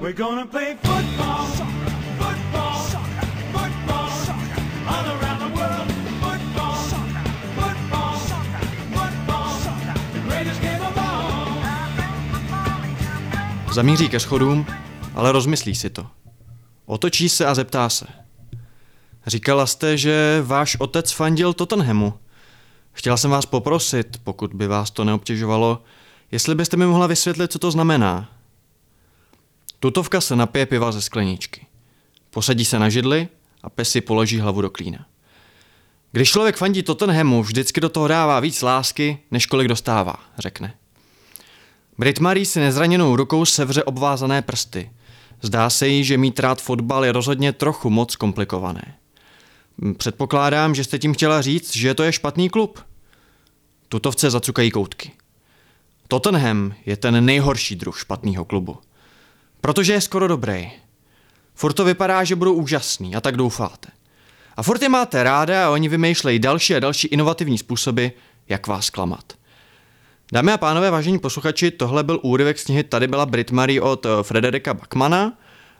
We're gonna play football. Zamíří ke schodům, ale rozmyslí si to. Otočí se a zeptá se. Říkala jste, že váš otec fandil Tottenhamu. Chtěla jsem vás poprosit, pokud by vás to neobtěžovalo, jestli byste mi mohla vysvětlit, co to znamená. Tutovka se napije piva ze skleničky. Posadí se na židli a pes si položí hlavu do klína. Když člověk fandí Tottenhamu, vždycky do toho dává víc lásky, než kolik dostává, řekne. Brit Marie si nezraněnou rukou sevře obvázané prsty. Zdá se jí, že mít rád fotbal je rozhodně trochu moc komplikované. Předpokládám, že jste tím chtěla říct, že to je špatný klub. Tutovce zacukají koutky. Tottenham je ten nejhorší druh špatného klubu. Protože je skoro dobrý. Furt to vypadá, že budou úžasný a tak doufáte. A furt je máte ráda a oni vymýšlejí další a další inovativní způsoby, jak vás klamat. Dámy a pánové, vážení posluchači, tohle byl úryvek z knihy Tady byla Brit Marie od eh, Frederika Bachmana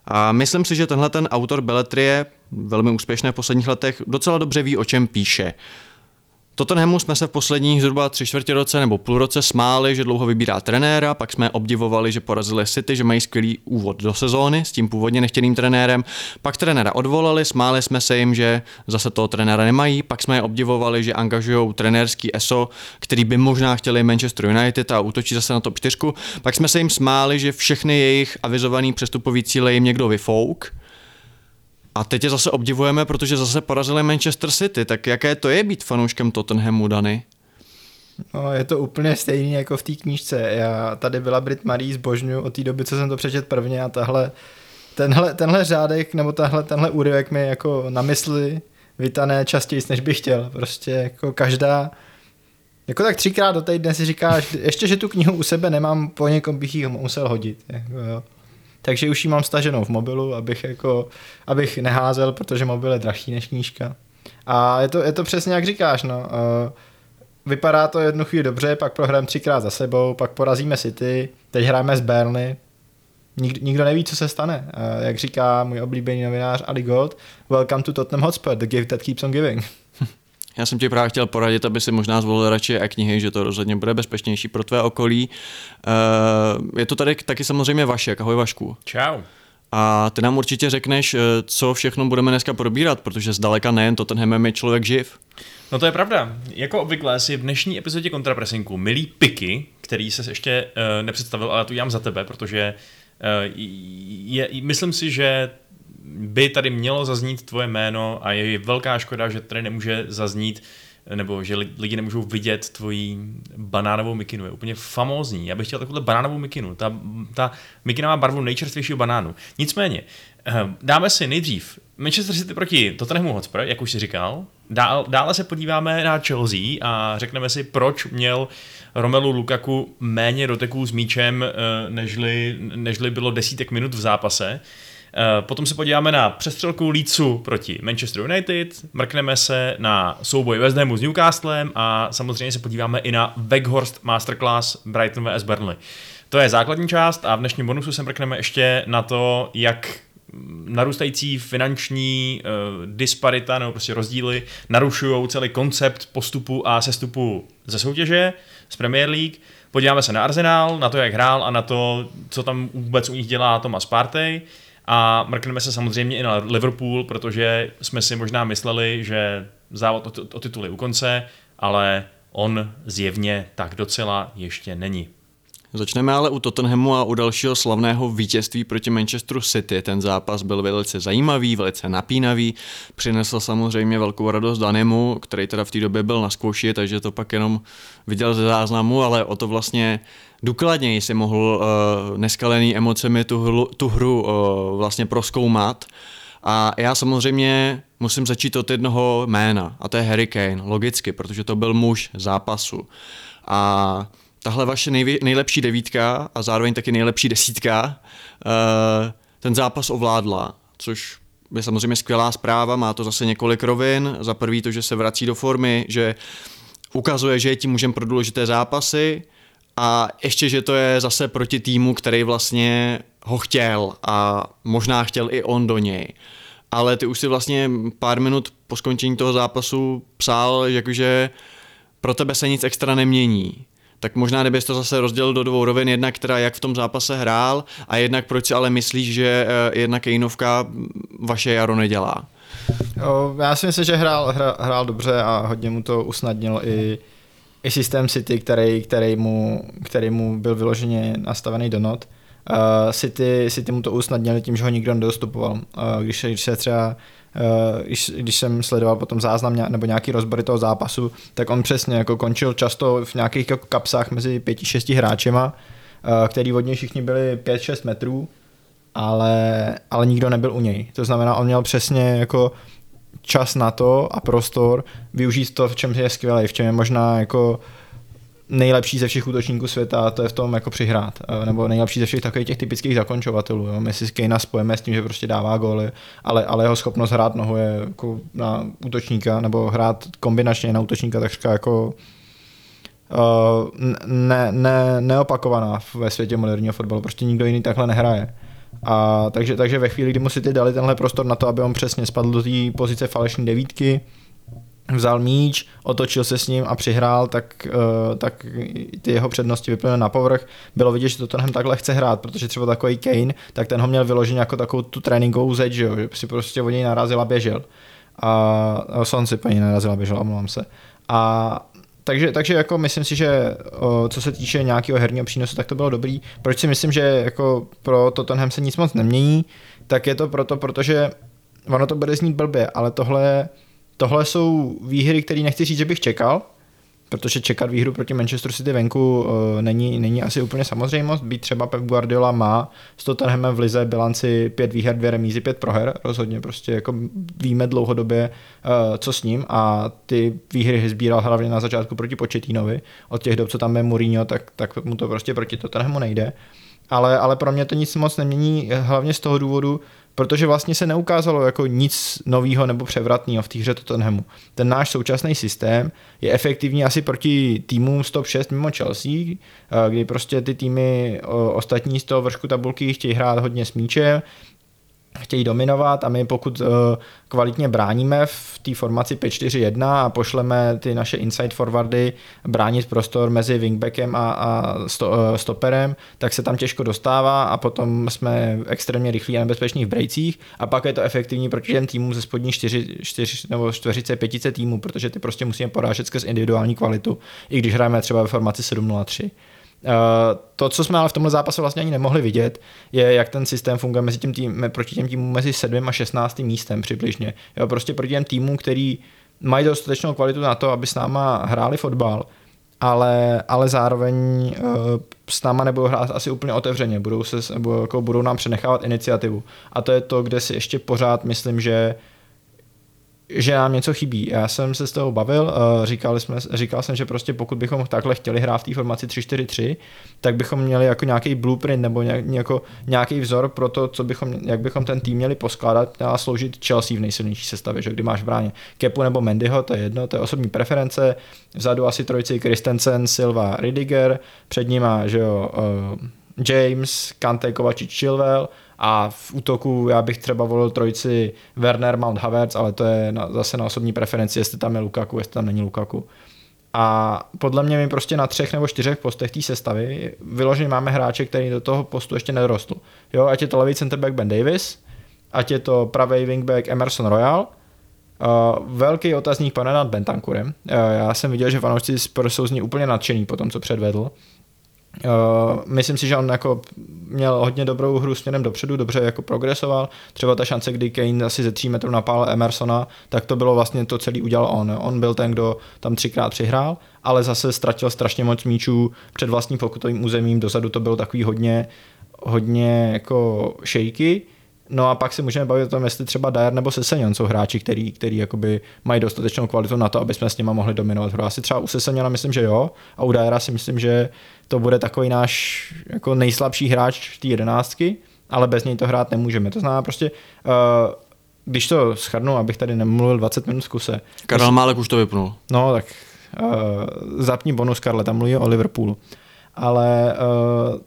a myslím si, že tenhle ten autor beletrie, velmi úspěšné v posledních letech, docela dobře ví, o čem píše. Tottenhamu jsme se v posledních zhruba tři čtvrtě roce nebo půl roce smáli, že dlouho vybírá trenéra, pak jsme obdivovali, že porazili City, že mají skvělý úvod do sezóny s tím původně nechtěným trenérem, pak trenéra odvolali, smáli jsme se jim, že zase toho trenéra nemají, pak jsme je obdivovali, že angažují trenérský ESO, který by možná chtěli Manchester United a útočí zase na top 4, pak jsme se jim smáli, že všechny jejich avizovaný přestupový cíle jim někdo vyfouk, a teď je zase obdivujeme, protože zase porazili Manchester City. Tak jaké to je být fanouškem Tottenhamu, Dany? No, je to úplně stejný jako v té knížce. Já tady byla Brit Marie zbožňu od té doby, co jsem to přečet prvně a tahle, tenhle, tenhle řádek nebo tahle, tenhle úryvek mi jako na mysli vytané častěji, než bych chtěl. Prostě jako každá, jako tak třikrát do týdne si říkáš, ještě, že tu knihu u sebe nemám, po někom bych ji musel hodit. Jako, jo takže už ji mám staženou v mobilu, abych, jako, abych neházel, protože mobil je drahší než knížka. A je to, je to přesně jak říkáš, no. Uh, vypadá to jednu chvíli dobře, pak prohrajeme třikrát za sebou, pak porazíme City, teď hrajeme s Burnley, Nik, nikdo neví, co se stane. Uh, jak říká můj oblíbený novinář Ali Gold, welcome to Tottenham Hotspur, the gift that keeps on giving. Já jsem ti právě chtěl poradit, aby si možná zvolil radši e-knihy, že to rozhodně bude bezpečnější pro tvé okolí. Uh, je to tady taky samozřejmě Vašek. Ahoj Vašku. Čau. A ty nám určitě řekneš, eh, co všechno budeme dneska probírat, protože zdaleka nejen to ten je člověk živ. No to je pravda. Jako obvykle si v dnešní epizodě kontrapresinku milý Piky, který se ještě uh, nepředstavil, ale tu udělám za tebe, protože uh, je, myslím si, že by tady mělo zaznít tvoje jméno a je velká škoda, že tady nemůže zaznít nebo že lidi nemůžou vidět tvoji banánovou mikinu. Je úplně famózní. Já bych chtěl takovou banánovou mikinu. Ta, ta mikina má barvu nejčerstvějšího banánu. Nicméně, eh, dáme si nejdřív Manchester City proti Tottenhamu Hotspur, jak už si říkal. Dál, dále se podíváme na Chelsea a řekneme si, proč měl Romelu Lukaku méně doteků s míčem, eh, nežli, nežli bylo desítek minut v zápase. Eh, potom se podíváme na přestřelku Leedsu proti Manchester United, mrkneme se na souboj West s Newcastlem a samozřejmě se podíváme i na Weghorst Masterclass Brighton vs Burnley. To je základní část a v dnešním bonusu se mrkneme ještě na to, jak narůstající finanční uh, disparita nebo prostě rozdíly narušují celý koncept postupu a sestupu ze soutěže z Premier League. Podíváme se na Arsenal, na to, jak hrál a na to, co tam vůbec u nich dělá Thomas Partey. A mrkneme se samozřejmě i na Liverpool, protože jsme si možná mysleli, že závod o, o tituly u konce, ale on zjevně tak docela ještě není. Začneme ale u Tottenhamu a u dalšího slavného vítězství proti Manchesteru City. Ten zápas byl velice zajímavý, velice napínavý. Přinesl samozřejmě velkou radost Danemu, který teda v té době byl na zkouši, takže to pak jenom viděl ze záznamu, ale o to vlastně důkladněji si mohl uh, neskalený emocemi tu, hru, tu hru uh, vlastně proskoumat. A já samozřejmě musím začít od jednoho jména, a to je Harry Kane, logicky, protože to byl muž zápasu. A tahle vaše nejvě, nejlepší devítka a zároveň taky nejlepší desítka uh, ten zápas ovládla, což je samozřejmě skvělá zpráva, má to zase několik rovin. Za prvý to, že se vrací do formy, že ukazuje, že je tím můžem pro důležité zápasy a ještě, že to je zase proti týmu, který vlastně ho chtěl a možná chtěl i on do něj. Ale ty už si vlastně pár minut po skončení toho zápasu psal, že pro tebe se nic extra nemění. Tak možná kdybys to zase rozdělil do dvou rovin, jednak která jak v tom zápase hrál a jednak proč si ale myslíš, že eh, jedna Kejnovka vaše jaro nedělá. Já si myslím, že hrál, hrál, hrál dobře a hodně mu to usnadnil i, i systém City, který, který, mu, který mu byl vyloženě nastavený do not. Uh, City, City mu to usnadnil tím, že ho nikdo nedostupoval. Uh, když, když se třeba Uh, když, když jsem sledoval potom záznam nebo nějaký rozbory toho zápasu, tak on přesně jako končil často v nějakých jako kapsách mezi pěti, šesti hráčema, uh, který od něj všichni byli 5-6 metrů, ale, ale nikdo nebyl u něj. To znamená, on měl přesně jako čas na to a prostor využít to, v čem je skvělý, v čem je možná jako nejlepší ze všech útočníků světa a to je v tom jako přihrát. Eh, nebo nejlepší ze všech takových těch typických zakončovatelů. Jo. My si s Kejna spojeme s tím, že prostě dává góly, ale, ale jeho schopnost hrát nohu je jako na útočníka nebo hrát kombinačně na útočníka takřka jako uh, ne, ne, neopakovaná ve světě moderního fotbalu. Prostě nikdo jiný takhle nehraje. A takže, takže ve chvíli, kdy mu si ty dali tenhle prostor na to, aby on přesně spadl do té pozice falešní devítky, vzal míč, otočil se s ním a přihrál, tak, uh, tak ty jeho přednosti vyplynuly na povrch. Bylo vidět, že to Tottenham takhle chce hrát, protože třeba takový Kane, tak ten ho měl vyloženě jako takovou tu tréninkovou zeď, že, jo, že si prostě od něj narazil a běžel. A si paní narazil a běžel, omlouvám se. A takže, takže jako myslím si, že o, co se týče nějakého herního přínosu, tak to bylo dobrý. Proč si myslím, že jako pro Tottenham se nic moc nemění, tak je to proto, protože ono to bude znít blbě, ale tohle, tohle jsou výhry, které nechci říct, že bych čekal, protože čekat výhru proti Manchester City venku uh, není, není asi úplně samozřejmost. Být třeba Pep Guardiola má s Tottenhamem v lize bilanci pět výher, dvě remízy, pět proher, rozhodně prostě jako víme dlouhodobě, uh, co s ním a ty výhry sbíral hlavně na začátku proti Početínovi. Od těch dob, co tam je Mourinho, tak, tak mu to prostě proti Tottenhamu nejde. Ale, ale pro mě to nic moc nemění, hlavně z toho důvodu, protože vlastně se neukázalo jako nic nového nebo převratného v té hře Tottenhamu. Ten náš současný systém je efektivní asi proti týmům z top 6 mimo Chelsea, eh, kdy prostě ty týmy ostatní z toho vršku tabulky chtějí hrát hodně s míčem, chtějí dominovat a my pokud uh, kvalitně bráníme v té formaci 5-4-1 a pošleme ty naše inside forwardy bránit prostor mezi wingbackem a, a uh, stoperem, tak se tam těžko dostává a potom jsme extrémně rychlí a nebezpeční v brejcích a pak je to efektivní proti těm týmům ze spodní 4, 4 nebo 4 5 týmů, protože ty prostě musíme porážet skrz individuální kvalitu, i když hrajeme třeba ve formaci 7-0-3. Eh, to, co jsme ale v tomhle zápase vlastně ani nemohli vidět, je, jak ten systém funguje mezi tím tým, proti těm týmům mezi 7 a 16 místem přibližně. Jo, prostě proti těm týmům, který mají dostatečnou kvalitu na to, aby s náma hráli fotbal, ale, ale zároveň uh, s náma nebudou hrát asi úplně otevřeně, budou, se, budou, jako budou nám přenechávat iniciativu. A to je to, kde si ještě pořád myslím, že že nám něco chybí. Já jsem se z toho bavil, eh, říkali jsme, říkal jsem, že prostě pokud bychom takhle chtěli hrát v té formaci 3-4-3, tak bychom měli jako nějaký blueprint nebo jako nějaký vzor pro to, co bychom, jak bychom ten tým měli poskládat a sloužit Chelsea v nejsilnější sestavě, že kdy máš v bráně Kepu nebo Mendyho, to je jedno, to je osobní preference, vzadu asi trojici Christensen, Silva, Ridiger, před nima, že jo, uh, James, Kante, Kovačič, Chilwell, a v útoku já bych třeba volil trojici Werner, Mount Havertz, ale to je na, zase na osobní preferenci, jestli tam je Lukaku, jestli tam není Lukaku. A podle mě my prostě na třech nebo čtyřech postech té sestavy vyloženě máme hráče, který do toho postu ještě nedorostl. Jo, ať je to levý centerback Ben Davis, ať je to pravý wingback Emerson Royal, Uh, velký otazník pane nad Bentankurem. Uh, já jsem viděl, že fanoušci jsou z ní úplně nadšený po tom, co předvedl. Uh, myslím si, že on jako měl hodně dobrou hru směrem dopředu, dobře jako progresoval. Třeba ta šance, kdy Kane asi ze 3 metrů napál Emersona, tak to bylo vlastně to celý udělal on. On byl ten, kdo tam třikrát přihrál, ale zase ztratil strašně moc míčů před vlastním pokutovým územím. Dozadu to bylo takový hodně, hodně jako shaky No a pak si můžeme bavit o tom, jestli třeba Dyer nebo Sesenion jsou hráči, který, který jakoby mají dostatečnou kvalitu na to, aby jsme s nimi mohli dominovat hru. Asi třeba u Seseniona myslím, že jo, a u Dyera si myslím, že to bude takový náš jako nejslabší hráč té jedenáctky, ale bez něj to hrát nemůžeme. To znamená prostě, uh, když to schrnu, abych tady nemluvil 20 minut v kuse. Karel Málek už to vypnul. No tak uh, zapni bonus Karle, tam mluví o Liverpoolu. Ale uh,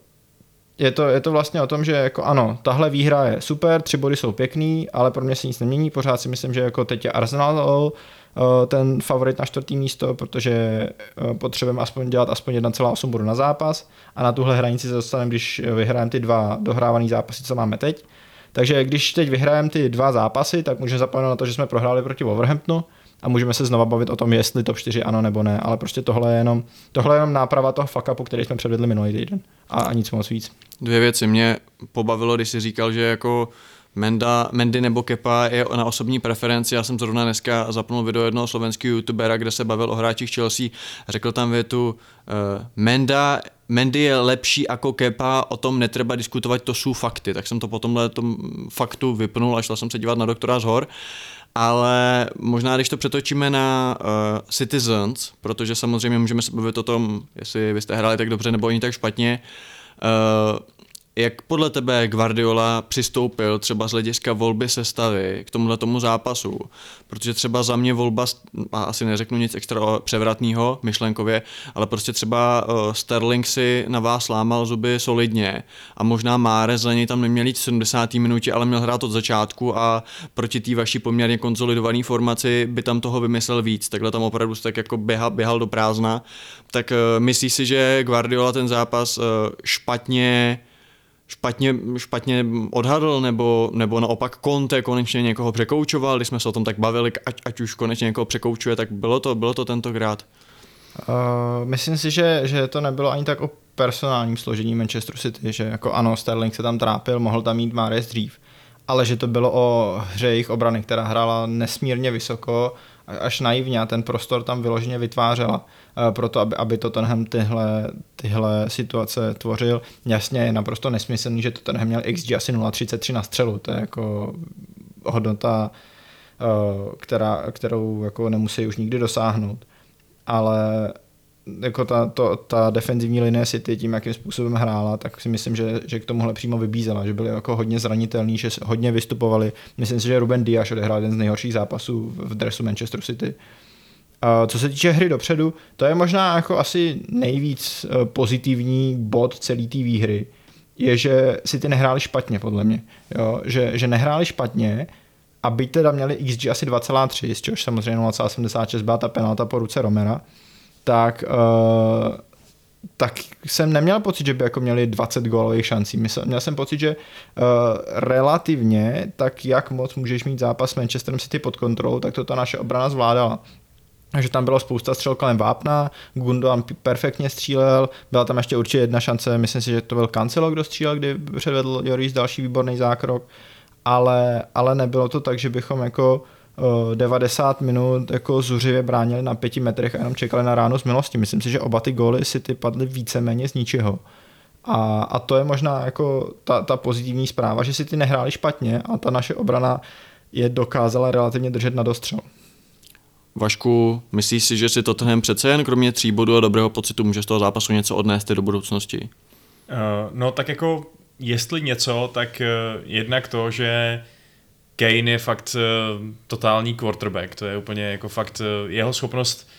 je to, je to vlastně o tom, že jako ano, tahle výhra je super, tři body jsou pěkný, ale pro mě se nic nemění, pořád si myslím, že jako teď je Arsenal eh, ten favorit na čtvrtý místo, protože eh, potřebujeme aspoň dělat aspoň 1,8 bodu na zápas a na tuhle hranici se dostaneme, když vyhrajeme ty dva dohrávané zápasy, co máme teď. Takže když teď vyhrajeme ty dva zápasy, tak můžeme zapomenout na to, že jsme prohráli proti Wolverhamptonu a můžeme se znova bavit o tom, jestli top 4 ano nebo ne, ale prostě tohle je jenom, tohle je jenom náprava toho fuck upu, který jsme předvedli minulý týden a, a nic moc víc. Dvě věci mě pobavilo, když jsi říkal, že jako Menda, Mendy nebo Kepa je na osobní preferenci. Já jsem zrovna dneska zapnul video jednoho slovenského youtubera, kde se bavil o hráčích Chelsea. Řekl tam větu, uh, Menda, Mendy je lepší jako Kepa, o tom netreba diskutovat, to jsou fakty. Tak jsem to po tomhle tom faktu vypnul a šel jsem se dívat na doktora z hor. Ale možná, když to přetočíme na uh, Citizens, protože samozřejmě můžeme se bavit o tom, jestli vy jste hráli tak dobře nebo oni tak špatně, uh, jak podle tebe Guardiola přistoupil třeba z hlediska volby sestavy k tomuhle tomu zápasu? Protože třeba za mě volba, a asi neřeknu nic extra převratného myšlenkově, ale prostě třeba uh, Sterling si na vás lámal zuby solidně a možná Máre za něj tam neměl jít v 70. minutě, ale měl hrát od začátku a proti té vaší poměrně konsolidované formaci by tam toho vymyslel víc. Takhle tam opravdu tak jako běhal, běhal do prázdna. Tak uh, myslíš si, že Guardiola ten zápas uh, špatně špatně, špatně odhadl, nebo, nebo naopak Conte konečně někoho překoučoval, když jsme se o tom tak bavili, ať, ať už konečně někoho překoučuje, tak bylo to, bylo to tentokrát. Uh, myslím si, že, že to nebylo ani tak o personálním složení Manchester City, že jako ano, Sterling se tam trápil, mohl tam mít Mares dřív, ale že to bylo o hře jejich obrany, která hrála nesmírně vysoko, až naivně a ten prostor tam vyloženě vytvářela eh, proto, aby, aby Tottenham tyhle, tyhle situace tvořil. Jasně je naprosto nesmyslný, že Tottenham měl XG asi 0,33 na střelu, to je jako hodnota, eh, která, kterou jako nemusí už nikdy dosáhnout. Ale jako ta, to, ta defenzivní linie City tím, jakým způsobem hrála, tak si myslím, že, že k tomuhle přímo vybízela, že byli jako hodně zranitelní, že hodně vystupovali. Myslím si, že Ruben Dias odehrál jeden z nejhorších zápasů v dresu Manchester City. A co se týče hry dopředu, to je možná jako asi nejvíc eh, pozitivní bod celé té výhry, je, že si ty nehráli špatně, podle mě. Jo? Že, že nehráli špatně, a byť teda měli XG asi 2,3, z čehož samozřejmě 0,76 byla ta penalta po ruce Romera, tak, uh, tak jsem neměl pocit, že by jako měli 20 gólových šancí. Měl jsem pocit, že uh, relativně, tak jak moc můžeš mít zápas s Manchesterem City pod kontrolou, tak to ta naše obrana zvládala. Takže tam bylo spousta střel kolem vápna, Gundogan perfektně střílel, byla tam ještě určitě jedna šance, myslím si, že to byl Cancelo, kdo střílel, kdy předvedl Joris další výborný zákrok, ale, ale nebylo to tak, že bychom jako uh, 90 minut jako zuřivě bránili na pěti metrech a jenom čekali na ráno z milosti. Myslím si, že oba ty góly si ty padly víceméně z ničeho. A, a to je možná jako ta, ta pozitivní zpráva, že si ty nehráli špatně a ta naše obrana je dokázala relativně držet na dostřel. Vašku, myslíš si, že si Tottenham přece jen kromě tří bodů a dobrého pocitu může z toho zápasu něco odnést do budoucnosti? Uh, no tak jako jestli něco, tak uh, jednak to, že Kane je fakt uh, totální quarterback, to je úplně jako fakt uh, jeho schopnost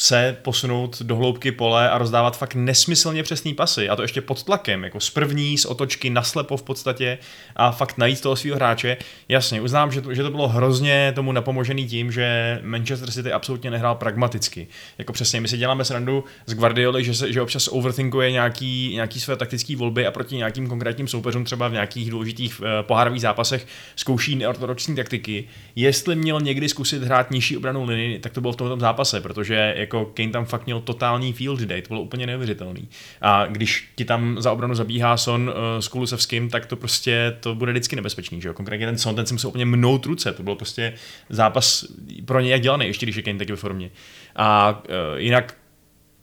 se posunout do hloubky pole a rozdávat fakt nesmyslně přesný pasy a to ještě pod tlakem, jako z první, z otočky, naslepo v podstatě a fakt najít toho svého hráče. Jasně, uznám, že to, že to bylo hrozně tomu napomožený tím, že Manchester City absolutně nehrál pragmaticky. Jako přesně, my si děláme srandu z Guardioli, že, se, že občas overthinkuje nějaký, nějaký své taktické volby a proti nějakým konkrétním soupeřům třeba v nějakých důležitých uh, pohárových zápasech zkouší neortodoxní taktiky. Jestli měl někdy zkusit hrát nižší obranou linii, tak to bylo v tomto zápase, protože jako Kane tam fakt měl totální field day, to bylo úplně neuvěřitelný. A když ti tam za obranu zabíhá Son uh, s Kulusevským, tak to prostě to bude vždycky nebezpečný, že jo? Konkrétně ten Son, ten si musel úplně mnout ruce, to byl prostě zápas pro ně jak dělaný, ještě když je Kane taky ve formě. A uh, jinak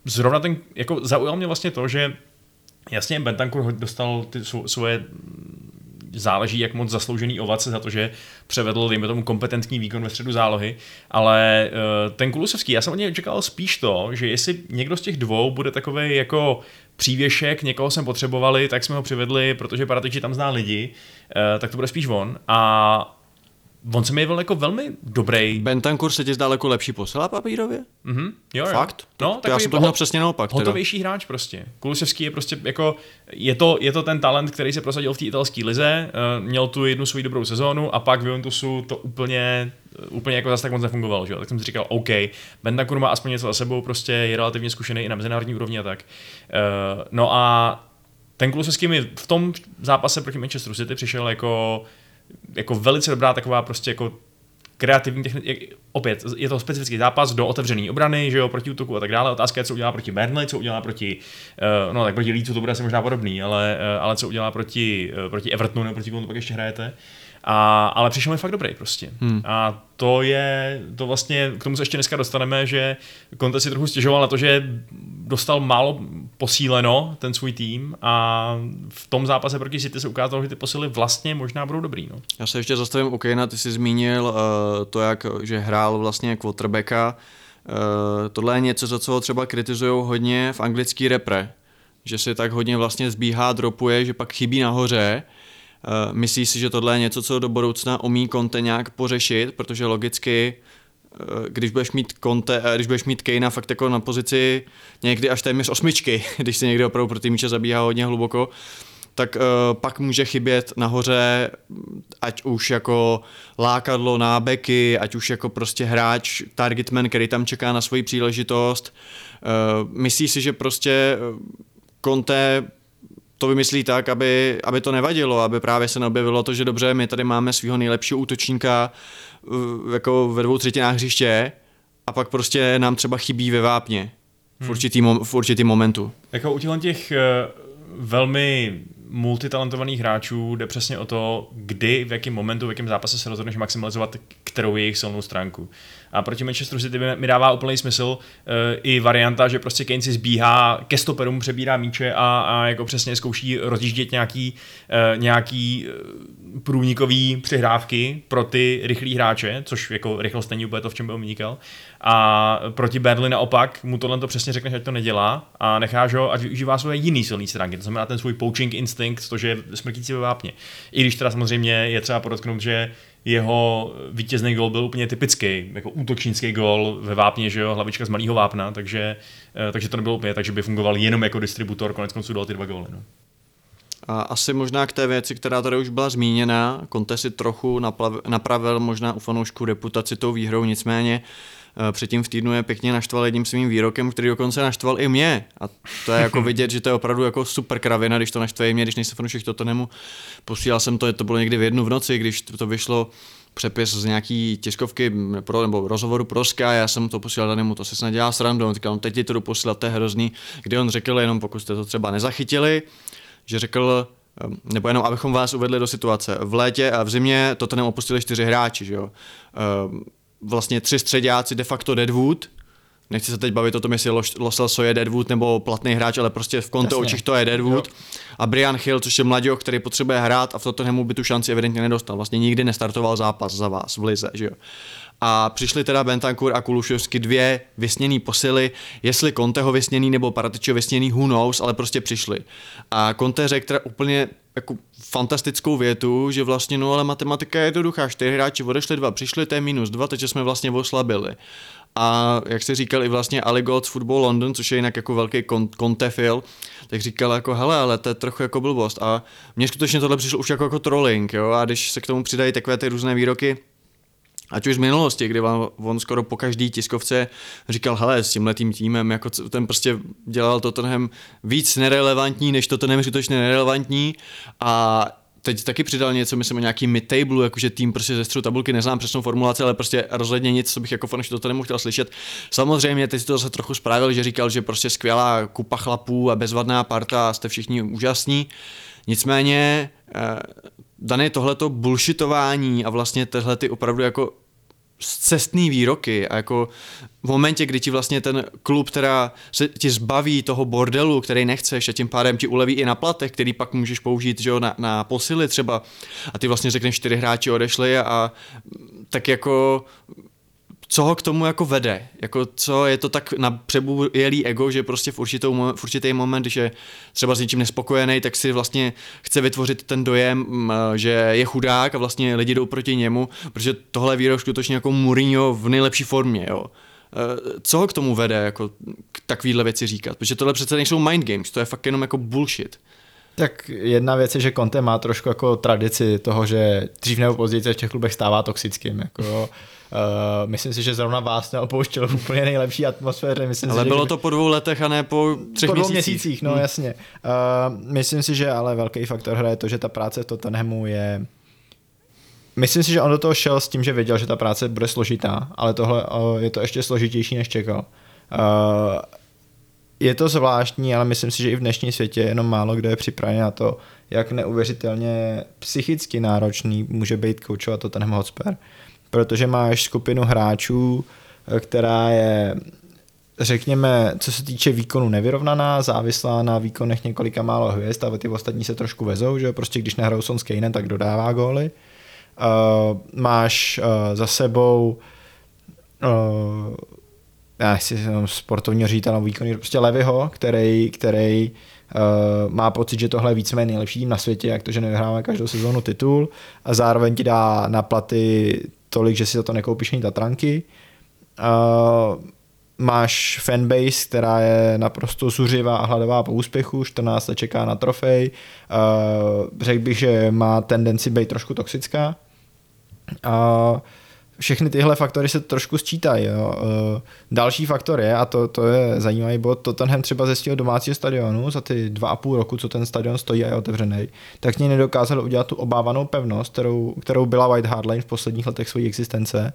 zrovna ten, jako zaujal mě vlastně to, že Jasně, Bentancur dostal ty svoje záleží, jak moc zasloužený ovace za to, že převedl, dejme tomu, kompetentní výkon ve středu zálohy, ale uh, ten Kulusevský, já jsem od něj čekal spíš to, že jestli někdo z těch dvou bude takový jako přívěšek, někoho jsme potřebovali, tak jsme ho přivedli, protože Paratiči tam zná lidi, uh, tak to bude spíš on. A on se mi jevil jako velmi dobrý. Bentancur se ti zdál jako lepší posila papírově? Mhm, jo, jo. Fakt? No, to já jsem to ho- měl přesně naopak. Teda. Hotovější hráč prostě. Kulusevský je prostě jako, je to, je to ten talent, který se prosadil v té italské lize, uh, měl tu jednu svoji dobrou sezónu a pak v Juventusu to úplně, úplně jako zase tak moc nefungovalo, že jo? Tak jsem si říkal, OK, Bentancur má aspoň něco za sebou, prostě je relativně zkušený i na mezinárodní úrovni a tak. Uh, no a ten Kulusevský mi v tom zápase proti Manchesteru City přišel jako, jako velice dobrá taková prostě jako kreativní technika, opět, je to specifický zápas do otevřené obrany, že jo, proti útoku a tak dále. Otázka je, co udělá proti Burnley, co udělá proti, uh, no tak proti Leedsu to bude asi možná podobný, ale, uh, ale co udělá proti, uh, proti Evertonu, nebo proti komu to pak ještě hrajete. A, ale přišel mi fakt dobrý prostě. Hmm. A to je, to vlastně, k tomu se ještě dneska dostaneme, že Conte si trochu stěžoval na to, že dostal málo posíleno ten svůj tým a v tom zápase proti City se ukázalo, že ty posily vlastně možná budou dobrý. No. Já se ještě zastavím u Kejna, ty jsi zmínil uh, to, jak, že hrál vlastně quarterbacka. Uh, tohle je něco, za co ho třeba kritizují hodně v anglický repre. Že si tak hodně vlastně zbíhá, dropuje, že pak chybí nahoře. Uh, myslíš si, že tohle je něco, co do budoucna umí Conte nějak pořešit, protože logicky eh, když budeš mít Conte, eh, když budeš mít Kejna fakt jako na pozici někdy až téměř osmičky, když se někdy opravdu pro ty míče zabíhá hodně hluboko, tak uh, pak může chybět nahoře, ať už jako lákadlo na beky, ať už jako prostě hráč, targetman, který tam čeká na svoji příležitost. Uh, myslíš si, že prostě eh, Conte to vymyslí tak, aby, aby to nevadilo, aby právě se neobjevilo to, že dobře, my tady máme svého nejlepšího útočníka uh, jako ve dvou třetinách hřiště a pak prostě nám třeba chybí ve vápně v určitý, mom, v určitý momentu. Jako u těch eh, velmi multitalentovaných hráčů jde přesně o to, kdy, v jakém momentu, v jakém zápase se rozhodneš maximalizovat kterou jejich silnou stránku. A proti Manchesteru City mi- dává úplný smysl uh, i varianta, že prostě Kane si zbíhá ke stoperům, přebírá míče a, a jako přesně zkouší rozjíždět nějaký, uh, nějaký uh, průnikový přihrávky pro ty rychlí hráče, což jako rychlost není úplně to, v čem by on vynikal. A proti Burnley naopak mu tohle to přesně řekne, že to nedělá a necháš ho, ať využívá svoje jiný silné stránky, to znamená ten svůj poaching instinct, to, že je smrtící ve vápně. I když teda samozřejmě je třeba podotknout, že jeho vítězný gol byl úplně typický, jako útočnický gol ve vápně, že jo, hlavička z malého vápna, takže, eh, takže to nebylo úplně tak, že by fungoval jenom jako distributor, konec konců dal ty dva góly. No. A asi možná k té věci, která tady už byla zmíněna, Conte si trochu naplav, napravil možná u fanoušků reputaci tou výhrou, nicméně eh, předtím v týdnu je pěkně naštval jedním svým výrokem, který dokonce naštval i mě. A to je jako vidět, že to je opravdu jako super kravina, když to naštve i mě, když nejsem fanoušek Tottenhamu. Posílal jsem to, to bylo někdy v jednu v noci, když to, vyšlo přepis z nějaký tiskovky pro, nebo rozhovoru pro Sky, já jsem to posílal danému, to se snad dělá srandu, on říkal, no teď ti to jdu posílat, to je hrozný, kdy on řekl, jenom pokud jste to třeba nezachytili, že řekl, nebo jenom abychom vás uvedli do situace. V létě a v zimě to ten opustili čtyři hráči, že jo. Vlastně tři středáci de facto Deadwood, nechci se teď bavit o tom, jestli Los- je Deadwood nebo platný hráč, ale prostě v konto očích to je Deadwood. A Brian Hill, což je mladík, který potřebuje hrát a v Tottenhamu by tu šanci evidentně nedostal. Vlastně nikdy nestartoval zápas za vás v lize, že jo. A přišli teda Bentancur a Kuluševsky dvě vysněný posily, jestli Conteho vysněný nebo Paratičo vysněný, who knows, ale prostě přišli. A Conte řekl teda úplně jako fantastickou větu, že vlastně no ale matematika je jednoduchá, čtyři hráči odešli dva, přišli, to je minus dva, takže jsme vlastně oslabili. A jak se říkal i vlastně Ali Gold z Football London, což je jinak jako velký kon- kontefil, tak říkal jako hele, ale to je trochu jako blbost. A mně skutečně tohle přišlo už jako, jako trolling, jo, a když se k tomu přidají takové ty různé výroky, Ať už z minulosti, kdy vám on skoro po každý tiskovce říkal, hele, s tímhletým týmem, jako ten prostě dělal Tottenham víc nerelevantní, než Tottenham skutečně nerelevantní a teď taky přidal něco, myslím o nějaký mid-table, jakože tým prostě ze středu tabulky, neznám přesnou formulaci, ale prostě rozhodně nic, co bych jako fanoušek Tottenhamu chtěl slyšet. Samozřejmě, teď si to zase trochu spravil, že říkal, že prostě skvělá kupa chlapů a bezvadná parta, jste všichni úžasní. Nicméně, eh, dané tohleto bullshitování a vlastně tyhle ty opravdu jako cestný výroky a jako v momentě, kdy ti vlastně ten klub, která se ti zbaví toho bordelu, který nechceš a tím pádem ti uleví i na platech, který pak můžeš použít že jo, na, na posily třeba a ty vlastně řekneš čtyři hráči odešli a tak jako co ho k tomu jako vede, jako co je to tak na přebujelý ego, že prostě v, určitou, v určitý moment, když je třeba s něčím nespokojený, tak si vlastně chce vytvořit ten dojem, že je chudák a vlastně lidi jdou proti němu, protože tohle je výrok skutečně jako Mourinho v nejlepší formě, jo. Eh, Co ho k tomu vede, jako k takovýhle věci říkat? Protože tohle přece nejsou mind games, to je fakt jenom jako bullshit. Tak jedna věc je, že Conte má trošku jako tradici toho, že dřív nebo později se v těch klubech stává toxickým. Jako, uh, myslím si, že zrovna vás neopouštěl v úplně nejlepší atmosféře. Myslím Ale si, bylo že to po dvou letech a ne po třech po dvou měsících. měsících, no Hmm. jasně. Uh, myslím si, že ale velký faktor hraje to, že ta práce v Tottenhamu je Myslím si, že on do toho šel s tím, že věděl, že ta práce bude složitá, ale tohle uh, je to ještě složitější, než čekal. Uh, je to zvláštní, ale myslím si, že i v dnešním světě jenom málo kdo je připraven na to, jak neuvěřitelně psychicky náročný může být koučovat Tottenham Hotspur. Protože máš skupinu hráčů, eh, která je řekněme, co se týče výkonu nevyrovnaná, závislá na výkonech několika málo hvězd a ty ostatní se trošku vezou, že prostě když nehrajou Son s Kaneem, tak dodává góly. Uh, máš uh, za sebou uh, já nechci jenom sportovního ředitele výkony, prostě Levyho, který, který uh, má pocit, že tohle je víceméně nejlepší tým na světě, jak to, že nevyhráme každou sezónu titul a zároveň ti dá na platy tolik, že si za to nekoupíš ani Tatranky. Uh, máš fanbase, která je naprosto zuřivá a hladová po úspěchu, 14 let čeká na trofej. Uh, řekl bych, že má tendenci být trošku toxická. A všechny tyhle faktory se trošku sčítají. Jo. Uh, další faktor je, a to, to je zajímavý bod, Tottenham třeba ze svého domácího stadionu za ty dva a půl roku, co ten stadion stojí a je otevřený, tak ní nedokázal udělat tu obávanou pevnost, kterou, kterou byla White Hart Lane v posledních letech své existence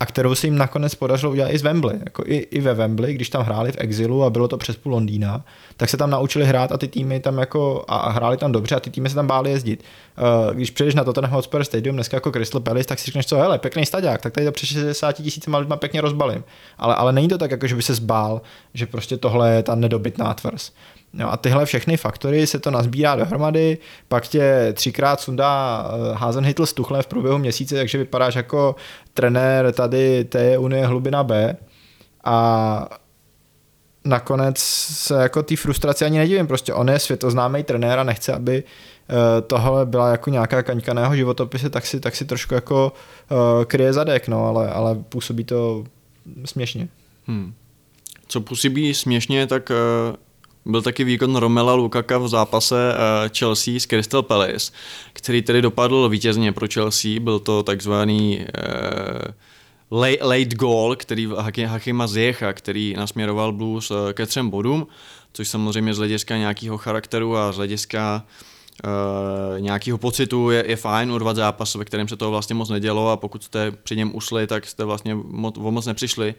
a kterou se jim nakonec podařilo udělat i z Wembley. Jako i, i ve Wembley, když tam hráli v exilu a bylo to přes půl Londýna, tak se tam naučili hrát a ty týmy tam jako a, a hráli tam dobře a ty týmy se tam báli jezdit. Uh, když přijdeš na Tottenham Hotspur Stadium dneska jako Crystal Palace, tak si řekneš, co hele, pěkný stadiák, tak tady to před 60 tisícima lidma pěkně rozbalím. Ale, ale není to tak, jako že by se zbál, že prostě tohle je ta nedobytná tvrz. No a tyhle všechny faktory se to nazbírá dohromady, pak tě třikrát sundá eh, Hazenhytl z Tuchle v průběhu měsíce, takže vypadáš jako trenér tady té Unie Hlubina B a nakonec se jako ty frustraci ani nedivím, prostě on je světoznámý trenér a nechce, aby eh, tohle byla jako nějaká kaňka na jeho životopise, tak si, tak si trošku jako uh, kryje zadek, no, ale, ale působí to směšně. Hmm. Co působí směšně, tak byl taky výkon Romela Lukaka v zápase uh, Chelsea s Crystal Palace, který tedy dopadl vítězně pro Chelsea. Byl to takzvaný uh, late, late goal, který Hakima Zjecha, který nasměroval Blues uh, ke třem bodům, což samozřejmě z hlediska nějakého charakteru a z hlediska Uh, nějakého pocitu je, je fajn urvat zápas, ve kterém se toho vlastně moc nedělo a pokud jste při něm ušli, tak jste vlastně moc, o moc nepřišli.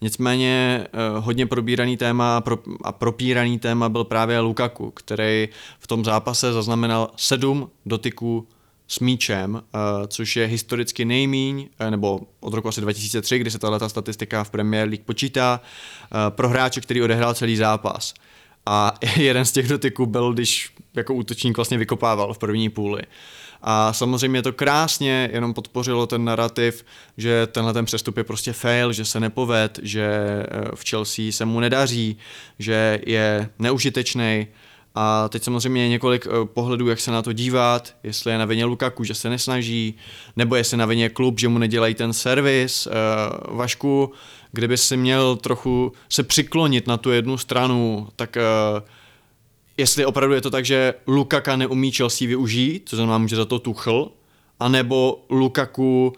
Nicméně uh, hodně probíraný téma a, pro, a propíraný téma byl právě Lukaku, který v tom zápase zaznamenal sedm dotyků s míčem, uh, což je historicky nejmíň, nebo od roku asi 2003, kdy se tato statistika v Premier League počítá, pro hráče, který odehrál celý zápas. A jeden z těch dotyků byl, když jako útočník vlastně vykopával v první půli. A samozřejmě to krásně jenom podpořilo ten narrativ, že tenhle ten přestup je prostě fail, že se nepoved, že v Chelsea se mu nedaří, že je neužitečný. A teď samozřejmě je několik pohledů, jak se na to dívat, jestli je na vině Lukaku, že se nesnaží, nebo jestli na vině klub, že mu nedělají ten servis. Vašku, kdyby si měl trochu se přiklonit na tu jednu stranu, tak jestli opravdu je to tak, že Lukaka neumí Chelsea využít, co znamená, může za to Tuchl, anebo Lukaku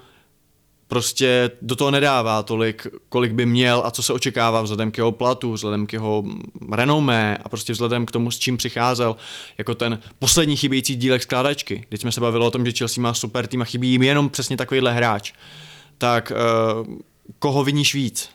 prostě do toho nedává tolik, kolik by měl a co se očekává vzhledem k jeho platu, vzhledem k jeho renomé a prostě vzhledem k tomu, s čím přicházel, jako ten poslední chybějící dílek skládačky. Teď jsme se bavili o tom, že Chelsea má super tým a chybí jim jenom přesně takovýhle hráč. Tak uh, koho viníš víc?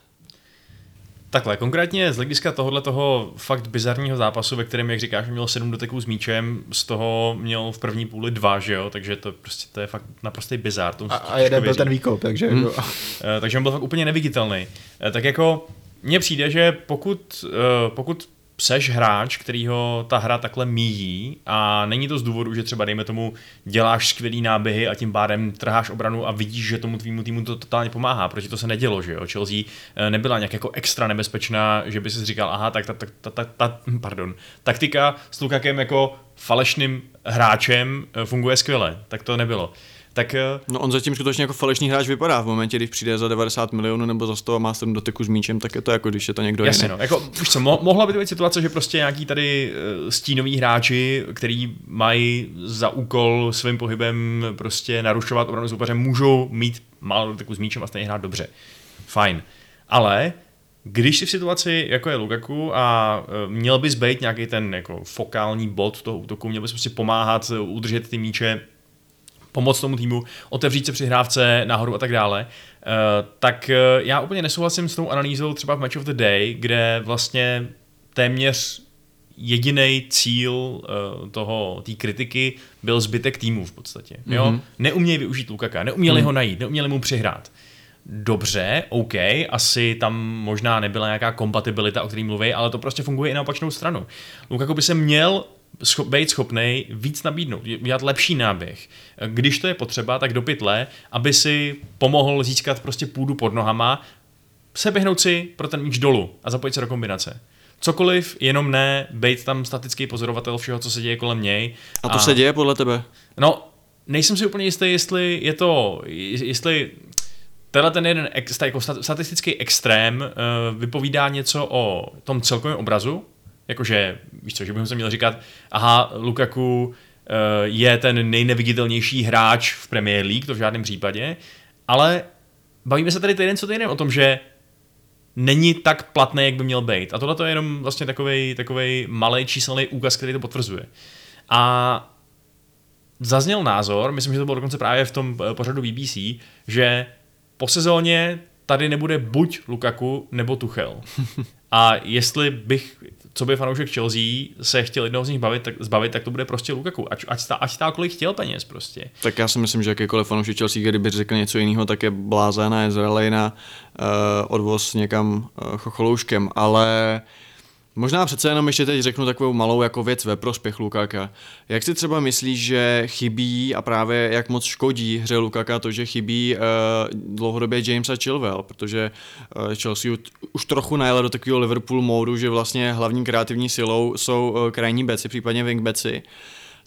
Takhle, konkrétně z hlediska tohohle toho fakt bizarního zápasu, ve kterém, jak říkáš, měl sedm doteků s míčem, z toho měl v první půli dva, že jo, takže to prostě to je fakt naprostý bizar. a, a jeden byl ten výkop, takže... Hmm. Takže on byl fakt úplně neviditelný. Uh, tak jako mně přijde, že pokud, uh, pokud seš hráč, kterýho ta hra takhle míjí a není to z důvodu, že třeba dejme tomu děláš skvělý náběhy a tím pádem trháš obranu a vidíš, že tomu tvýmu týmu to totálně pomáhá, protože to se nedělo, že jo. Chelsea eh, nebyla nějak jako extra nebezpečná, že by si říkal, aha, tak ta, ta, ta, ta, ta pardon, taktika s Lukakem jako falešným hráčem eh, funguje skvěle, tak to nebylo. Tak eh, No on zatím skutečně jako falešný hráč vypadá v momentě, když přijde za 90 milionů nebo za 100 a má 7 doteků s míčem, tak je to jako když je to někdo Jasně, jiný. no. Jako, víš co, mo- mohla by to být situace, že prostě nějaký tady uh, stínoví hráči, který mají za úkol svým pohybem prostě narušovat obranu soupeře, můžou mít málo doteku s míčem a stejně hrát dobře. Fajn. Ale když jsi v situaci, jako je Lukaku a uh, měl bys být nějaký ten jako fokální bod toho útoku, měl bys prostě pomáhat, udržet ty míče, pomoct tomu týmu, otevřít se při hrávce nahoru a tak dále, eh, tak eh, já úplně nesouhlasím s tou analýzou třeba v Match of the Day, kde vlastně téměř jediný cíl uh, toho té kritiky byl zbytek týmu v podstatě. Jo? Mm-hmm. Neumějí využít Lukaka, neuměli mm. ho najít, neuměli mu přihrát. Dobře, OK, asi tam možná nebyla nějaká kompatibilita, o který mluví, ale to prostě funguje i na opačnou stranu. Lukaku by se měl scho- být schopný víc nabídnout, dělat lepší náběh. Když to je potřeba, tak do pytle, aby si pomohl získat prostě půdu pod nohama, seběhnout si pro ten míč dolů a zapojit se do kombinace. Cokoliv, jenom ne, být tam statický pozorovatel všeho, co se děje kolem něj. A to se děje podle tebe? No, nejsem si úplně jistý, jestli je to, jestli tenhle ten jeden ex, jako stat- statistický extrém uh, vypovídá něco o tom celkovém obrazu, jakože, víš co, že bychom se měli říkat, aha, Lukaku uh, je ten nejneviditelnější hráč v Premier League, to v žádném případě, ale bavíme se tady týden co týden o tom, že není tak platný, jak by měl být. A tohle to je jenom vlastně takový takovej malý číselný úkaz, který to potvrzuje. A zazněl názor, myslím, že to bylo dokonce právě v tom eh, pořadu BBC, že po sezóně tady nebude buď Lukaku nebo Tuchel. A jestli bych, co by fanoušek Chelsea, se chtěl jednoho z nich bavit, tak, zbavit, tak to bude prostě Lukaku. Ať, ať, stá, ať stál kolik chtěl peněz prostě. Tak já si myslím, že jakýkoliv fanoušek Chelsea, kdyby řekl něco jiného, tak je blázen a je zralej na uh, odvoz někam uh, chocholouškem, ale možná přece jenom ještě teď řeknu takovou malou jako věc ve prospěch Lukáka. Jak si třeba myslíš, že chybí a právě jak moc škodí hře Lukáka to, že chybí uh, dlouhodobě Jamesa Chilwell, protože uh, Chelsea už trochu najela do takového Liverpool módu, že vlastně hlavní kreativní silou jsou uh, krajní beci, případně wingbeci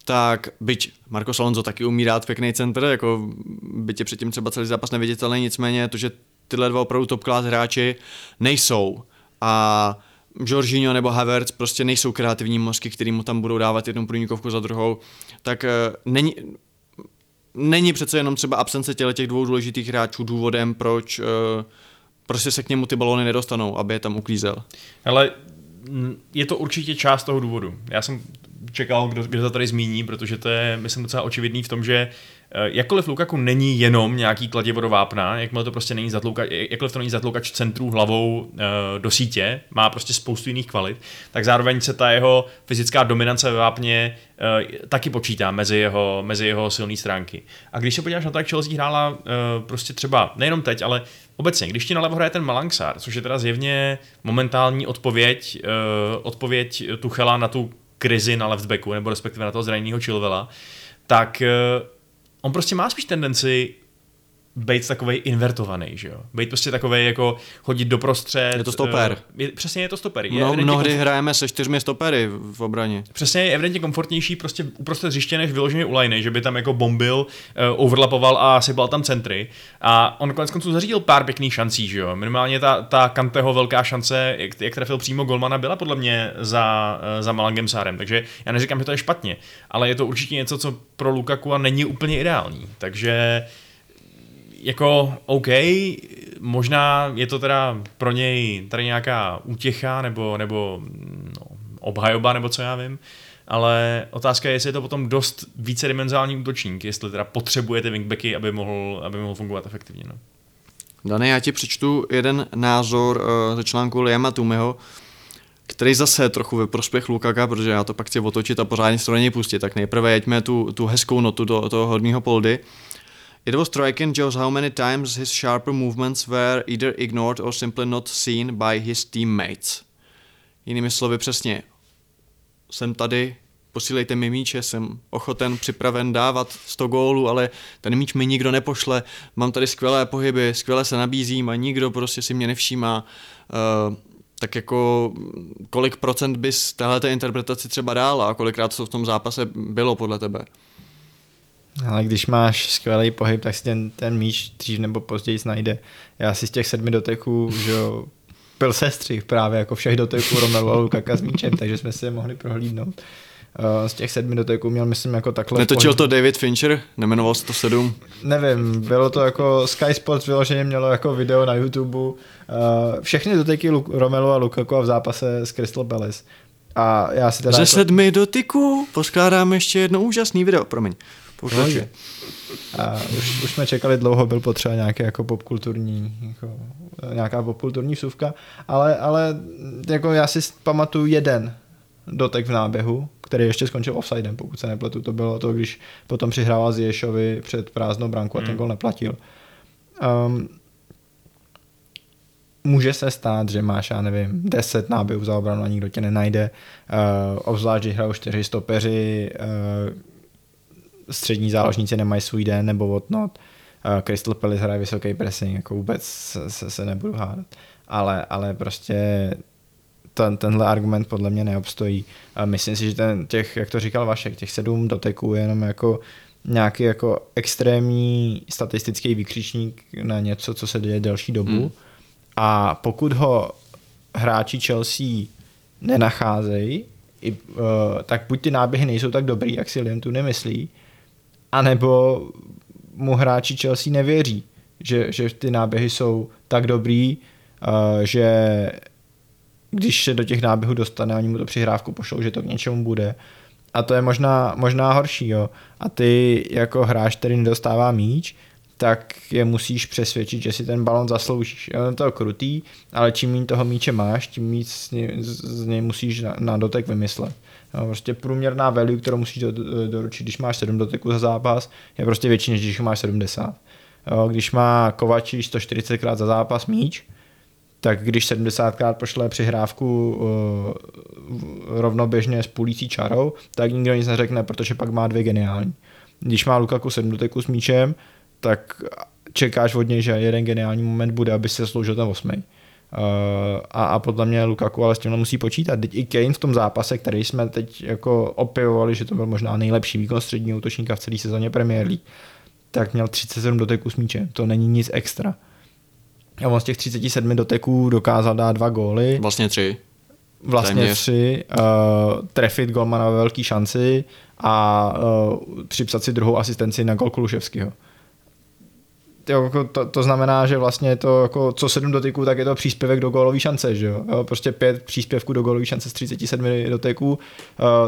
tak byť Marco Alonso taky umí dát pěkný center, jako byť je předtím třeba celý zápas neviditelný, nicméně to, že tyhle dva opravdu top class hráči nejsou. A Jorginho nebo Havertz prostě nejsou kreativní mozky, který mu tam budou dávat jednu průnikovku za druhou, tak uh, není, není přece jenom třeba absence těle těch dvou důležitých hráčů důvodem, proč prostě se k němu ty balony nedostanou, aby je tam uklízel. Ale mm, je to určitě část toho důvodu. Já jsem čekal, kdo, kdo to tady zmíní, protože to je, myslím, docela očividný v tom, že eh, jakkoliv Lukaku není jenom nějaký kladivo do vápna, jakmile to prostě není zatlouka, jakkoliv to není zatloukač centrů hlavou uh, do sítě, má prostě spoustu jiných kvalit, tak zároveň se ta jeho fyzická dominance ve vápně uh, taky počítá mezi jeho, mezi jeho silné stránky. A když se podíváš na to, jak Chelsea hrála prostě třeba, nejenom teď, ale obecně, když ti nalevo hraje ten Malangsar, což je teda zjevně momentální odpověď, odpověď Tuchela na tu krizi na leftbacku, nebo respektive na toho zraněného Chilvela, tak uh, on prostě má spíš tendenci být takový invertovaný, že jo? Být prostě takový jako chodit doprostřed. Je to stoper. Uh, je, přesně je to stoper. Je No, mnohdy komf- hrajeme se čtyřmi stopery v obraně. Přesně je evidentně komfortnější prostě uprostřed hřiště než vyloženě u liney, že by tam jako bombil, uh, overlapoval a sypal tam centry. A on konec konců zařídil pár pěkných šancí, že jo. Minimálně ta, ta Kanteho velká šance, jak, jak trefil přímo golmana, byla podle mě za, uh, za Malangem Sárem. Takže já neříkám, že to je špatně, ale je to určitě něco, co pro Lukaku a není úplně ideální. Takže jako OK, možná je to teda pro něj tady nějaká útěcha nebo, nebo no, obhajoba, nebo co já vím, ale otázka je, jestli je to potom dost vícedimenzální útočník, jestli teda potřebujete wingbacky, aby mohl, aby mohl fungovat efektivně. No. Dane, já ti přečtu jeden názor uh, ze článku Liama Tumeho, který zase je trochu ve prospěch Lukaka, protože já to pak chci otočit a pořádně něj pustit. Tak nejprve jeďme tu, tu hezkou notu do toho hodného poldy. It was striking just how many times his sharper movements were either ignored or simply not seen by his teammates. Jinými slovy přesně, jsem tady, posílejte mi míče, jsem ochoten, připraven dávat 100 gólů, ale ten míč mi nikdo nepošle, mám tady skvělé pohyby, skvěle se nabízím a nikdo prostě si mě nevšímá. Uh, tak jako kolik procent bys téhle interpretaci třeba dál a kolikrát to v tom zápase bylo podle tebe? Ale když máš skvělý pohyb, tak si ten, ten míč dřív nebo později najde. Já si z těch sedmi doteků, že jo, byl sestřih právě jako všech doteků Romelu a Lukaka s míčem, takže jsme si je mohli prohlídnout. Uh, z těch sedmi doteků měl, myslím, jako takhle... Netočil to David Fincher? Nemenoval se to sedm? Nevím, bylo to jako Sky Sports vyloženě mělo jako video na YouTube. Uh, všechny doteky Lu- Romelu a Lukaku a v zápase s Crystal Palace. A já si teda... Ze jako... sedmi dotyků poskládáme ještě jedno úžasný video, promiň. Pokračuj. A už, už jsme čekali dlouho, byl potřeba nějaké jako popkulturní, jako, nějaká popkulturní vsuvka, ale, ale jako já si pamatuju jeden dotek v náběhu, který ještě skončil offsidem, pokud se nepletu. To bylo to, když potom přihrával Zješovi před prázdnou branku a ten Hmm. gol neplatil. Um, může se stát, že máš, já nevím, 10 náběhů za obranu a nikdo tě nenajde, uh, obzvlášť, když hrajou čtyři stopeři, uh, střední záložníci nemají svůj den nebo whatnot. Uh, Crystal Palace hraje vysoký pressing, jako vůbec se, se, se nebudu hádat. Ale, ale prostě ten, tenhle argument podle mě neobstojí. A myslím si, že ten, těch, jak to říkal Vašek, těch sedm doteků je jenom jako nějaký jako extrémní statistický vykřičník na něco, co se děje delší dobu. Hmm. A pokud ho hráči Chelsea nenacházejí, i, uh, tak buď ty náběhy nejsou tak dobrý, jak si Liam tu nemyslí, anebo mu hráči Chelsea nevěří, že, že ty náběhy jsou tak dobrý, uh, že když se do těch náběhů dostane, oni mu to přihrávku pošlou, že to k něčemu bude. A to je možná, možná horší, jo. A ty jako hráč, který nedostává míč, tak je musíš přesvědčit, že si ten balon zasloužíš. Je to krutý, ale čím méně toho míče máš, tím víc z něj, z něj musíš na, na dotek vymyslet. Prostě průměrná value, kterou musíš do, do, doručit, když máš 7 doteků za zápas, je prostě větší, než když máš 70. Jo, když má Kovačič 140 krát za zápas míč, tak když 70krát pošle přihrávku uh, rovnoběžně s půlící čarou, tak nikdo nic neřekne, protože pak má dvě geniální. Když má Lukaku 7 doteků s míčem, tak čekáš od něj, že jeden geniální moment bude, aby se sloužil ten osmý. Uh, a, a podle mě Lukaku ale s tímhle musí počítat. Teď i Kane v tom zápase, který jsme teď jako opivovali, že to byl možná nejlepší výkon středního útočníka v celé sezóně Premier League, tak měl 37 doteků s míčem. To není nic extra. A on z těch 37 doteků dokázal dát dva góly, Vlastně tři. vlastně téměř. tři, uh, trefit golmana ve velké šanci a uh, připsat si druhou asistenci na gol Kuluševského. Jo, jako to, to, znamená, že vlastně to jako co sedm dotyků, tak je to příspěvek do gólové šance, že jo? jo? Prostě pět příspěvků do gólové šance z 37 doteků, uh,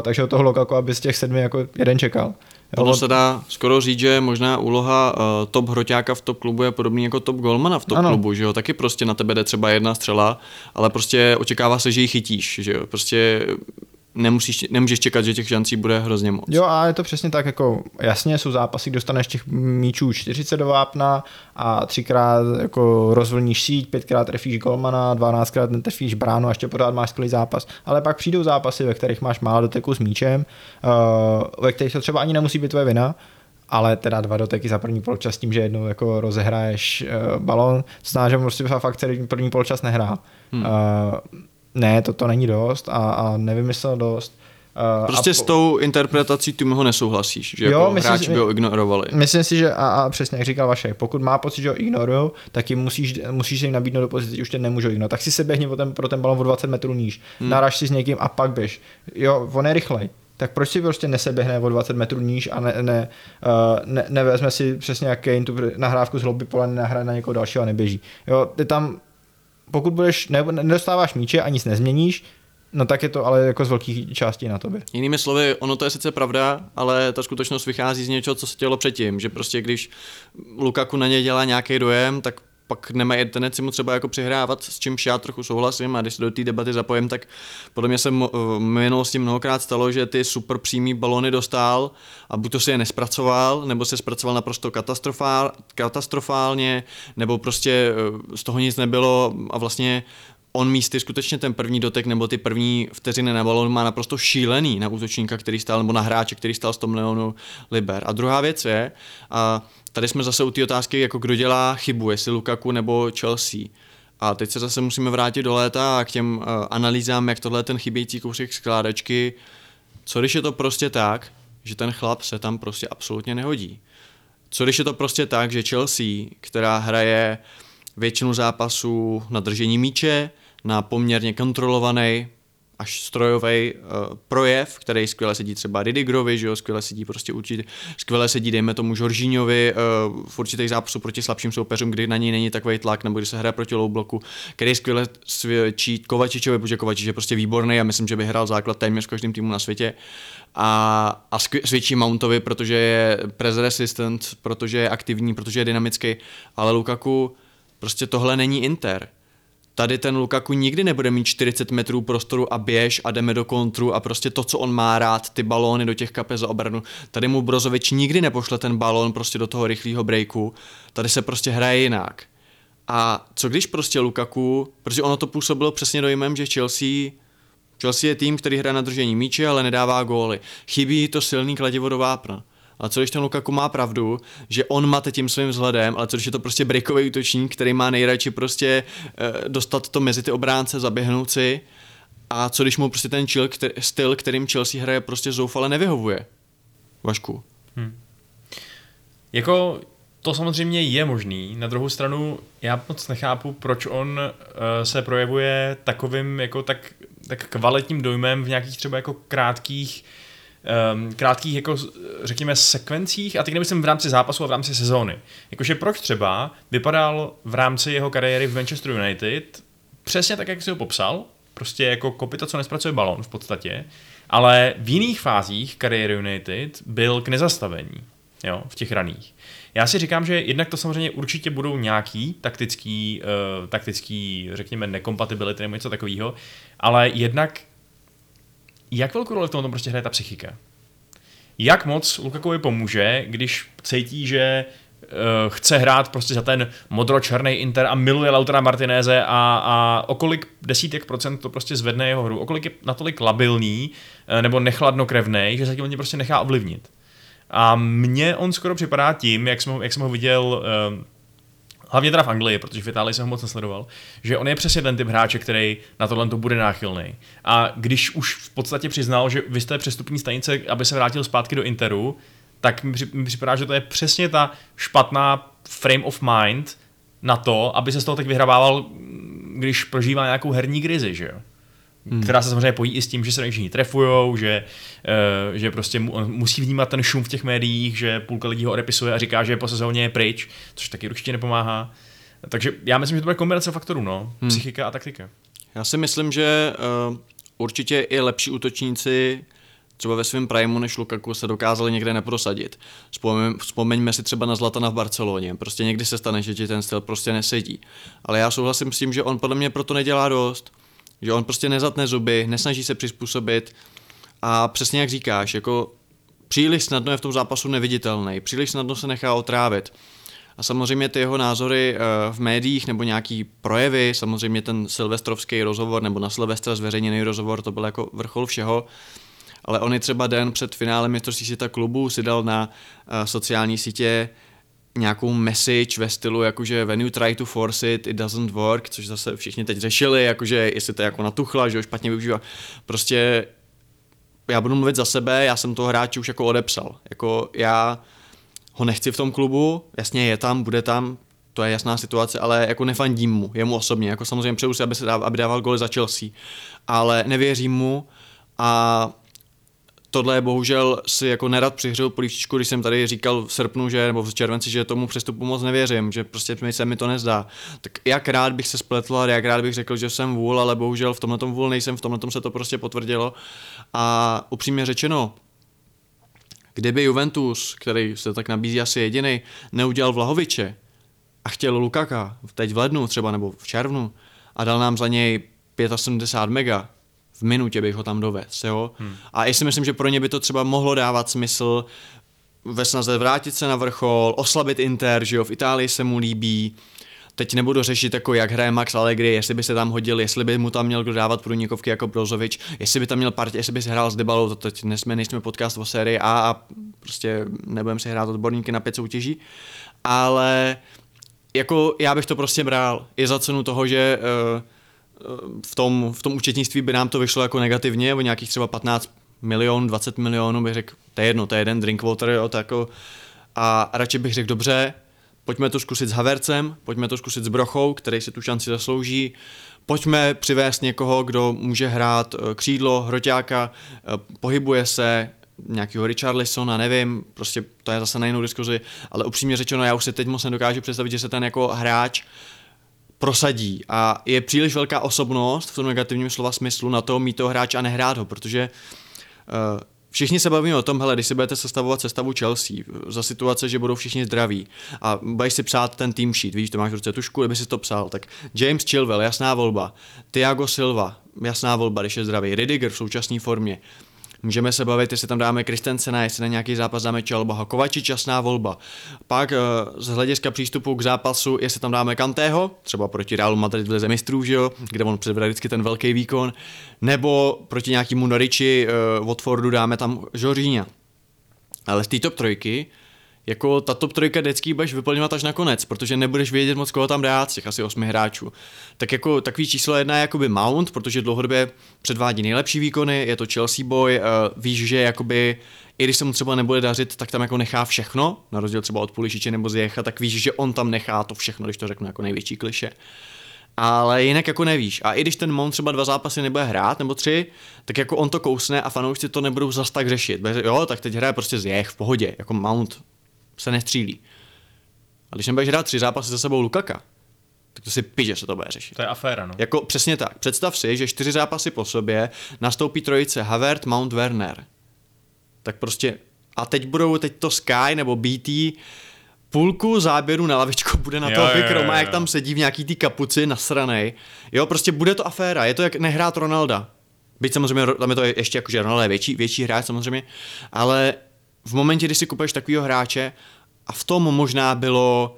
takže od toho Lukaku, aby z těch sedmi jako jeden čekal. Ono on- se dá skoro říct, že možná úloha uh, top hroťáka v top klubu je podobný jako top golmana v top Ano. klubu, že jo? Taky prostě na tebe jde třeba jedna střela, ale prostě očekává se, že ji chytíš, že jo? Prostě nemusíš, nemůžeš čekat, že těch šancí bude hrozně moc. Jo a je to přesně tak, jako jasně jsou zápasy, kdy dostaneš těch míčů 40 do vápna a třikrát jako rozvlníš síť, pětkrát trefíš golmana, dvanáctkrát netrefíš bránu a ještě pořád máš skvělý zápas. Ale pak přijdou zápasy, ve kterých máš málo doteků s míčem, uh, ve kterých to třeba ani nemusí být tvoje vina, ale teda dva doteky za první poločas tím, že jednou jako rozehraješ uh, balon, to znamená, že prostě fakt celý první poločas nehrál. Hmm. Uh, ne, to, to není dost a, a nevymyslel dost. Uh, Prostě a s tou interpretací ty ho nesouhlasíš, že Jo, jako myslím hráči by ho ignorovali. Myslím si, že a, a přesně jak říkal Vašek, pokud má pocit, že ho ignorují, tak jim musíš, musíš jim nabídnout do pozice, už tě nemůžou ignorovat. Tak si se běhni o ten, pro ten balon o 20 metrů níž, hmm. naraž si s někým a pak běž. Jo, on je rychlej. Tak proč si prostě neseběhne o 20 metrů níž a ne, ne, uh, ne, nevezme si přesně jak Kane tu nahrávku z hlouby pole, nahraje na někoho dalšího a neběží. Jo, ty tam, pokud budeš, ne, nedostáváš míče a nic nezměníš, no tak je to ale jako z velké části na tobě. Jinými slovy, ono to je sice pravda, ale ta skutečnost vychází z něčeho, co se dělo předtím, že prostě když Lukaku na něj dělá nějaký dojem, tak pak nemají tendenci mu třeba jako přihrávat, s čímž já trochu souhlasím a když se do té debaty zapojím, tak podle mě se mo- v minulosti mnohokrát stalo, že ty super přímý balony dostal a buď to si je nespracoval, nebo se zpracoval naprosto katastrofál, katastrofálně, nebo prostě eh, z toho nic nebylo a vlastně on místy skutečně ten první dotek nebo ty první vteřiny na balon má naprosto šílený na útočníka, který stál, nebo na hráče, který stál 100 milionů liber. A druhá věc je, a tady jsme zase u té otázky, jako kdo dělá chybu, jestli Lukaku nebo Chelsea. A teď se zase musíme vrátit do léta a k těm uh, analýzám, jak tohle je ten chybějící kousek skládačky. Co když je to prostě tak, že ten chlap se tam prostě absolutně nehodí? Co když je to prostě tak, že Chelsea, která hraje většinu zápasů na držení míče, na poměrně kontrolovaný až strojový uh, projev, který skvěle sedí třeba Ridigrovi, že jo, skvěle sedí prostě určitě, skvěle sedí, dejme tomu Žoržíňovi uh, v určitých zápasů proti slabším soupeřům, kdy na něj není takový tlak, nebo kdy se hraje proti low bloku, který skvěle svědčí Kovačičovi, protože Kovačič je prostě výborný a myslím, že by hrál základ téměř v každém týmu na světě. A, a svědčí Mountovi, protože je press resistant, protože je aktivní, protože je dynamický, ale Lukaku prostě tohle není Inter. Tady ten Lukaku nikdy nebude mít 40 metrů prostoru a běž a jdeme do kontru a prostě to, co on má rád, ty balóny do těch kapes za obranu. Tady mu Brozovič nikdy nepošle ten balón prostě do toho rychlého breaku. Tady se prostě hraje jinak. A co když prostě Lukaku, protože ono to působilo přesně dojmem, že Chelsea Chelsea je tým, který hraje na držení míče, ale nedává góly. Chybí to silný kladivo do vápna. A co když ten Lukaku má pravdu, že on mate tím svým vzhledem, ale co když je to prostě breakový útočník, který má nejradši prostě e, dostat to mezi ty obránce, zaběhnout si. A co když mu prostě ten chill, který, styl, kterým Chelsea hraje, prostě zoufale nevyhovuje? Vašku. Jako to samozřejmě je možný. Na druhou stranu já moc nechápu, proč on uh, se projevuje takovým jako tak, tak kvalitním dojmem v nějakých třeba jako krátkých um, krátkých jako řekněme sekvencích a teď nemyslím v rámci zápasu a v rámci sezóny. Jakože proč třeba vypadal v rámci jeho kariéry v Manchester United přesně tak, jak si ho popsal, prostě jako kopita, co nespracuje balon v podstatě, ale v jiných fázích kariéry United byl k nezastavení, jo, v těch raných. Já si říkám, že jednak to samozřejmě určitě budou nějaký taktický, uh, taktický řekněme, nekompatibility nebo něco takového, ale jednak jak velkou roli v tom prostě hraje ta psychika? Jak moc Lukakovi pomůže, když cítí, že uh, chce hrát prostě za ten modro-černý Inter a miluje Lautara Martineze a, a o kolik desítek procent to prostě zvedne jeho hru, o kolik je natolik labilní uh, nebo nechladnokrevný, že se tím prostě nechá ovlivnit. A mně on skoro připadá tím, jak jsem, ho- jak jsem ho viděl uh, hlavně teda v Anglii, protože v Itálii jsem ho moc nesledoval, že on je přesně ten typ hráče, který na tohle to bude náchylný. A když už v podstatě přiznal, že vy jste přestupní stanice, aby se vrátil zpátky do Interu, tak mi, při, mi připadá, že to je přesně ta špatná frame of mind na to, aby se z toho teď vyhrabával, když prožívá nějakou herní krizi, že jo? Hmm. která se samozřejmě pojí i s tím, že se na něj všichni trefujou, že, uh, že prostě mu, on musí vnímat ten šum v těch médiích, že půlka lidí ho odepisuje a říká, že po sezóně je pryč, což taky určitě nepomáhá. Takže já myslím, že to bude kombinace faktorů, no. Hmm. Psychika a taktika. Já si myslím, že uh, určitě i lepší útočníci třeba ve svém primu než Lukaku se dokázali někde neprosadit. Vzpomeň, vzpomeňme si třeba na Zlatana v Barceloně. Prostě někdy se stane, že ti ten styl prostě nesedí. Ale já souhlasím s tím, že on podle mě proto nedělá dost. Že on prostě nezatne zuby, nesnaží se přizpůsobit a přesně jak říkáš, jako příliš snadno je v tom zápasu neviditelný, příliš snadno se nechá otrávit. A samozřejmě ty jeho názory eh, v médiích nebo nějaký projevy, samozřejmě ten silvestrovský rozhovor nebo na Silvestra zveřejněný rozhovor, to byl jako vrchol všeho, ale on i třeba den před finále mistrovství světa klubu si dal na uh, sociální sítě nějakou message ve stylu, jakože when you try to force it, it doesn't work, což zase všichni teď řešili, jakože jestli to je jako natuchla, že ho špatně využívá. Prostě já budu mluvit za sebe, já jsem toho hráče už jako odepsal. Jako já ho nechci v tom klubu, jasně je tam, bude tam, to je jasná situace, ale jako nefandím mu, jemu osobně, jako samozřejmě přeju si, aby, se dával, aby dával goly za Chelsea, ale nevěřím mu a tohle bohužel si jako nerad přihřel polívčičku, když jsem tady říkal v srpnu, že, nebo v červenci, že tomu přestupu moc nevěřím, že prostě se mi to nezdá. Tak jak rád bych se spletl a jak rád bych řekl, že jsem vůl, ale bohužel v tomhle tom vůl nejsem, v tomhle tom se to prostě potvrdilo. A upřímně řečeno, kdyby Juventus, který se tak nabízí asi jediný, neudělal Vlahoviče a chtěl Lukaka teď v lednu třeba nebo v červnu a dal nám za něj 75 mega, v minutě bych ho tam dovez, jo. Hmm. A já si myslím, že pro ně by to třeba mohlo dávat smysl ve snaze vrátit se na vrchol, oslabit Inter, že jo, v Itálii se mu líbí, Teď nebudu řešit, jako jak hraje Max Allegri, jestli by se tam hodil, jestli by mu tam měl kdo dávat průnikovky jako Brozovič, jestli by tam měl partě, jestli by si hrál s Debalou, to teď nejsme, nejsme podcast o sérii A a prostě nebudeme si hrát odborníky na pět soutěží, ale jako já bych to prostě bral i za cenu toho, že uh, v tom, v tom účetnictví by nám to vyšlo jako negativně, o nějakých třeba 15 milionů, 20 milionů bych řekl, to je jedno, to je jeden drink water, jo, to jako, a radši bych řekl, dobře, pojďme to zkusit s Havercem, pojďme to zkusit s Brochou, který si tu šanci zaslouží, pojďme přivést někoho, kdo může hrát eh, křídlo, hroťáka, eh, pohybuje se, nějakého Richarlisona, nevím, prostě to je zase na jinou diskuzi, ale upřímně řečeno, já už si teď moc nedokážu představit, že se ten jako hráč prosadí. A je příliš velká osobnost v tom negativním slova smyslu na to mít toho hráče a nehrát ho, protože uh, Všichni se bavíme o tom, hele, když si budete sestavovat sestavu Chelsea za situace, že budou všichni zdraví a budeš si přát ten team sheet, víš, to máš v ruce tušku, kdyby si to psal, tak James Chilwell, jasná volba, Thiago Silva, jasná volba, když je zdravý, Ridiger v současné formě, Můžeme se bavit, jestli tam dáme Kristensena, jestli na nějaký zápas dáme Čelbaha. Kovači časná volba. Pak eh, z hlediska přístupu k zápasu, jestli tam dáme Kantého, třeba proti Realu Madrid v Lize mistrů, že jo, kde on předvede vždycky ten velký výkon, nebo proti nějakému Noriči uh, Watfordu dáme tam Jorginha. Ale z té top trojky jako ta top trojka vždycky budeš vyplňovat až nakonec, protože nebudeš vědět moc, koho tam dát z těch asi osmi hráčů. Tak jako takový číslo jedna je jakoby Mount, protože dlouhodobě předvádí nejlepší výkony, je to Chelsea boy, uh, víš, že jakoby i když se mu třeba nebude dařit, tak tam jako nechá všechno, na rozdíl třeba od Pulišiče nebo Zjecha, tak víš, že on tam nechá to všechno, když to řeknu jako největší kliše. Ale jinak jako nevíš. A i když ten Mount třeba dva zápasy nebude hrát, nebo tři, tak jako on to kousne a fanoušci to nebudou zas tak řešit. Jo, tak teď hraje prostě Zjech v pohodě, jako Mount se nestřílí. A když nebudeš hrát tři zápasy za sebou Lukaka, tak to si píš, že se to bude řešit. To je aféra, no. Jako přesně tak. Představ si, že čtyři zápasy po sobě nastoupí trojice Havert, Mount, Werner. Tak prostě a teď budou, teď to Sky nebo BT půlku záběru na lavičku bude na Jo, to, jo, aby jo, Kroma, jo. jak tam sedí v nějaký té kapuci nasranej. Jo, prostě bude to aféra. Je to jak nehrát Ronalda. Byť samozřejmě tam je to ještě jako, že Ronaldo je větší, větší hráč samozřejmě, ale v momentě, kdy si kupuješ takového hráče a v tom možná bylo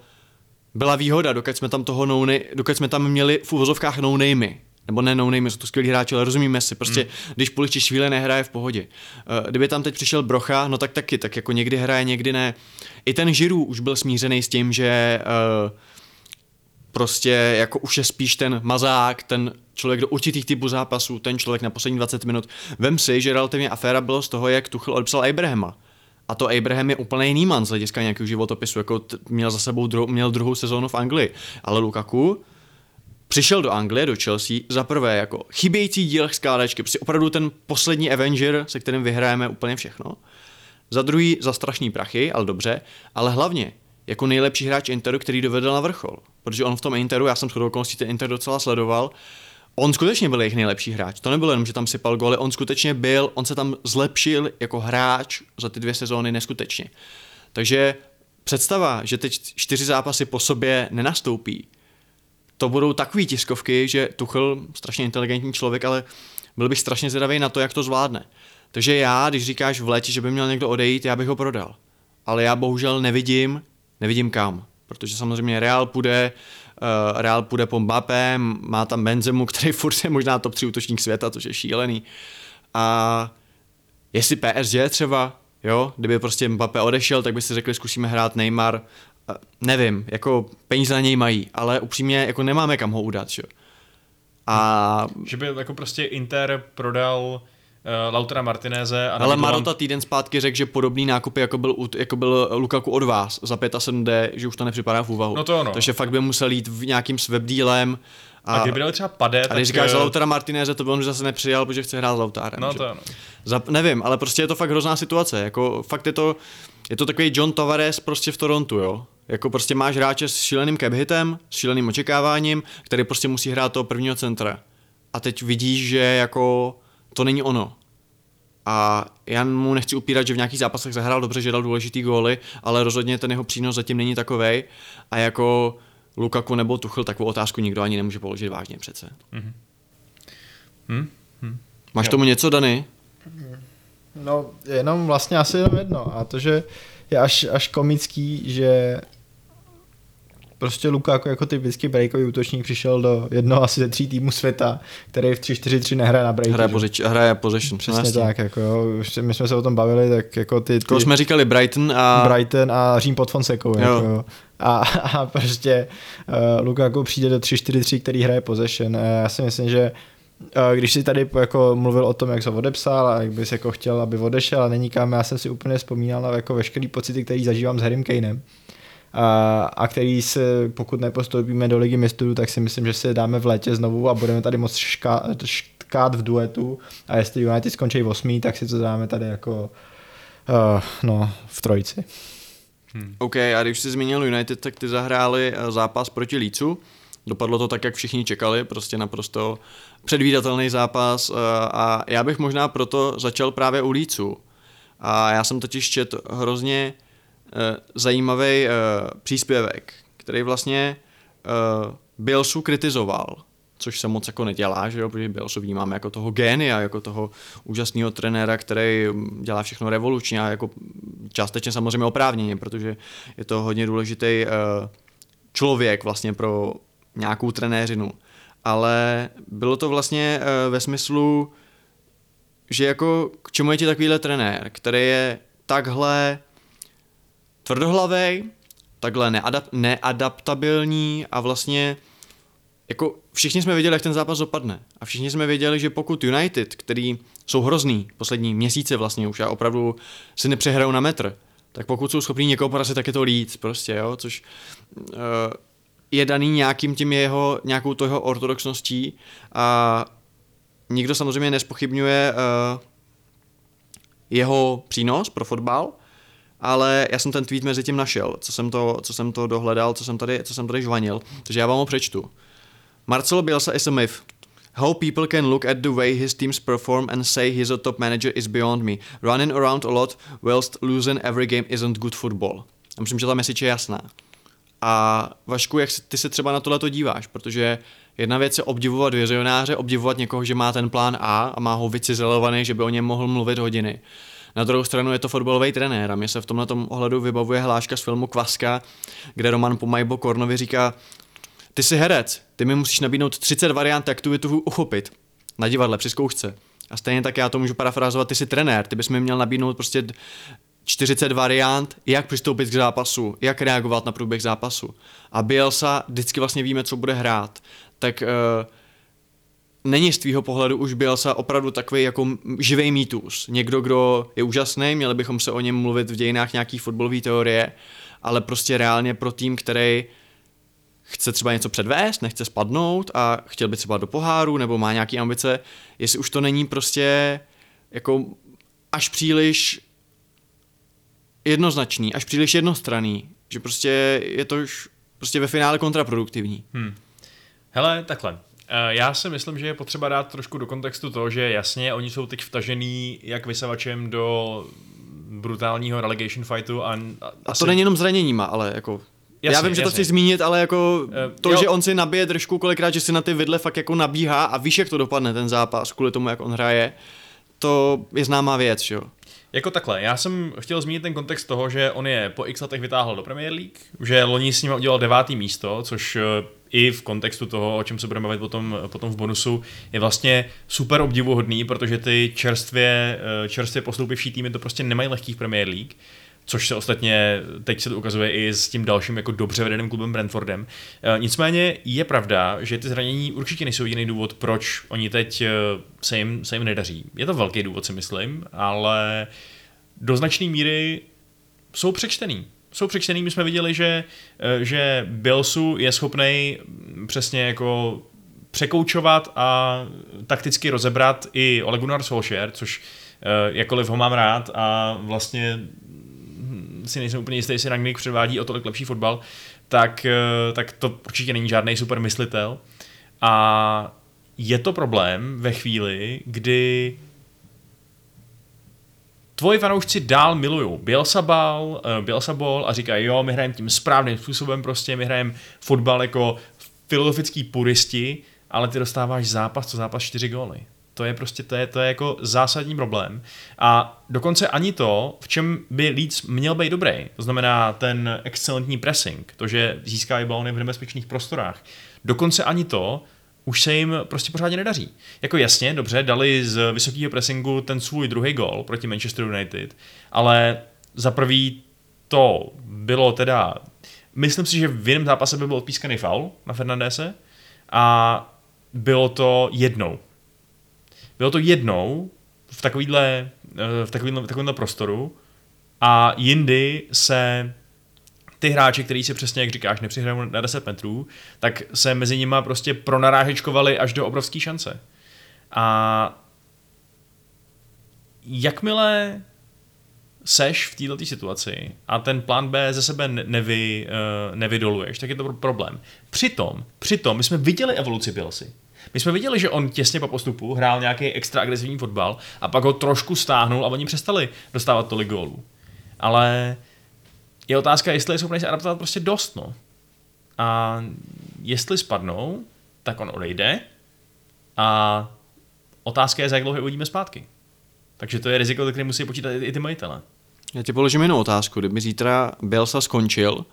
byla výhoda, dokud jsme tam toho no dokud jsme tam měli v uvozovkách no namey. Nebo ne no name, jsou to skvělí hráči, ale rozumíme si. Prostě, mm. když Pulič chvíli nehraje v pohodě. Uh, kdyby tam teď přišel Brocha, no tak taky, tak jako někdy hraje, někdy ne. I ten Žiru už byl smířený s tím, že uh, prostě jako už je spíš ten mazák, ten člověk do určitých typů zápasů, ten člověk na poslední 20 minut. Vem si, že relativně aféra bylo z toho, jak Tuchel odepsal Abrahama. A to Abraham je úplně jiný man z hlediska nějakého životopisu, jako t- měl za sebou druhou, měl druhou sezónu v Anglii. Ale Lukaku přišel do Anglie, do Chelsea, za prvé jako chybějící díl skládačky, prostě opravdu ten poslední Avenger, se kterým vyhrajeme úplně všechno. Za druhý za strašný prachy, ale dobře, ale hlavně jako nejlepší hráč Interu, který dovedl na vrchol. Protože on v tom Interu, já jsem shodou okolností ten Inter docela sledoval, on skutečně byl jejich nejlepší hráč. To nebylo jenom, že tam sypal góly, on skutečně byl, on se tam zlepšil jako hráč za ty dvě sezóny neskutečně. Takže představa, že teď čtyři zápasy po sobě nenastoupí, to budou takové tiskovky, že Tuchel, strašně inteligentní člověk, ale byl bych strašně zvědavý na to, jak to zvládne. Takže já, když říkáš v létě, že by měl někdo odejít, já bych ho prodal. Ale já bohužel nevidím, nevidím kam. Protože samozřejmě Real půjde, Real půjde po Mbappé, má tam Benzemu, který furt je možná top 3 útočník světa, což je šílený. A jestli PSG třeba, jo, kdyby prostě Mbappé odešel, tak by si řekli, zkusíme hrát Neymar, Uh, nevím, jako peníze na něj mají, ale upřímně jako nemáme kam ho udat, jo. A Že by jako prostě Inter prodal Lautera Martineze a ale Marota týden zpátky řekl, že podobný nákupy, jako byl, jako byl Lukaku od vás za 5,7D, že už to nepřipadá v úvahu. No to ano. Takže fakt by musel jít v nějakým s webdealem. A, a kdyby dali třeba Pade, a tak... když říkáš za eh, Lautara Martineze, to by on už zase nepřijal, protože chce hrát s Lautárem. No že? to ano. Za, nevím, ale prostě je to fakt hrozná situace. Jako, fakt je to, je to takový John Tavares prostě v Torontu, jo. Jako prostě máš hráče s šíleným cap hitem, s šíleným očekáváním, který prostě musí hrát toho prvního centra. A teď vidíš, že jako to není ono. A já mu nechci upírat, že v nějakých zápasech zahrál dobře, že dal důležitý góly, ale rozhodně ten jeho přínos zatím není takovej. A jako Lukaku nebo Tuchel takovou otázku nikdo ani nemůže položit vážně přece. Hm? Máš Jo. tomu něco, Dany? No, jenom vlastně asi jenom jedno. A to, že je až, až komický, že prostě Lukaku jako typický breakový útočník přišel do jednoho asi ze tří týmů světa, který v 3-4-3 nehraje na breaky. Hraje, že? pořič, hraje possession. Přesně jasně. tak, jako jo. My jsme se o tom bavili, tak jako ty, ty Koho jsme říkali Brighton a... Brighton a Řím pod Fonsekou. Jo. Jako. A, a prostě uh, Lukaku přijde do 3-4-3, který hraje possession. Uh, já si myslím, že uh, když si tady jako mluvil o tom, jak se odepsal a jak bys jako chtěl, aby odešel a není kam, já jsem si úplně vzpomínal na jako veškerý pocity, který zažívám s Harrym Kanem. A, a který se, pokud nepostoupíme do ligy mistrů, tak si myslím, že si je dáme v létě znovu a budeme tady moc ška, škát v duetu a jestli United skončí v osmý, tak si to dáme tady jako uh, no, v trojici. OK, a když jsi zmínil United, tak ty zahráli eh, zápas proti Lícu. Dopadlo to tak, jak všichni čekali, prostě naprosto předvídatelný zápas eh, a já bych možná proto začal právě u Lícu. A já jsem totiž čet hrozně zajímavý příspěvek, který vlastně Bielsu kritizoval, což se moc jako nedělá, že jo, protože Bielsu vnímáme jako toho génia, jako toho úžasného trenéra, který dělá všechno revolučně a jako částečně samozřejmě oprávněně, protože je to hodně důležitý eh, člověk vlastně pro nějakou trenéřinu. Ale bylo to vlastně eh, ve smyslu, že jako k čemu je ti takovýhle trenér, který je takhle tvrdohlavej, takhle neadap- neadaptabilní a vlastně jako všichni jsme věděli, jak ten zápas dopadne. A všichni jsme věděli, že pokud United, který jsou hrozný poslední měsíce vlastně už a opravdu si nepřehrajou na metr, tak pokud jsou schopní někoho porazit, tak je to Leeds prostě, jo, což uh, je daný nějakým tím jeho, nějakou to jeho ortodoxností a nikdo samozřejmě nespochybňuje uh, jeho přínos pro fotbal, ale já jsem ten tweet mezi tím našel, co jsem to, co jsem to dohledal, co jsem tady, co jsem tady žvanil, takže já vám ho přečtu. Marcelo Bielsa is a myth. How people can look at the way his teams perform and say he's a top manager is beyond me. Running around a lot whilst losing every game isn't good football. Já myslím, že ta message je jasná. A Vašku, jak ty se třeba na tohle to díváš? Protože jedna věc je obdivovat vizionáře, obdivovat někoho, že má ten plán A a má ho vycizelovaný, že by o něm mohl mluvit hodiny. Na druhou stranu je to fotbalový trenér a mě se v tomhle ohledu vybavuje hláška z filmu Kvaska, kde Roman Pomajbo Kornovi říká, ty jsi herec, ty mi musíš nabídnout 30 variant, jak tu větu uchopit. Na divadle, při zkoušce. A stejně tak já to můžu parafrázovat, ty jsi trenér, ty bys mi měl nabídnout prostě 40 variant, jak přistoupit k zápasu, jak reagovat na průběh zápasu. A Bielsa, vždycky vlastně víme, co bude hrát. Tak uh, není z tvýho pohledu už Bielsa opravdu takový jako živý mýtus. Někdo, kdo je úžasný, měli bychom se o něm mluvit v dějinách nějaký fotbalové teorie, ale prostě reálně pro tým, který chce třeba něco předvést, nechce spadnout a chtěl by třeba do poháru nebo má nějaké ambice, jestli už to není prostě jako až příliš jednoznačný, až příliš jednostranný, že prostě je to už prostě ve finále kontraproduktivní. Hmm. Hele, takhle. Eh, Já si myslím, že je potřeba dát trošku do kontextu to, že jasně, oni jsou teď vtažený jak vysavačem do brutálního relegation fightu a, a, A to není jenom zraněníma, ale jako... Jasně, já vím, že to jasně. chci zmínit, ale jako Eh, to, jo. že on si nabije držku kolikrát, že si na ty vidle fakt jako nabíhá a víš, jak to dopadne ten zápas kvůli tomu, jak on hraje, to je známá věc, že jo. Jako takhle, já jsem chtěl zmínit ten kontext toho, že on je po x letech vytáhl do Premier League, že loni s ním udělal devátý místo, což eh, i v kontextu toho, o čem se budeme bavit potom, potom v bonusu, je vlastně super obdivuhodný, protože ty čerstvě, eh, čerstvě postoupivší týmy to prostě nemají lehký v Premier League, což se ostatně teď se to ukazuje i s tím dalším jako dobře vedeným klubem Brentfordem. Eh, Nicméně je pravda, že ty zranění určitě nejsou jediný důvod, proč oni teď eh, se jim, se jim nedaří. Je to velký důvod, si myslím, ale do značné míry jsou přečtený. Jsou přečtený, my jsme viděli, že, eh, že Bilsu je schopný přesně jako překoučovat a takticky rozebrat i Ole Gunnar Solskjaer, což eh, jakkoliv ho mám rád a vlastně si nejsem úplně jistý, jestli Rangnick předvádí o tolik lepší fotbal, tak, eh, tak to určitě není žádný super myslitel. A je to problém ve chvíli, kdy tvoji fanoušci dál milují Bielsa ball, uh, Bielsa ball a říkají, jo, my hrajeme tím správným způsobem prostě, my hrajeme fotbal jako filozofický puristi, ale ty dostáváš zápas, co zápas čtyři góly. To je prostě, to je, to je jako zásadní problém. A dokonce ani to, v čem by Leeds měl být dobrý, to znamená ten excelentní pressing, to, že získávají balony v nebezpečných prostorách, dokonce ani to už se jim prostě pořádně nedaří. Jako jasně, dobře, dali z vysokého pressingu ten svůj druhý gol proti Manchester United, ale za prvý to bylo teda, myslím si, že v jiném zápase by byl odpískaný faul na Fernandese a bylo to jednou. Bylo to jednou v takovýhle, eh, v takovýhle, v prostoru a jindy se ty hráči, kteří si přesně, jak říkáš, nepřihrajou na 10 metrů, tak se mezi nimi prostě pronarážečkovali až do obrovské šance. A jakmile seš v této situaci a ten plán B ze sebe ne- nevy, uh, nevydoluješ, tak je to problém. Přitom, přitom, my jsme viděli evoluci Bielsy. My jsme viděli, že on těsně po postupu hrál nějaký extra agresivní fotbal a pak ho trošku stáhnul a oni přestali dostávat tolik gólů. Ale je otázka, jestli je schopný se adaptovat prostě dost, no. A jestli spadnou, tak on odejde a otázka je, za jak dlouho uvidíme zpátky. Takže to je riziko, které musí počítat i ty majitele. Já ti položím jinou otázku. Kdyby zítra Bielsa skončil,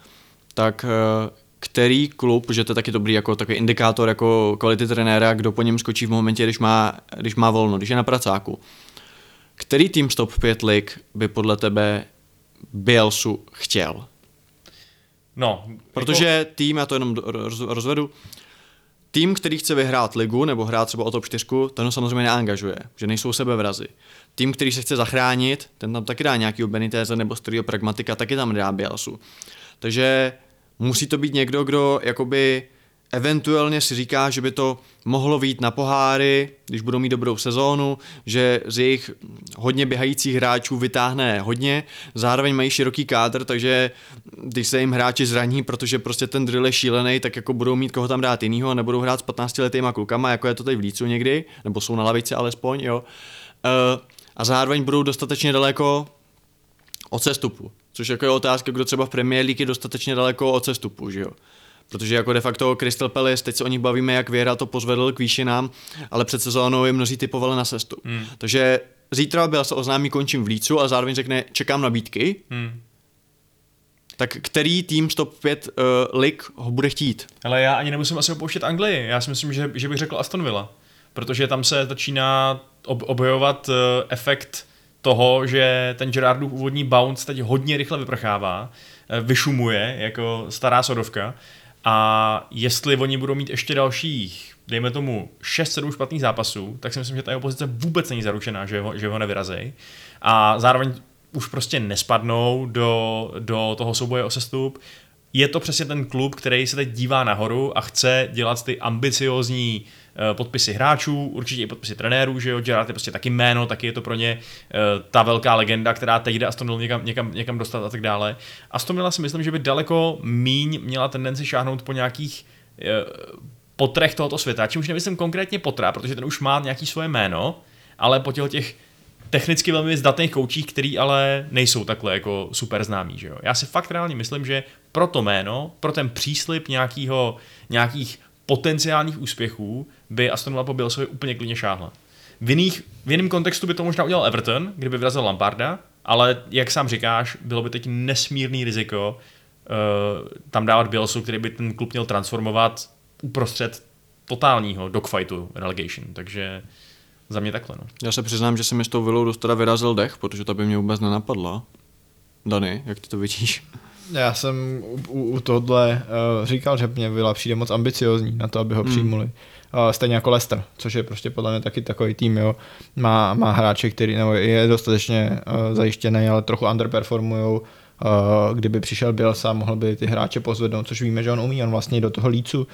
tak eh, který klub, že to je taky dobrý jako takový indikátor jako kvality trenéra, kdo po něm skočí v momentě, když má, když má volno, když je na pracáku. Který tým z top 5 lig by podle tebe Bielsu chtěl? No, Protože jako, tým, já to jenom rozvedu, tým, který chce vyhrát ligu nebo hrát třeba o top 4, ten ho samozřejmě neangažuje, že nejsou sebevrazy. Tým, který se chce zachránit, ten tam taky dá nějaký Benitéze nebo starého pragmatika, taky tam dá Bielsu. Takže musí to být někdo, kdo jakoby eventuálně si říká, že by to mohlo výjít na poháry, když budou mít dobrou sezónu, že z jejich hodně běhajících hráčů vytáhne hodně, zároveň mají široký kádr, takže když se jim hráči zraní, protože prostě ten drill je šílený, tak jako budou mít koho tam dát jinýho a nebudou hrát s 15 letýma klukama, jako je to tady v Lícu někdy, nebo jsou na lavici alespoň, jo. Uh, a zároveň budou dostatečně daleko od sestupu. Což jako je otázka, kdo třeba v Premier League je dostatečně daleko od sestupu, že jo. Protože jako de facto Crystal Palace, teď se o nich bavíme, jak Věra to pozvedl k výšinám, ale před sezónou je mnozí typovali na sestup. Hmm. Takže zítra byl se oznámí, končím v Lícu a zároveň řekne, čekám nabídky. Hmm. Tak který tým z top 5 uh, lig ho bude chtít? Ale já ani nemusím asi opouštět Anglii. Já si myslím, že, že bych řekl Aston Villa. Protože tam se začíná ob- objevovat uh, efekt toho, že ten Gerardův úvodní bounce teď hodně rychle vyprchává, uh, vyšumuje jako stará sodovka a jestli oni budou mít ještě dalších, dejme tomu 6-7 špatných zápasů, tak si myslím, že ta jeho pozice vůbec není zaručená, že ho, že ho nevyrazej. A zároveň už prostě nespadnou do, do toho souboje o sestup. Je to přesně ten klub, který se teď dívá nahoru a chce dělat ty ambiciozní eh, podpisy hráčů, určitě i podpisy trenérů, že jo, Gerard je prostě taky jméno, taky je to pro ně eh, ta velká legenda, která teď jde Aston Villa někam, někam, někam dostat a tak dále. Aston Villa si myslím, že by daleko míň měla tendenci šáhnout po nějakých eh, potrech tohoto světa, čímž nemyslím konkrétně potra, protože ten už má nějaký svoje jméno, ale po těch, těch technicky velmi zdatných koučích, který ale nejsou takhle jako super známí. Že jo? Já si fakt reálně myslím, že pro to jméno, pro ten příslip nějakýho, nějakých potenciálních úspěchů by Aston Villa po Bielsovi úplně klidně šáhla. V, jiných, v jiném kontextu by to možná udělal Everton, kdyby vyrazil Lamparda, ale jak sám říkáš, bylo by teď nesmírný riziko uh, tam dávat Bielsu, který by ten klub měl transformovat uprostřed totálního dogfightu relegation, takže za mě takhle. No. Já se přiznám, že se mi s tou vilou dost teda vyrazil dech, protože to by mě vůbec nenapadlo. Dany, jak ty to vidíš? Já jsem u, u, tohle uh, říkal, že mě Villa přijde moc ambiciozní na to, aby ho Hmm. přijmuli. Uh, stejně jako Leicester, což je prostě podle mě taky takový tým, jo. Má, má hráče, který nebo je dostatečně uh, zajištěný, ale trochu underperformujou. Uh, kdyby přišel Bielsa, mohl by ty hráče pozvednout, což víme, že on umí. On vlastně do toho lícu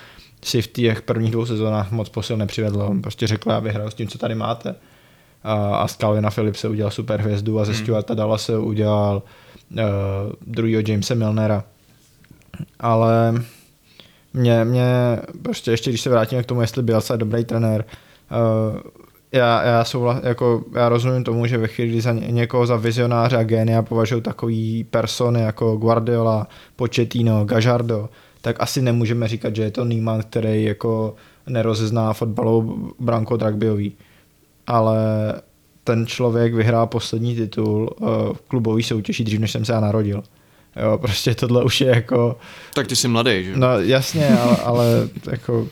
si v těch prvních dvou sezónách moc posil nepřivedl. On prostě řekl, já vyhraju s tím, co tady máte. A, a z Calvina Philipse udělal super hvězdu a ze Hmm. Stuarta Dallase udělal uh, druhýho Jamesa Milnera. Ale mě, mě prostě ještě, když se vrátíme k tomu, jestli Bielsa je dobrý trenér, uh, já, já, souhlas, jako, já rozumím tomu, že ve chvíli, kdy za ně, někoho za vizionáře a génia považují takový persony jako Guardiola, Pochettino, Gajardo, tak asi nemůžeme říkat, že je to Neyman, který jako nerozezná fotbalovou branku od rugbyový. ale ten člověk vyhrál poslední titul uh, v klubový soutěži dřív, než jsem se já narodil. Jo, prostě tohle už je jako, Tak ty jsi mladý, že? no jasně, ale, ale jako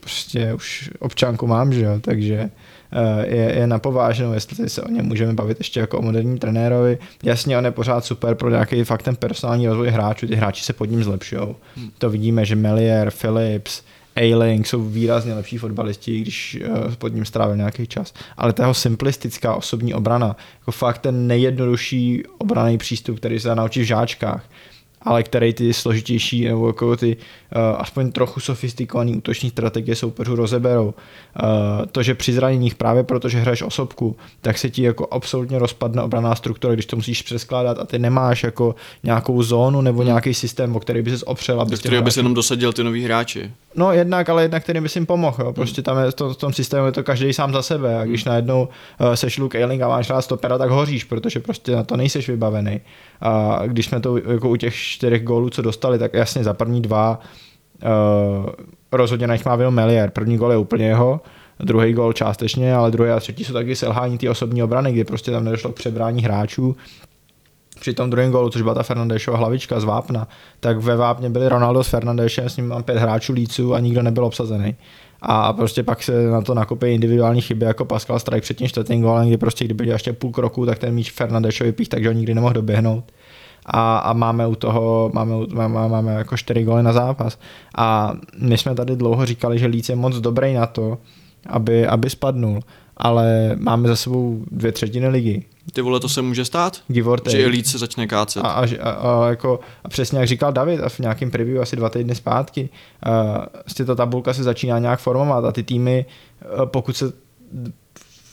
prostě už občanku mám, že jo, takže eh, je, je na pováženou, jestli se o něm můžeme bavit ještě jako o moderním trenérovi. Jasně, on je pořád super pro nějaký fakt ten personální rozvoj hráčů, ty hráči se pod ním zlepšují. Hmm. To vidíme, že Melier, Phillips, A-Link jsou výrazně lepší fotbalisti, když uh, pod ním strávil nějaký čas. Ale ta jeho simplistická osobní obrana, jako fakt ten nejjednodušší obraný přístup, který se dá naučit v žáčkách, ale který ty složitější nebo jako ty aspoň trochu sofistikovaný útoční strategie soupeřů rozeberou. Uh, to, že při zraněních právě protože hraješ osobku, tak se ti jako absolutně rozpadne obraná struktura, když to musíš přeskládat a ty nemáš jako nějakou zónu nebo nějaký systém, o který by se opřel. Do abys těm kterého by hráčům- se jenom dosadil ty nový hráči. No jednak, ale jednak, který bys jim pomohl. Jo. Prostě tam je to, v tom systému je to každý sám za sebe. A když najednou uh, seš Luke Ayling a máš rád stopera, tak hoříš, protože prostě na to nejseš vybavený. A když jsme to jako u těch čtyřech gólů, co dostali, tak jasně za první dva uh, rozhodně na nich má vinu Melier. První gól je úplně jeho, druhý gól částečně, ale druhý a třetí jsou taky selhání ty osobní obrany, kdy prostě tam nedošlo k přebrání hráčů při tom druhém gólu, což byla ta Fernandešova hlavička z Vápna, tak ve Vápně byli Ronaldo s Fernandešem, s ním mám pět hráčů líců a nikdo nebyl obsazený. A prostě pak se na to nakopí individuální chyby jako Pascal Strike před tím čtvrtým gólem, kdy prostě kdyby dělal ještě půl kroku, tak ten míč Fernandešovi pích, takže ho nikdy nemohl doběhnout. A, a máme u toho, máme, máme, máme jako čtyři góly na zápas. A my jsme tady dlouho říkali, že Líc je moc dobrý na to, aby, aby spadnul. Ale máme za sebou dvě třetiny ligy. Ty vole, to se může stát? Give Že. Elite se začne kácet. A, a, a, a, jako, a přesně jak říkal David a v nějakém preview asi dva týdny zpátky, uh, ta tabulka se začíná nějak formovat a ty týmy, uh, pokud se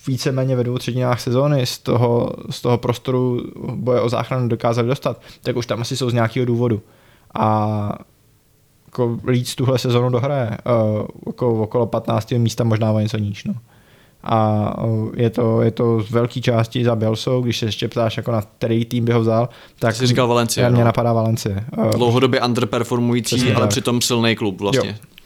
víceméně ve dvou třetinách sezóny z toho, z toho prostoru boje o záchranu dokázali dostat, tak už tam asi jsou z nějakého důvodu. A jako Leeds tuhle sezónu dohraje uh, jako okolo 15. místa, možná o něco níž. No. A uh, je to, je to z velké části za Bielsou, když se ještě ptáš, jako na který tým by ho vzal, tak Jsi říkal Valencia, mě no. napadá Valencie. Uh, Dlouhodobě underperformující, ale tak. přitom silný klub vlastně. Jo.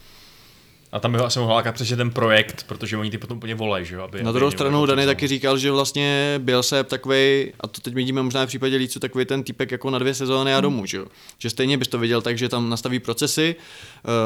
A tam by ho asi mohl lákat přesně ten projekt, protože oni ty potom úplně volají, že jo? Aby, Na aby druhou stranu Dany taky říkal, že vlastně byl se takový, a to teď vidíme možná v případě Lícu, takový ten typek jako na dvě sezóny a domů, že jo. Že stejně bys to viděl tak, že tam nastaví procesy,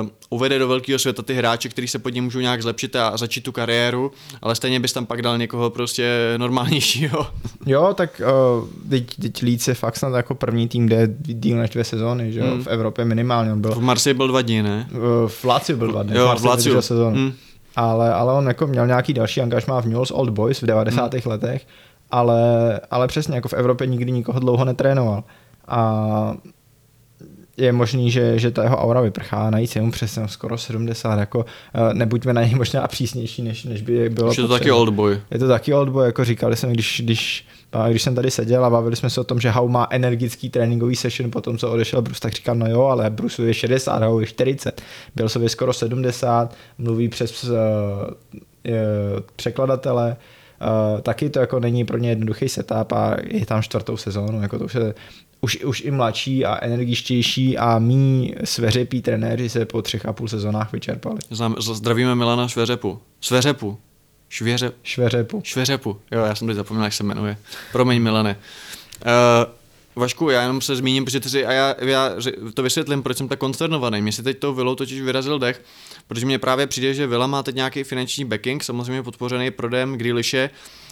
uh, uvede do velkého světa ty hráče, kteří se pod ním můžou nějak zlepšit a začít tu kariéru, ale stejně bys tam pak dal někoho prostě normálnějšího. Jo, tak uh, teď, teď je fakt snad jako první tým, kde je díl než dvě sezóny, že jo? Hmm. v Evropě minimálně. On byl, V Marseille byl dva dny, ne? uh, v Láciu byl dva dny, Jo, v Vydržel sezónu. Hmm. Ale, ale on jako měl nějaký další angažmá v Newell's Old Boys v 90. Hmm. letech, ale, ale přesně jako v Evropě nikdy nikoho dlouho netrénoval. A je možný, že, že ta jeho aura vyprchá, najít je mu přesně skoro 70, jako eh, nebuďme na něj možná přísnější, než, než by bylo Už je to taky potřeba. old boy. Je to taky old boy, jako říkali jsme, když, když, když jsem tady seděl a bavili jsme se o tom, že Hau má energický tréninkový session po tom, co odešel Bruce, tak říkám, no jo, ale Bruce je 60, Hau je 40, byl sobě skoro 70, mluví přes uh, překladatele, Uh, taky to jako není pro ně jednoduchý setup a je tam čtvrtou sezónu, jako to už je už, už i mladší a energičtější a mý sveřepí trenéři se po třech a půl sezónách vyčerpali. Zdravíme Milana Šveřepu. Šveřepu. Švěře, Šveřepu. Šveřepu. Jo, já jsem teď zapomněl, jak se jmenuje. Promiň, Milane. Uh, Vašku, já jenom se zmíním, protože ty si, a já, já to vysvětlím, proč jsem tak konsternovaný. Mně si teď to Vilou totiž vyrazil dech, protože mně právě přijde, že Vila má teď nějaký finanční backing, samozřejmě podpořený prodejem Grealishe,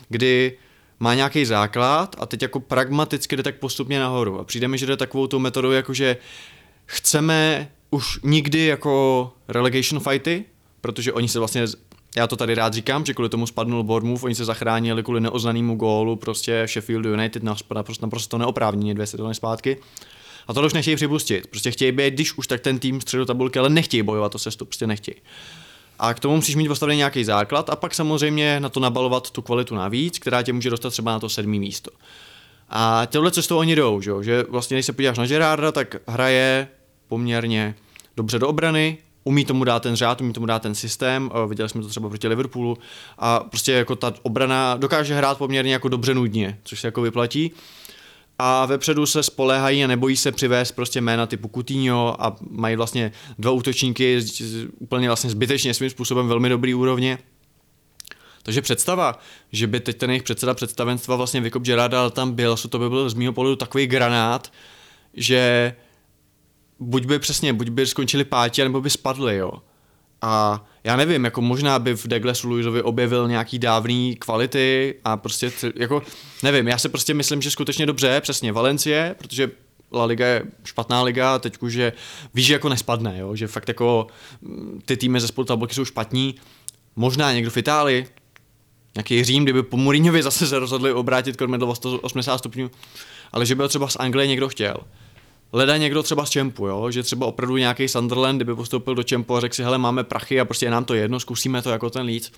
kdy má nějaký základ a teď jako pragmaticky jde tak postupně nahoru. A přijde mi, že jde takovou tou metodou, jakože chceme už nikdy jako relegation fighty, protože oni se vlastně, já to tady rád říkám, že kvůli tomu spadnul Bournemouth, oni se zachránili kvůli neoznanému gólu prostě Sheffield United naprosto, naprosto neoprávněně dvě sezóny zpátky. A to už nechtějí připustit. Prostě chtějí být, když už tak ten tým středu tabulky, ale nechtějí bojovat o sestup, prostě nechtějí. A k tomu musíš mít postavený nějaký základ a pak samozřejmě na to nabalovat tu kvalitu navíc, která tě může dostat třeba na to sedmý místo. A těhle cestou oni jdou, že, že vlastně když se podíváš na Gerarda, tak hraje poměrně dobře do obrany, umí tomu dát ten řád, umí tomu dát ten systém, eh, viděli jsme to třeba proti Liverpoolu a prostě jako ta obrana dokáže hrát poměrně jako dobře nudně, což se jako vyplatí. A vepředu se spoléhají a nebojí se přivést prostě jména typu Coutinho a mají vlastně dva útočníky úplně vlastně zbytečně svým způsobem velmi dobrý úrovně. Takže představa, že by teď ten jejich předseda představenstva vlastně vykop Gerarda, tam byl, to by byl z mého pohledu takový granát, že buď by přesně, buď by skončili pátí, nebo by spadli, jo. A já nevím, jako možná by v Douglasu Luisovi objevil nějaký dávný kvality a prostě, jako, nevím, já si prostě myslím, že skutečně dobře, přesně Valencie, protože La Liga je špatná liga a teď už, že víš, že jako nespadne, jo? že fakt jako mm, ty týmy ze spolu tabulky jsou špatní, možná někdo v Itálii, nějaký Řím, kdyby po Mourinhovi zase se rozhodli obrátit kormidlo o 180 stupňů, ale že by ho třeba z Anglie někdo chtěl. Leda někdo třeba z Čempu, jo? že třeba opravdu nějaký Sunderland, kdyby postoupil do Čempu a řekl si, hele, máme prachy a prostě je nám to jedno, zkusíme to jako ten Leeds.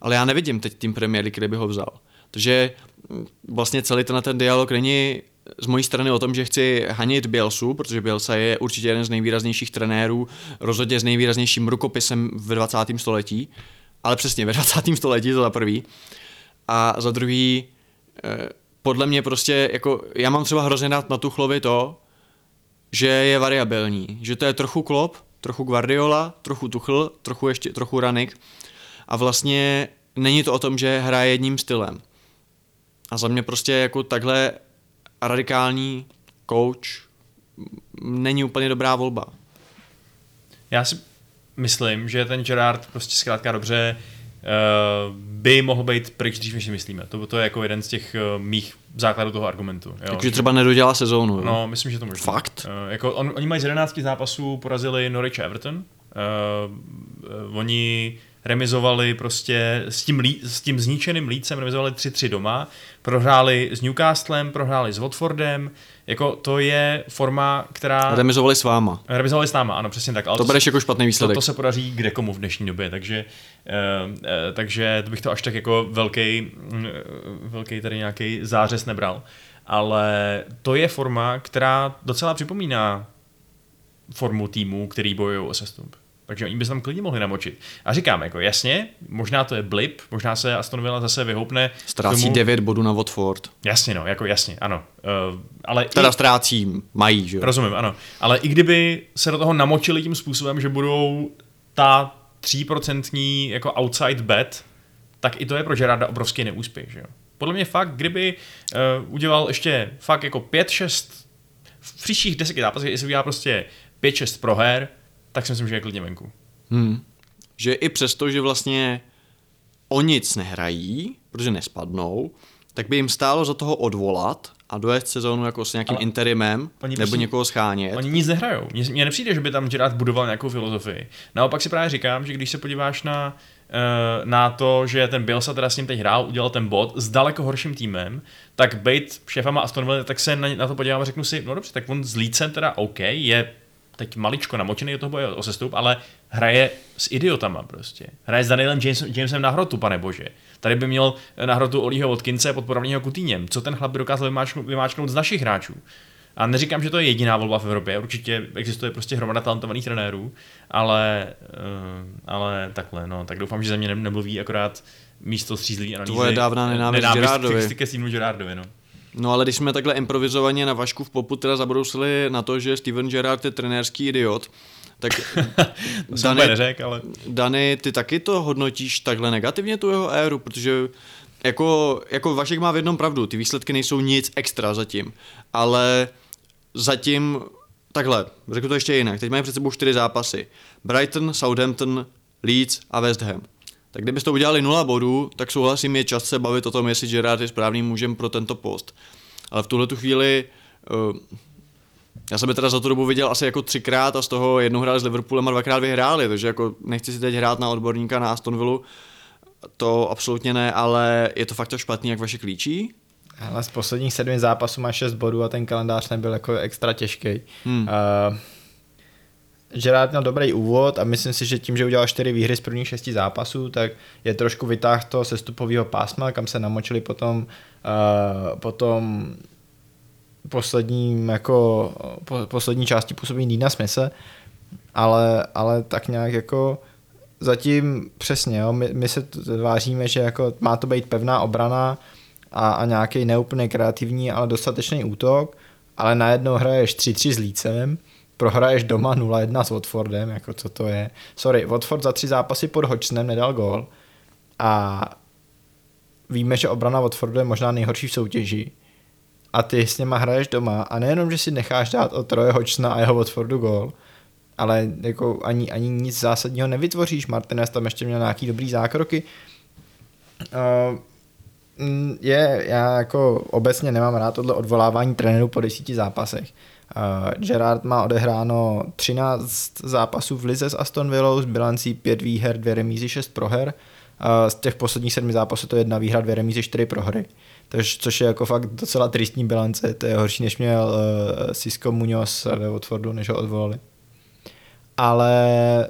Ale já nevidím teď tým Premier League, kde by ho vzal. Takže mm, vlastně celý ten, ten dialog není z mojí strany o tom, že chci hanit Bielsu, protože Bielsa je určitě jeden z nejvýraznějších trenérů, rozhodně s nejvýraznějším rukopisem ve 20. století, ale přesně ve 20. století to za prvý. A za druhý, eh, podle mě prostě, jako, já mám třeba hrozně rád na Tuchlovi to, že je variabilní, že to je trochu Klopp, trochu Guardiola, trochu Tuchl, trochu ještě trochu Ranik a vlastně není to o tom, že hraje jedním stylem. A za mě prostě jako takhle radikální coach není úplně dobrá volba. Já si myslím, že ten Gerard prostě zkrátka dobře by mohl být pryč dřív, než si myslíme. To, to je jako jeden z těch uh, mých základů toho argumentu. Jo. Takže třeba nedodělá sezónu. jo? No, myslím, že to možná. Fakt? Uh, jako on, oni mají z 11 zápasů porazili Norwich a Everton. Uh, uh, oni remizovali prostě s tím, lí, s tím zničeným lícem, remizovali 3-3 doma, prohráli s Newcastlem, prohráli s Watfordem, jako to je forma, která... Remizovali s váma. Remizovali s náma, ano, přesně tak. Ale To bereš jako špatný to, výsledek. to se podaří kde komu v dnešní době, takže, uh, uh, takže to bych to až tak jako velký, uh, velký tady nějaký zářez nebral. Ale to je forma, která docela připomíná formu týmů, který bojují o sestup. Takže oni by se tam klidně mohli namočit. A říkám, jako jasně, možná to je blip, možná se Aston Villa zase vyhoupne. Ztrácí tomu- 9 bodů na Watford. Jasně, no, jako jasně, ano. Uh, ale Teda i, ztrácí, mají, že jo? Rozumím, ano. Ale i kdyby se do toho namočili tím způsobem, že budou ta 3% jako outside bet, tak i to je pro Gerarda obrovský neúspěch, že jo. Podle mě fakt, kdyby uh, udělal ještě fakt jako 5-6 v příštích deseti zápasech, jestli udělá prostě 5-6 proher, tak si myslím, že je klidně venku. Hmm. Že i přesto, že vlastně o nic nehrají, protože nespadnou, tak by jim stálo za toho odvolat a dojet sezónu jako s nějakým Ale interimem, oni nebo prostě- někoho schánět. Oni nic nehrajou. Mně nepřijde, že by tam Gerard budoval nějakou filozofii. Naopak si právě říkám, že když se podíváš na, eh, na to, že ten Bielsa teda s ním teď hrál, udělal ten bod s daleko horším týmem, tak bejt šéfama Aston Villa, tak se na, na to podívám a řeknu si, no dobře, tak on s Lícem teda OK, je teď maličko namočený do toho boje o sestup, ale hraje s idiotama prostě. Hraje s Danielem James, Jamesem na hrotu, pane bože. Tady by měl na hrotu Olího Watkinse podporovaného Kutýněm. Co ten chlap by dokázal vymáčknout, vymáčknout z našich hráčů? A neříkám, že to je jediná volba v Evropě, určitě existuje prostě hromada talentovaných trenérů, ale, uh, ale takhle, no, tak doufám, že ze mě ne- nemluví akorát místo střízlivý analýzy. Tvoje dávná nenávist Gerardovi. Ke, ke Stevenu Gerardovi, no. No ale když jsme takhle improvizovaně na Vašku v popu teda zabrousili na to, že Steven Gerrard je trenérský idiot, tak úplně neřekl, ale... Dany, ty taky to hodnotíš takhle negativně tu jeho éru, protože jako, jako Vašek má v jednom pravdu, ty výsledky nejsou nic extra zatím, ale zatím takhle, řeknu to ještě jinak, teď mají před sebou čtyři zápasy. Brighton, Southampton, Leeds a West Ham. Tak kdybyste udělali nula bodů, tak souhlasím, je čas se bavit o tom, jestli Gerard je správným mužem pro tento post. Ale v tuhle tu chvíli uh, já jsem je teda za tu dobu viděl asi jako třikrát a z toho jednou hráli s Liverpoolem a dvakrát vyhráli, takže jako nechci si teď hrát na odborníka na Aston Villa, to absolutně ne, ale je to fakt to špatný, jak vaše klíčí? Ale z posledních sedmi zápasů má 6 bodů a ten kalendář nebyl jako extra těžký. Hmm. Uh, Gerard měl dobrý úvod a myslím si, že tím, že udělal čtyři výhry z prvních šesti zápasů, tak je trošku vytáhl toho sestupového pásma, kam se namočili potom, uh, potom posledním jako po, poslední části působení Dina Smise, ale, ale tak nějak jako zatím přesně, jo, my, my se t- vážíme, že jako má to být pevná obrana a, a nějaký neúplně kreativní, ale dostatečný útok, ale najednou hraješ 3-3 s Lícem, prohraješ doma 0-1 s Watfordem, jako co to je. Sorry, Watford za tři zápasy pod Hodgsonem nedal gól a víme, že obrana Watfordu je možná nejhorší v soutěži a ty s něma hraješ doma a nejenom, že si necháš dát od Troje Hočna a jeho Watfordu gól, ale jako ani, ani nic zásadního nevytvoříš. Martinez tam ještě měl nějaký dobrý zákroky. Uh, je, já jako obecně nemám rád tohle odvolávání trenérů po desíti zápasech. Gerard má odehráno 13 zápasů v Lize s Aston Villou s bilancí 5 výher, 2 remízy, 6 proher. Z těch posledních sedmi zápasů to je jedna výhra, dvě remízy, čtyři prohry. Tož, což je jako fakt docela tristní bilance, to je horší, než měl uh, Cisco Munoz ve Watfordu, než ho odvolali. Ale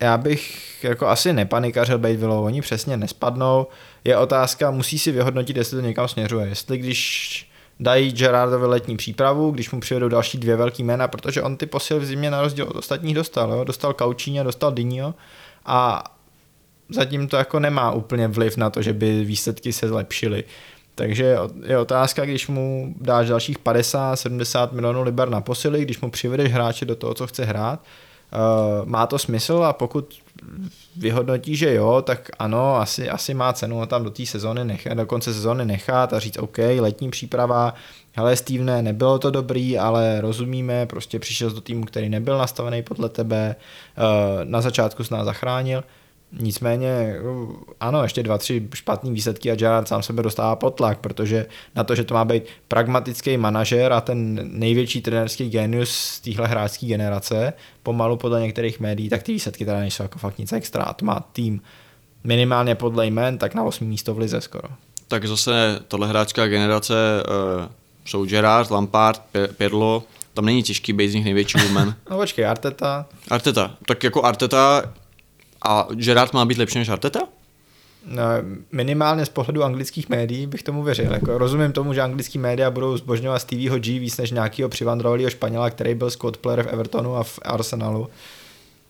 já bych jako asi nepanikařil být Villou, oni přesně nespadnou. Je otázka, musí si vyhodnotit, jestli to někam směřuje. Jestli když dají Gerardovi letní přípravu, když mu přivedou další dvě velký jména, protože on ty posil v zimě na rozdíl od ostatních dostal. Jo? Dostal Kaučíně, dostal Dinio a zatím to jako nemá úplně vliv na to, že by výsledky se zlepšily. Takže je otázka, když mu dáš dalších 50-70 milionů liber na posily, když mu přivedeš hráče do toho, co chce hrát, uh, má to smysl a pokud vyhodnotí, že jo, tak ano, asi, asi má cenu ho tam do té sezóny nechat, do konce sezóny nechat a říct OK, letní příprava, hele Stevene, nebylo to dobrý, ale rozumíme, prostě přišel do týmu, který nebyl nastavený podle tebe, uh, na začátku s nás zachránil, Nicméně, ano, ještě dva, tři špatný výsledky a Gerard sám sebe dostává pod tlak, protože na to, že to má být pragmatický manažer a ten největší trenerský genius z téhle hráčské generace, pomalu podle některých médií, tak ty výsledky teda nejsou jako fakt nic extra. To má tým minimálně podle jmen, tak na 8 místo v lize skoro. Tak zase tohle hráčská generace uh, jsou Gerard, Lampard, Pirlo, tam není těžký být z nich největší woman. no počkej, Arteta. Arteta. Tak jako Arteta a Gerard má být lepší než Arteta? No, minimálně z pohledu anglických médií bych tomu věřil. Jako rozumím tomu, že anglický média budou zbožňovat Stevieho G víc než nějakého přivandrovalého Španěla, který byl squad player v Evertonu a v Arsenalu.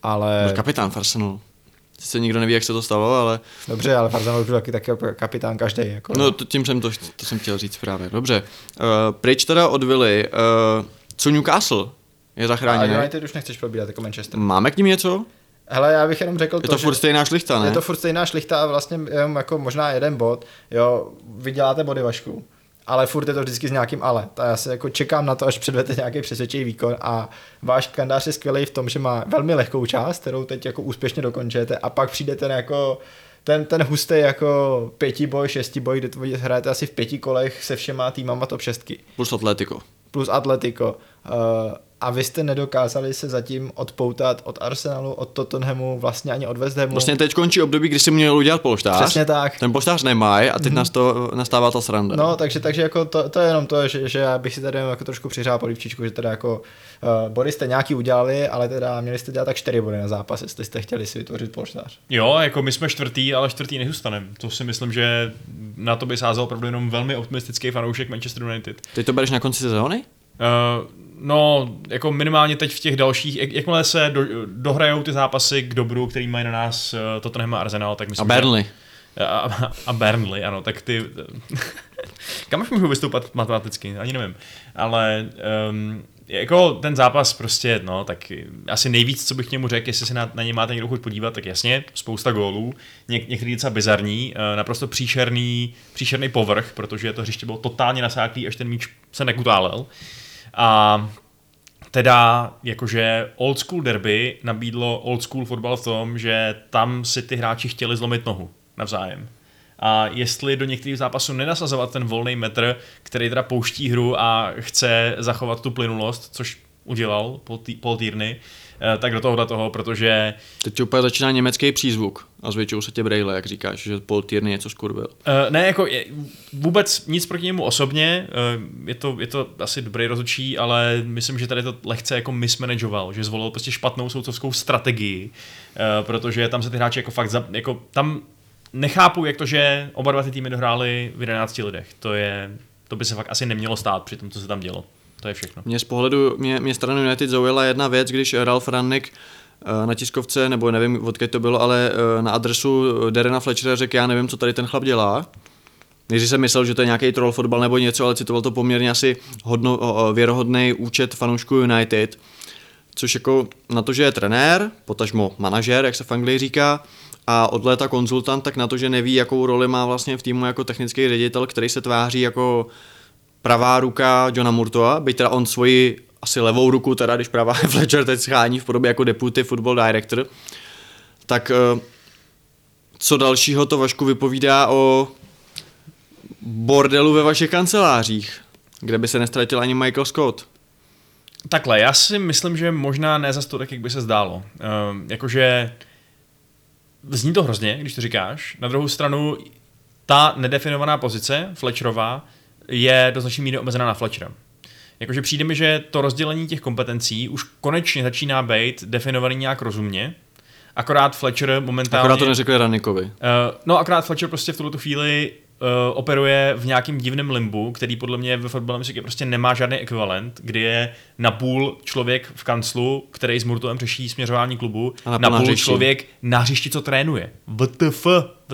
Ale... Byl kapitán v Arsenalu. Sice nikdo neví, jak se to stalo, ale... Dobře, ale v Arsenalu byl taky, taky kapitán každý. Jako... No, to, tím jsem to, to jsem chtěl říct právě. Dobře. Uh, pryč teda od Vily. Uh, co Newcastle? Je zachráněný? A United už nechceš probírat jako Manchester. Máme k ním něco? Hele, já bych jenom řekl je to, to furt že stejná šlichta, ne? Je to furt stejná šlichta a vlastně jenom jako možná jeden bod, jo, vyděláte body vašku, ale furt je to vždycky s nějakým ale. Tak já se jako čekám na to, až předvete nějaký přesvědčivý výkon a váš kandář je skvělý v tom, že má velmi lehkou část, kterou teď jako úspěšně dokončujete a pak přijde ten jako ten, ten hustý jako pěti boj, šesti boj, kde to hrajete asi v pěti kolech se všema týmama top šestky. Plus Atletico. Plus Atletico. Uh, a vy jste nedokázali se zatím odpoutat od Arsenalu, od Tottenhamu, vlastně ani od West Hamu. Vlastně teď končí období, kdy si měl udělat polštář. Přesně tak. Ten polštář nemají a teď mm-hmm. to, nastává ta sranda. No, takže, takže jako to, to, je jenom to, že, že já bych si tady jako trošku přiřál polivčičku, že teda jako uh, body jste nějaký udělali, ale teda měli jste dělat tak čtyři body na zápas, jestli jste chtěli si vytvořit polštář. Jo, jako my jsme čtvrtý, ale čtvrtý nezůstaneme. To si myslím, že na to by sázel opravdu jenom velmi optimistický fanoušek Manchester United. Teď to bereš na konci sezóny? Uh, no, jako minimálně teď v těch dalších, jak, jakmile se do, dohrajou ty zápasy k dobru, který mají na nás uh, Tottenham a Arsenal, tak myslím, A Burnley. Že, a, a Burnley, ano, tak ty... kam až můžu vystoupat matematicky, ani nevím. Ale um, jako ten zápas prostě, no, tak asi nejvíc, co bych k němu řekl, jestli se na, na ně máte někdo chuť podívat, tak jasně, spousta gólů, Něk, některý docela bizarní, uh, naprosto příšerný, příšerný povrch, protože to hřiště bylo totálně nasáklý, až ten míč se nekutálel. A teda jakože old school derby nabídlo old school fotbal v tom, že tam si ty hráči chtěli zlomit nohu navzájem. A jestli do některých zápasů nenasazovat ten volný metr, který teda pouští hru a chce zachovat tu plynulost, což udělal Paul Tierney, tak do tohohle toho, protože... Teď úplně začíná německý přízvuk a zvětšují se tě brejle, jak říkáš, že Paul Tierney něco skurvil. Uh, ne, jako je, vůbec nic proti němu osobně, uh, je, to, je to asi dobrý rozhodčí, ale myslím, že tady to lehce jako mismanageoval, že zvolil prostě špatnou soucovskou strategii, uh, protože tam se ty hráči jako fakt, za, jako tam nechápu, jak to, že oba dva ty týmy dohráli v 11 lidech. To je, to by se fakt asi nemělo stát při tom, co se tam dělo. To je všechno. Mě z pohledu, mě, mě stranu United zaujala jedna věc, když Ralf Rannick eh, na tiskovce, nebo nevím, odkud to bylo, ale eh, na adresu Derena Fletchera řekl, já nevím, co tady ten chlap dělá. Než jsem myslel, že to je nějaký troll fotbal nebo něco, ale citoval to poměrně asi hodno, věrohodný účet fanoušků United, což jako na to, že je trenér, potažmo manažer, jak se v Anglii říká, a od léta konzultant, tak na to, že neví, jakou roli má vlastně v týmu jako technický ředitel, který se tváří jako pravá ruka Johna Murtoa, byť teda on svoji asi levou ruku, teda když pravá Fletcher teď schání v podobě jako deputy football director, tak eh, co dalšího to Vašku vypovídá o bordelu ve vašich kancelářích, kde by se nestratil ani Michael Scott. Takhle, já si myslím, že možná ne za tolik, jak by se zdálo. Um, jakože zní to hrozně, když to říkáš. Na druhou stranu, ta nedefinovaná pozice, Fletcherová, je do značné míry omezená na Fletchera. Jakože přijde mi, že to rozdělení těch kompetencí už konečně začíná být definovaný nějak rozumně, Akorát Fletcher momentálně... Akorát to neřekli Ranikovi. Uh, no akorát Fletcher prostě v tuto chvíli uh, operuje v nějakým divném limbu, který podle mě ve fotbalovém světě prostě nemá žádný ekvivalent, kdy je na půl člověk v kanclu, který s Murtovem řeší směřování klubu, A na na, půl půl na hřišti. člověk na hřišti, co trénuje. VTF.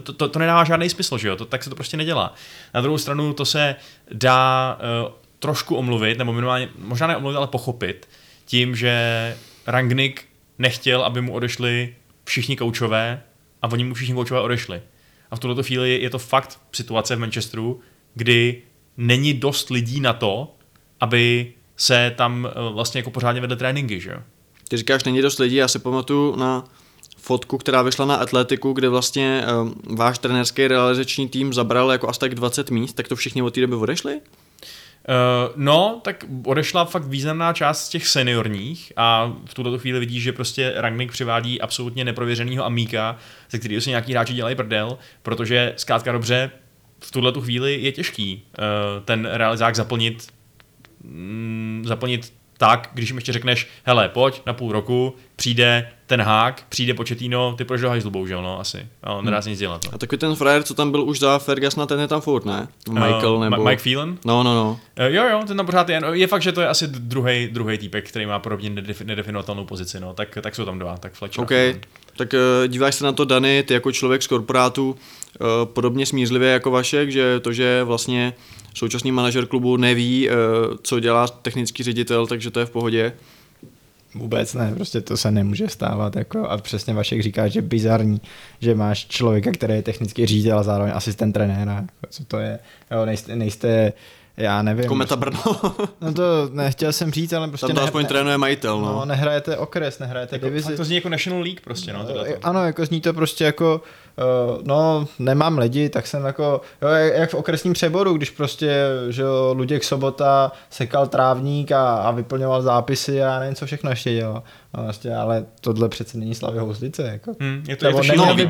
To, to, to nedává žádný smysl, že jo? To, tak se to prostě nedělá. Na druhou stranu to se dá uh, trošku omluvit, nebo minimálně, možná ne omluvit, ale pochopit, tím, že Rangnick nechtěl, aby mu odešli všichni koučové a oni mu všichni koučové odešli. A v tuto chvíli je to fakt situace v Manchesteru, kdy není dost lidí na to, aby se tam eh, vlastně jako pořádně vedly tréninky, že jo? Ty říkáš, není dost lidí, já si pamatuju na fotku, která vyšla na Atletiku, kde vlastně um, váš trenérský realizační tým zabral jako asi tak 20 míst, tak to všichni od té doby odešli? Uh, no, tak odešla fakt významná část těch seniorních a v tuto chvíli vidíš, že prostě Rangnick přivádí absolutně neprověřenýho amíka, ze kterého si nějaký hráči dělají prdel, protože zkrátka dobře v tuhle tu chvíli je těžký uh, ten realizák zaplnit mm, zaplnit tak, když jim ještě řekneš, hele, pojď na půl roku, přijde ten hák, přijde početíno, ty proč do hajzlu, bohužel, no, asi. A on nedá se nic dělat. No. A takový ten frajer, co tam byl už za Fergusona, ten je tam furt, ne? Michael Uh, nebo... Mike Phelan? No, no, no. Eh, Jo, jo, ten tam pořád je. No, Je fakt, že to je asi druhý druhý týpek, který má podobně nedefi- nedefinovatelnou pozici, no. Tak, tak jsou tam dva, tak Fletcher. a OK, Phelan. Tak uh, díváš se na to, Dany, ty jako člověk z korporátu, uh, podobně smířlivě jako Vašek, že to, že vlastně současný manažer klubu neví, uh, co dělá technický ředitel, takže to je v pohodě. Vůbec ne, prostě to se nemůže stávat. Jako, a přesně Vašek říká, že bizarní, že máš člověka, který je technický ředitel a zároveň asistent trenéra. Jako, co to je? Jo, nejste, nejste já nevím. Kometa Brno. No to nechtěl jsem říct, ale prostě tam to aspoň ne- trénuje majitel, no. No, nehrajete okres, nehrajete Jako, divizi. to zní jako National League prostě, no. Tohle Eh, Ano, jako zní to prostě jako, uh, no, nemám lidi, tak jsem jako, jo, jak jak v okresním přeboru, když prostě, že jo, Luděk Sobota sekal trávník a, a vyplňoval zápisy a já nevím, co všechno ještě dělal. No, prostě, ale tohle přece není Slavě Houslice, jako. Hmm, je to, je to šílený. by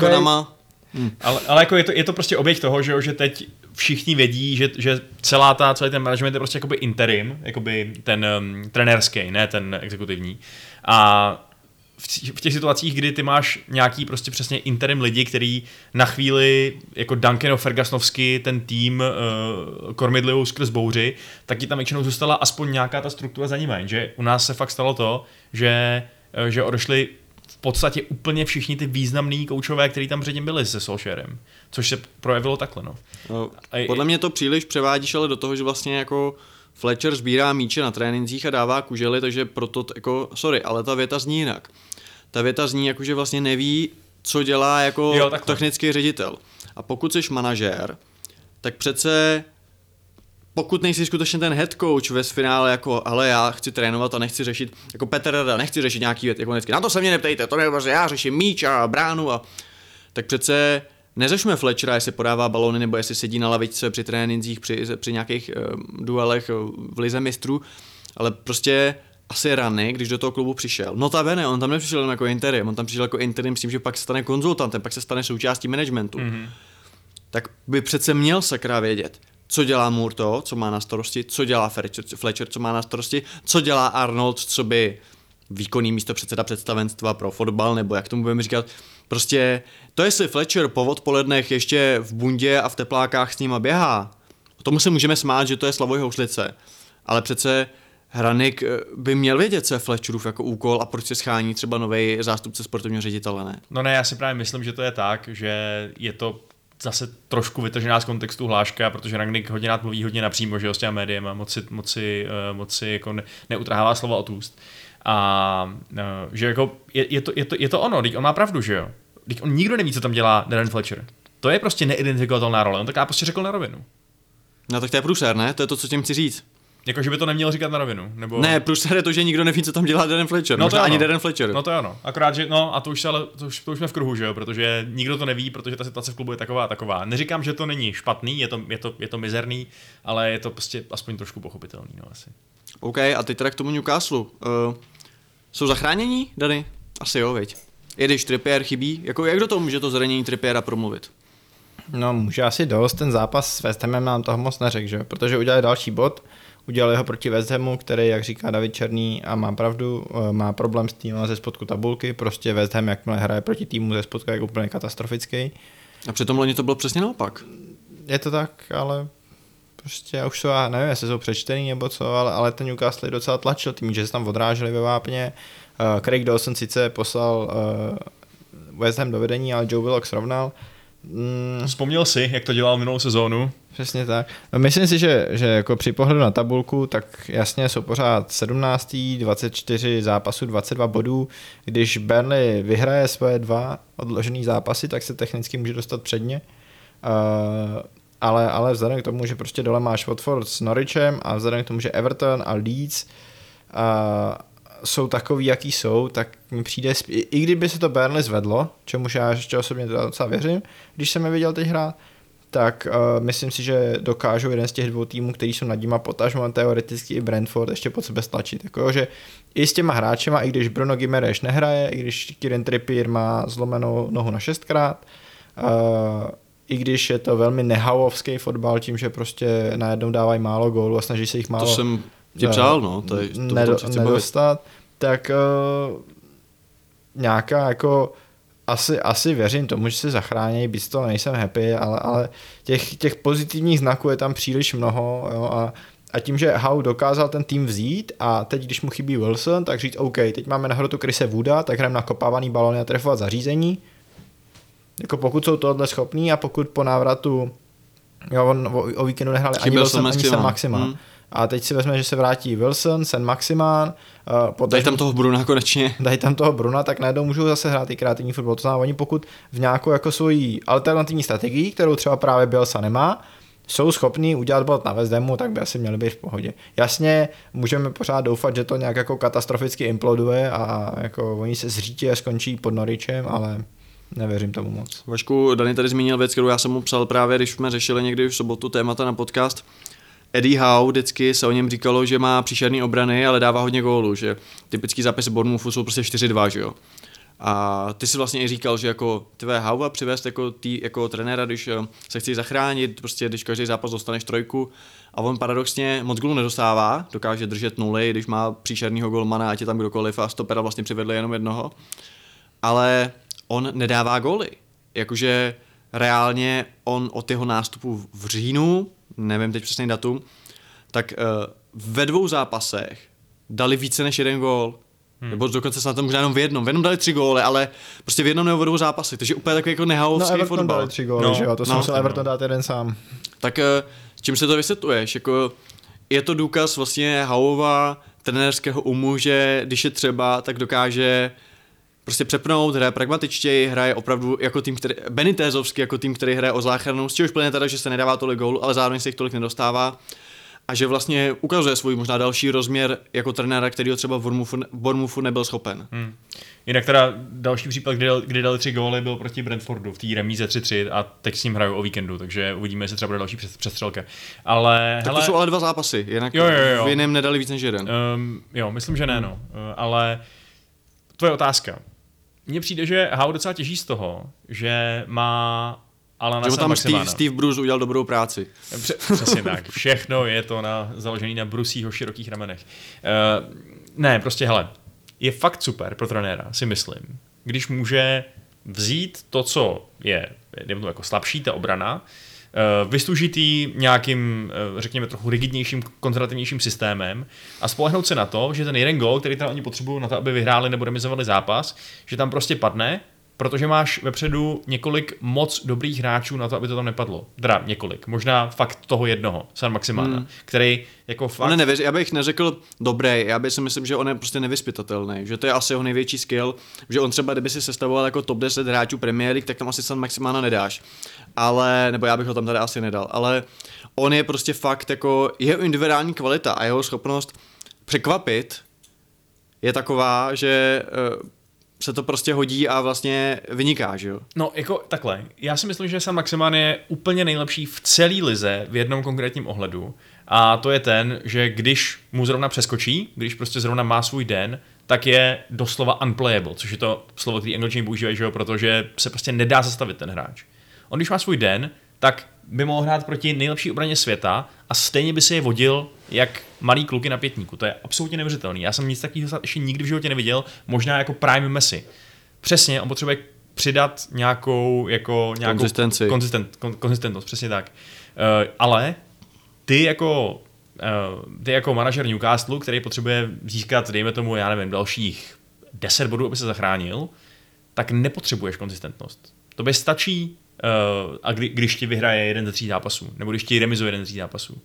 výkonama. Ale, ale jako je, to, je to prostě oběť toho, že, že teď všichni vědí, že, že celá ta, celý ten management je prostě jakoby interim, jakoby ten um, trenérský, ne ten exekutivní. A v, těch situacích, kdy ty máš nějaký prostě přesně interim lidi, který na chvíli jako Duncano Fergusonovsky ten tým uh, kormidlujou skrz bouři, tak ti tam většinou zůstala aspoň nějaká ta struktura za nimi. Že u nás se fakt stalo to, že, eh, že odešli podstatě úplně všichni ty významní koučové, kteří tam předtím byli se Solskjaerem. Což se projevilo takhle, no. No, A- Podle mě to příliš převádíš ale do toho, že vlastně jako Fletcher sbírá míče na trénincích a dává kužely, takže proto t- jako, sorry, ale ta věta zní jinak. Ta věta zní jako, že vlastně neví, co dělá jako Jo, jo, takhle. technický ředitel. A pokud jsi manažér, tak přece pokud nejsi skutečně ten head coach ve finále jako, ale já chci trénovat a nechci řešit, jako Petr Rada, nechci řešit nějaký věc, jako vždycky, na to se mě neptejte, to mě prostě já řeším míč a bránu a tak přece neřešme Fletchera, jestli podává balony nebo jestli sedí na lavičce při trénincích, při, při nějakých um, duelech v lize mistrů, ale prostě asi Rany, když do toho klubu přišel. Notabene, on tam nepřišel jenom jako interim, on tam přišel jako interim s tím, že pak se stane konzultantem, pak se stane součástí managementu. Mm-hmm. Tak by přece měl sakra vědět, co dělá Murto, co má na starosti, co dělá Fletcher, co má na starosti, co dělá Arnold, co by výkonný místo předseda představenstva pro fotbal, nebo jak tomu budeme říkat. Prostě to, jestli Fletcher po odpolednech ještě v bundě a v teplákách s nima běhá, tomu se můžeme smát, že to je Slavoj Houslice. Ale přece Hranik eh, by měl vědět, co je Fletcherův jako úkol a proč se schání třeba nový zástupce sportovního ředitele, ne? No ne, já si právě myslím, že to je tak, že je to zase trošku vytržená z kontextu hláška, protože Rangnick hodně rád mluví hodně napřímo, že jo, s těma médiem a moc si, moc si, uh, moc si jako ne, neutrhává slova od úst. A uh, že jako je, je, to, je, to, je to ono, teď on má pravdu, že jo. teď on nikdo neví, co tam dělá Darren Fletcher. To je prostě neidentifikovatelná role, on tak já prostě řekl na rovinu. No tak to je průser, ne? To je to, co tím chci říct. Jako, že by to neměl říkat na rovinu. Nebo... Ne, průser je to, že nikdo neví, co tam dělá Darren Fletcher. No to ano. ani Darren Fletcher. No to je ano. Akorát, že no a to už, se ale, to už, to už jsme v kruhu, že jo, protože nikdo to neví, protože ta situace v klubu je taková a taková. Neříkám, že to není špatný, je to, je to, je to mizerný, ale je to prostě aspoň trošku pochopitelný, no asi. OK, a teď teda k tomu Newcastle. Uh, jsou zachránění, Dany? Asi jo, veď. I když Trippier chybí, jako jak do toho může to zranění Trippiera promluvit? No může asi dost, ten zápas s West Hamem nám toho moc neřekl, že? jo? protože udělali další bod, udělali ho proti West Hamu, který, jak říká David Černý a má pravdu, eh, má problém s týmem ze spodku tabulky, prostě West Ham jakmile hraje proti týmu ze spodku, je úplně katastrofický. A přitom loni to bylo přesně naopak. Je to tak, ale prostě já už jsou, já nevím, jestli jsou přečtený nebo co, ale, ale ten Newcastle docela tlačil tím, že se tam odráželi ve vápně. Uh, Craig Dawson sice poslal uh, West Ham do vedení, ale Joe Willock srovnal. Mm, Vzpomněl si, jak to dělal minulou sezónu? Přesně tak. Myslím si, že, že jako při pohledu na tabulku, tak jasně jsou pořád 17. 24 zápasů, 22 bodů. Když Burnley vyhraje svoje dva odložené zápasy, tak se technicky může dostat předně. Uh, ale, ale vzhledem k tomu, že prostě dole máš Watford s Norwichem a vzhledem k tomu, že Everton a Leeds uh, jsou takový, jaký jsou, tak mi přijde, sp- i, i kdyby se to Burnley zvedlo, čemuž já ještě osobně teda docela věřím, když jsem je viděl teď hrát, tak uh, myslím si, že dokážou jeden z těch dvou týmů, který jsou nad nima potažmo teoreticky i Brentford ještě pod sebe stlačit. Jako, že i s těma hráčema, i když Bruno Gimereš nehraje, i když Kieran Trippier má zlomenou nohu na šestkrát, uh, i když je to velmi nehavovský fotbal tím, že prostě najednou dávají málo gólů a snaží se jich málo To jsem ti ne- přál, no. To je, to nedo, nedo, chci bavit. nedostat, tak uh, nějaká jako asi, asi věřím tomu, že se zachrání, byť z toho nejsem happy, ale, ale těch, těch pozitivních znaků je tam příliš mnoho jo, a, a tím, že Howe dokázal ten tým vzít a teď, když mu chybí Wilson, tak říct, OK, teď máme na hrotu Krise Wooda, tak hrajeme nakopávaný balony a trefovat zařízení. Jako pokud jsou tohle schopní a pokud po návratu jo, on o, o víkendu nehrali ani Wilson, ani. Sam Maximán. Hmm. A teď si vezme, že se vrátí Wilson, Sen Maximán, uh, potažmo- Daj tam toho Bruna konečně. dají tam toho Bruna, tak najednou můžou zase hrát i kreativní fotbal. To znamená, oni pokud v nějakou jako svoji alternativní strategii, kterou třeba právě Bielsa nemá, jsou schopní udělat bod na West Hamu, tak by asi měli být v pohodě. Jasně, můžeme pořád doufat, že to nějak jako katastroficky imploduje a jako oni se zřítí a skončí pod Noricem, ale nevěřím tomu moc. Vašku, Dani tady zmínil věc, kterou já jsem mu psal právě, když jsme řešili někdy v sobotu témata na podcast. Eddie Howe vždycky se o něm říkalo, že má příšerný obrany, ale dává hodně gólů, že typický zápisy Bournemouthu jsou prostě 4-2, že jo. A ty si vlastně i říkal, že jako tvé Howe přivést jako, tý, jako trenéra, když eh, se chci zachránit, prostě když každý zápas dostaneš trojku a on paradoxně moc gólů nedostává, dokáže držet nuly, když má příšernýho golmana, ať je tam kdokoliv a stopera vlastně přivedli jenom jednoho, ale on nedává góly. Jakože reálně on od jeho nástupu v říjnu, nevím teď přesný datum, tak uh, ve dvou zápasech dali více než jeden gól. Hmm. Nebo dokonce snad možná jenom v jednom. V jednom dali tři góly, ale prostě v jednom nebo v dvou zápasy. Takže úplně takový jako No nehalovský Everton fotbal. dali tři góly, No, že jo, to no, no, musel no. Everton dát jeden sám. Tak eh, čím se to vysvětluješ? Jako, je to důkaz vlastně Hauova trenérského umu, že když je třeba, tak dokáže prostě přepnout, hraje pragmatičtěji, hraje opravdu jako tým, který, Benitezovský jako tým, který hraje o záchranu, s čímž plně teda, že se nedává tolik gólů, ale zároveň se jich tolik nedostává a že vlastně ukazuje svůj možná další rozměr jako trenéra, který ho třeba v Bournemouthu nebyl schopen. Hmm. Jinak teda další případ, kdy, dal- kdy dali tři góly, byl proti Brentfordu v té remíze 3-3 a teď s ním hrajou o víkendu, takže uvidíme, jestli třeba bude další přes- přestřelka. Ale Tak to jsou ale dva zápasy, jinak Jo, jo, jo. v jiném nedali víc než jeden. Um, jo, myslím, že ne, no. Uh, ale tvoje otázka. Mně přijde, že Howe docela těží z toho, že má Alana Že tam. Steve, Steve Bruce udělal dobrou práci. Pře- přesně tak. Všechno je to na, založený na Brusího širokých ramenech. Uh, ne, prostě hele, je fakt super pro trenéra, si myslím, když může vzít to, co je, tomu jako slabší, ta obrana, eh, vyslužit ji nějakým, eh, řekněme, trochu rigidnějším, konzervativnějším systémem a spolehnout se na to, že ten jeden gol, který tam oni potřebují na to, aby vyhráli nebo remizovali zápas, že tam prostě padne protože máš vepředu několik moc dobrých hráčů na to, aby to tam nepadlo. Teda několik, možná fakt toho jednoho, San Maximána, hmm. který jako fakt... On je nevěř, já bych neřekl dobrý, já bych si myslím, že on je prostě nevyspytatelný, že to je asi jeho největší skill, že on třeba, kdyby si sestavoval jako top 10 hráčů Premier League, tak tam asi San Maximána nedáš. Ale, nebo já bych ho tam tady asi nedal, ale on je prostě fakt jako, jeho individuální kvalita a jeho schopnost překvapit je taková, že eh, se to prostě hodí a vlastně vyniká, že jo? No, jako takhle. Já si myslím, že San Maximán je úplně nejlepší v celé lize v jednom konkrétním ohledu. A to je ten, že když mu zrovna přeskočí, když prostě zrovna má svůj den, tak je doslova unplayable, což je to slovo, který angličani používají, že jo, protože se prostě nedá zastavit ten hráč. On když má svůj den, tak by mohl hrát proti nejlepší obraně světa a stejně by se je vodil jak malý kluky na pětníku. To je absolutně neuvěřitelný. Já jsem nic takového ještě nikdy v životě neviděl, možná jako Prime Messi. Přesně, on potřebuje přidat nějakou, jako, nějakou Konzistenci. konzistent, kon, konzistentnost, přesně tak. Uh, ale ty jako uh, ty jako manažer Newcastle, který potřebuje získat, dejme tomu, já nevím, dalších 10 bodů, aby se zachránil, tak nepotřebuješ konzistentnost. To by stačí, uh, a kdy, když ti vyhraje jeden ze tří zápasů, nebo když ti remizuje jeden ze tří zápasů.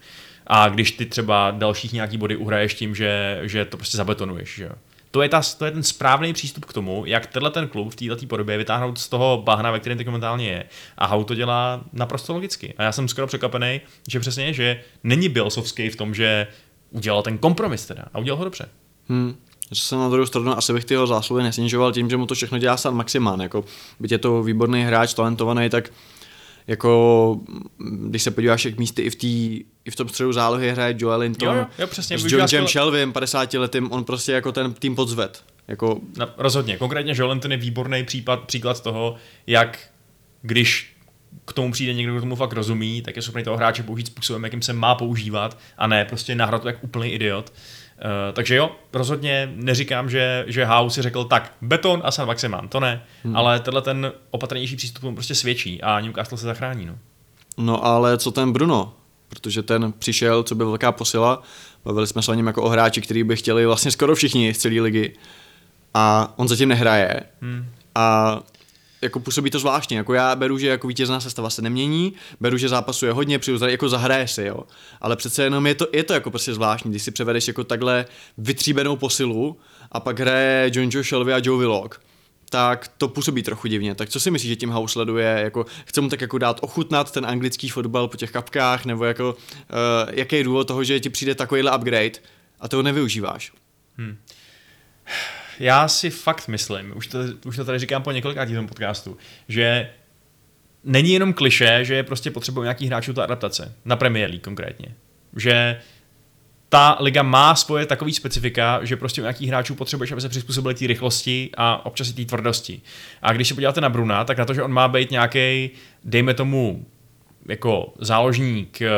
A když ty třeba dalších nějaký body uhraješ tím, že, že to prostě zabetonuješ. Že? To je, ta, to je ten správný přístup k tomu, jak tenhle ten klub v této podobě vytáhnout z toho bahna, ve kterém teď momentálně je. A Hau to dělá naprosto logicky. A já jsem skoro překvapený, že přesně, že není Bilsovský v tom, že udělal ten kompromis teda. A udělal ho dobře. Hmm. Zase na druhou stranu asi bych ty jeho zásluhy nesnižoval tím, že mu to všechno dělá San Maximán. Jako, byť je to výborný hráč, talentovaný, tak jako, když se podíváš, jak místy i v, tý, i v tom středu zálohy hraje Joel Linton Jo, jo, přesně, s Johnem Shelvym, 50 letým, on prostě jako ten tým podzved. Jako, Na, rozhodně. Konkrétně Jolenton je výborný případ, příklad toho, jak když k tomu přijde někdo, kdo tomu fakt rozumí, tak je schopný toho hráče použít způsobem, jakým se má používat a ne prostě nahrát jak úplný idiot. Uh, takže jo, rozhodně neříkám, že, že House si řekl tak, beton a San Maximán, to ne, hmm. ale tenhle ten opatrnější přístup tomu prostě svědčí a Newcastle se zachrání. No. no ale co ten Bruno? Protože ten přišel, co byl velká posila, bavili jsme se o něm jako o hráči, který by chtěli vlastně skoro všichni z celé ligy. A on zatím nehraje. Hmm. A jako působí to zvláštně, jako já beru, že jako vítězná sestava se nemění, beru, že zápasuje hodně, přijdu tady, jako zahraje si, jo. Ale přece jenom je to, je to jako prostě zvláštní, když si převedeš jako takhle vytříbenou posilu a pak hraje John Joe Shelby a Joe Willock tak to působí trochu divně. Tak co si myslíš, že tím House sleduje? Jako, chce mu tak jako dát ochutnat ten anglický fotbal po těch kapkách, nebo jako, uh, jaký je důvod toho, že ti přijde takovýhle upgrade a toho nevyužíváš? Já si fakt myslím, už to, už to tady říkám po několika tom podcastu, že není jenom kliše, že je prostě potřeba nějakých hráčů ta adaptace. Na Premier League konkrétně. Že ta liga má svoje takový specifika, že prostě u nějakých hráčů potřebuješ, aby se přizpůsobili té rychlosti a občas i té tvrdosti. A když se podíváte na Bruna, tak na to, že on má být nějaký, dejme tomu, jako záložník, eh,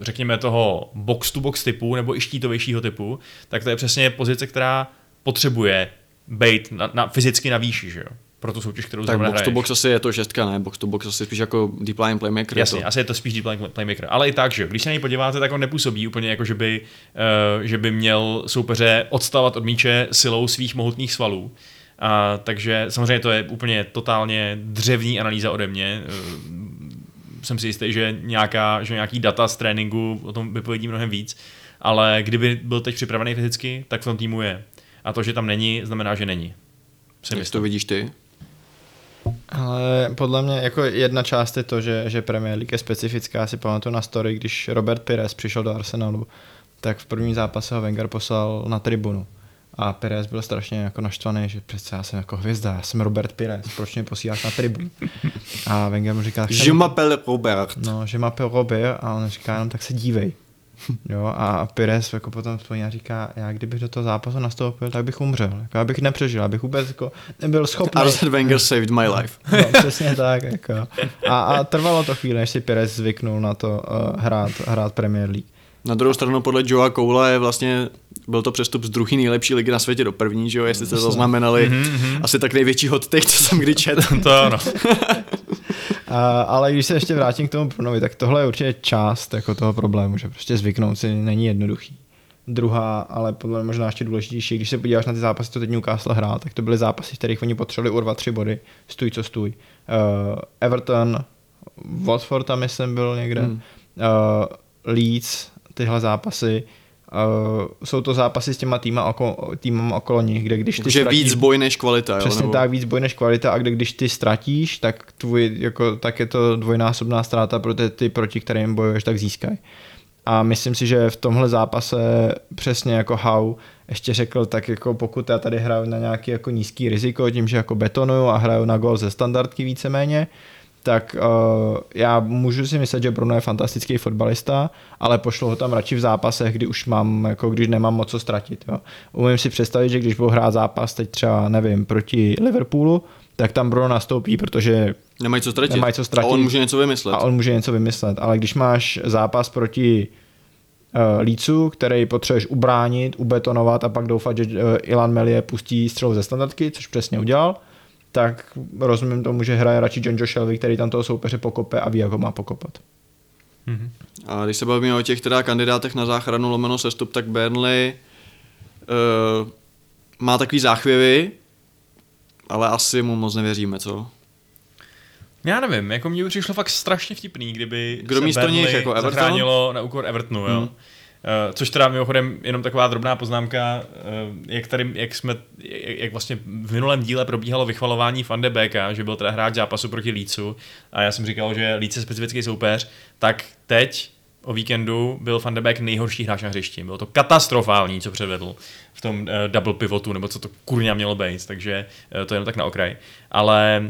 řekněme toho box-to-box typu nebo i štítovějšího typu, tak to je přesně pozice, která potřebuje být na, na, fyzicky na výši, že jo? Pro tu soutěž, kterou Tak box to box asi je to šestka, ne? Box to box asi spíš jako deep line playmaker. Jasně, to. asi je to spíš deep line playmaker. Ale i tak, že jo, když se na něj podíváte, tak on nepůsobí úplně jako, že by, uh, že by měl soupeře odstavovat od míče silou svých mohutných svalů. A, takže samozřejmě to je úplně totálně dřevní analýza ode mě. Uh, jsem si jistý, že, nějaká, že nějaký data z tréninku o tom vypovědí mnohem víc, ale kdyby byl teď připravený fyzicky, tak v tom týmu je. A to, že tam není, znamená, že není. Jak to vidíš ty? Ale podle mě jako jedna část je to, že, že Premier League je specifická. Já si pamatuju na story, když Robert Pires přišel do Arsenalu, tak v prvním zápase ho Wenger poslal na tribunu. A Pires byl strašně jako naštvaný, že přece já jsem jako hvězda, já jsem Robert Pires, proč mě posíláš na tribunu? A Wenger mu říká, Je m'appelle Robert. no, že má Robert a on říká jenom tak se dívej. Jo, a Pires jako potom vzpomíná a říká, já kdybych do toho zápasu nastoupil, tak bych umřel. Jako, já bych nepřežil, abych vůbec jako nebyl schopný. Arsene Wenger saved my life. No, přesně tak. Jako. A, a trvalo to chvíli, než si Pires zvyknul na to uh, hrát, hrát Premier League. Na druhou stranu podle Joea Koula je vlastně byl to přestup z druhé nejlepší ligy na světě do první, že jo, jestli jste zaznamenali. Mm-hmm. Asi tak největší hot take, co jsem kdy četl. To ano. A, ale když se ještě vrátím k tomu Brunovi, tak tohle je určitě část jako toho problému, že prostě zvyknout si není jednoduchý. Druhá, ale podle mě možná ještě důležitější, když se podíváš na ty zápasy, co teď Newcastle hrál, tak to byly zápasy, v kterých oni potřebovali urvat tři body, stůj co stůj. Uh, Everton, Watford tam myslím byl někde, hmm. uh, Leeds, tyhle zápasy, Uh, jsou to zápasy s těma týma okolo, týmem okolo nich, kde když ty Že víc boj než kvalita, Přesně jo? Nebo... tak, víc boj než kvalita a kde když ty ztratíš, tak, tvůj, jako, tak je to dvojnásobná ztráta, protože ty proti kterým bojuješ, tak získají. A myslím si, že v tomhle zápase přesně jako Hau ještě řekl, tak jako pokud já tady hraju na nějaký jako nízký riziko, tím, že jako betonuju a hraju na gol ze standardky víceméně, tak uh, já můžu si myslet, že Bruno je fantastický fotbalista, ale pošlu ho tam radši v zápasech, kdy už mám, jako když nemám moc co ztratit. Jo. Umím si představit, že když budu hrát zápas teď třeba, nevím, proti Liverpoolu, tak tam Bruno nastoupí, protože Nemají co ztratit. Nemají co ztratit. A on může něco vymyslet. a on může něco vymyslet. Ale když máš zápas proti uh, Lícu, který potřebuješ ubránit, ubetonovat a pak doufat, že uh, Ilan Melie pustí střelu ze standardky, což přesně udělal, tak rozumím tomu, že hraje radši John Joe Shelby, který tam toho soupeře pokope a ví, jak ho má pokopat. A když se bavíme o těch teda kandidátech na záchranu lomeno sestup, tak Burnley uh, má takový záchvěvy, ale asi mu moc nevěříme, co? Já nevím, jako mně by přišlo fakt strašně vtipný, kdyby Kdo se místo Burnley nich, jako Everton? zachránilo na úkor Evertonu, jo. Hmm. Uh, což teda mimochodem jenom taková drobná poznámka, uh, jak tady, jak jsme, jak, vlastně v minulém díle probíhalo vychvalování Van de Beeka, že byl teda hráč zápasu proti Lícu a já jsem říkal, že Líc je specifický soupeř, tak teď o víkendu byl Van de Beek nejhorší hráč na hřišti. Bylo to katastrofální, co předvedl v tom uh, double pivotu, nebo co to kurňa mělo být, takže uh, to je jenom tak na okraj. Ale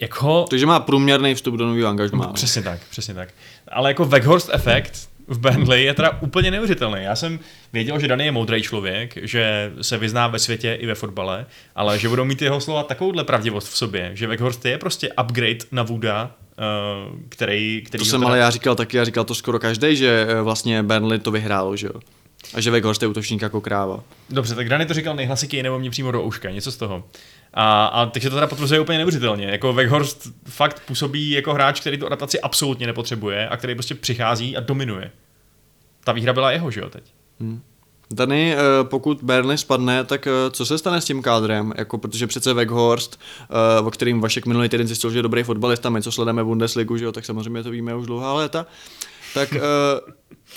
jako... Takže má průměrný vstup do nového angažmá. Přesně tak, přesně tak. Ale jako Weghorst efekt v Burnley je teda úplně neuvěřitelný. Já jsem věděl, že Dany je moudrý člověk, že se vyzná ve světě i ve fotbale, ale že budou mít jeho slova takovouhle pravdivost v sobě, že Weghorst je prostě upgrade na Wooda, uh, který, který To jsem teda- ale já říkal taky, já říkal to skoro každý, že eh, vlastně Burnley to vyhrálo, že jo. A že Weghorst je útočník jako kráva. Dobře, tak Dany to říkal nejhlasitěji nebo mě přímo do ouška, něco z toho. A, a teď se to teda potvrzuje úplně neuvěřitelně. Jako Weghorst fakt působí jako hráč, který tu adaptaci absolutně nepotřebuje a který prostě přichází a dominuje. Ta výhra byla jeho, že jo, teď? Dany, eh, pokud Burnley spadne, tak eh, co se stane s tím kádrem? Jako, protože přece Weghorst, eh, o kterým Vašek minulý týden zjistil, že je dobrý fotbalista, my co sledujeme Bundesligu, že jo, tak samozřejmě to víme už dlouhá léta, tak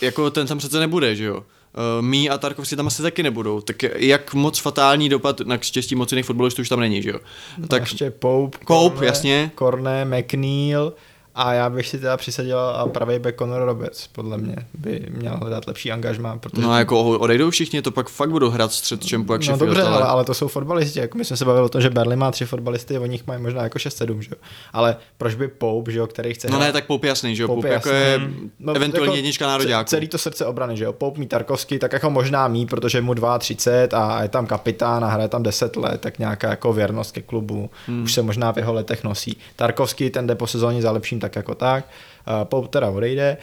jako ten tam přece nebude, že jo. Eh, Mí a Tarkovci tam asi taky nebudou. Tak jak moc fatální dopad na štěstí moc jiných fotbalistů už tam není, že jo. Tak Tak ještě Pope, Pope, Cornet, jasně. Cornet, McNeil a já bych si teda přisadil a pravý back Conor Roberts, podle mě by měl hledat lepší angažmá, protože No a jako odejdou všichni, to pak fakt budou hrát střed čempu jak No dobře, ale, ale to jsou fotbalisti, jako my jsme se bavili o tom, že Berlin má tři fotbalisty, o nich mají možná jako 6-7, že jo. Ale proč by Pope, že jo, který chce No ne, tak Pope jasný, že jo, Pope Pope, jako jasný. je No, eventuálně jako jednička nároďáků. Celý to srdce obrany, že jo. Pope mít Tarkovský, tak jako možná mí, protože mu 32 a je tam kapitán a hraje tam 10 let, tak nějaká jako věrnost ke klubu. Hmm. Už se možná v jeho letech nosí. Tarkovský ten jde po sezóně za lepším tak jako tak. Uh, Pope teda odejde.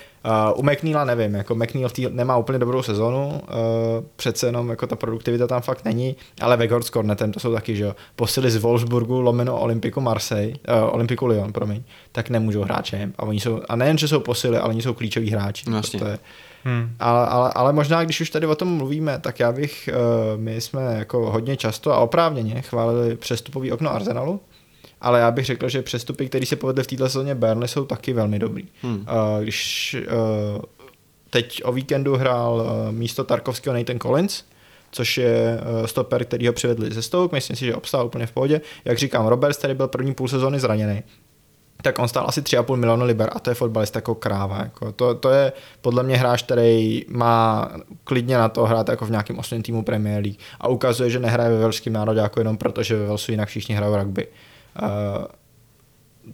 Uh, u McNeila nevím, jako McNeil tý, nemá úplně dobrou sezonu, uh, přece jenom jako ta produktivita tam fakt není, ale Weghorst s Cornetem to jsou taky, že jo, posily z Wolfsburgu lomeno Olympiku Marseille, uh, Olympiku Lyon, promiň, tak nemůžou hrát čem. A oni jsou, a nejen, že jsou posily, ale oni jsou klíčoví hráči. Jasně. To je, Hmm. ale, ale, ale možná, když už tady o tom mluvíme, tak já bych, uh, my jsme jako hodně často a oprávněně chválili přestupový okno Arsenalu, ale já bych řekl, že přestupy, které se povedly v této sezóně Burnley, jsou taky velmi dobrý. Hmm. Uh, když uh, teď o víkendu hrál uh, místo Tarkovského Nathan Collins, což je uh, stoper, který ho přivedli ze Stoke, myslím si, že obstál úplně v pohodě. Jak říkám, Roberts, který byl první půl sezóny zraněný, tak on stál asi 3,5 milionu liber a to je fotbalista jako kráva. Jako to, to, je podle mě hráč, který má klidně na to hrát jako v nějakém osmém týmu Premier League a ukazuje, že nehraje ve velském národě jako jenom proto, že ve Velsu jinak všichni hrajou rugby. Uh,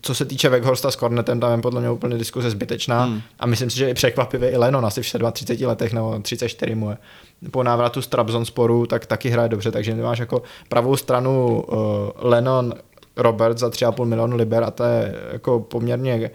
co se týče Weghorsta s Cornetem, tam je podle mě úplně diskuze zbytečná Hmm. a myslím si, že i překvapivě i Lennon asi v 37 letech nebo 34 mu je. Po návratu z Trabzonsporu tak taky hraje dobře, takže nemáš jako pravou stranu uh, Lennon Robert za 3,5 milionu liber a to je jako poměrně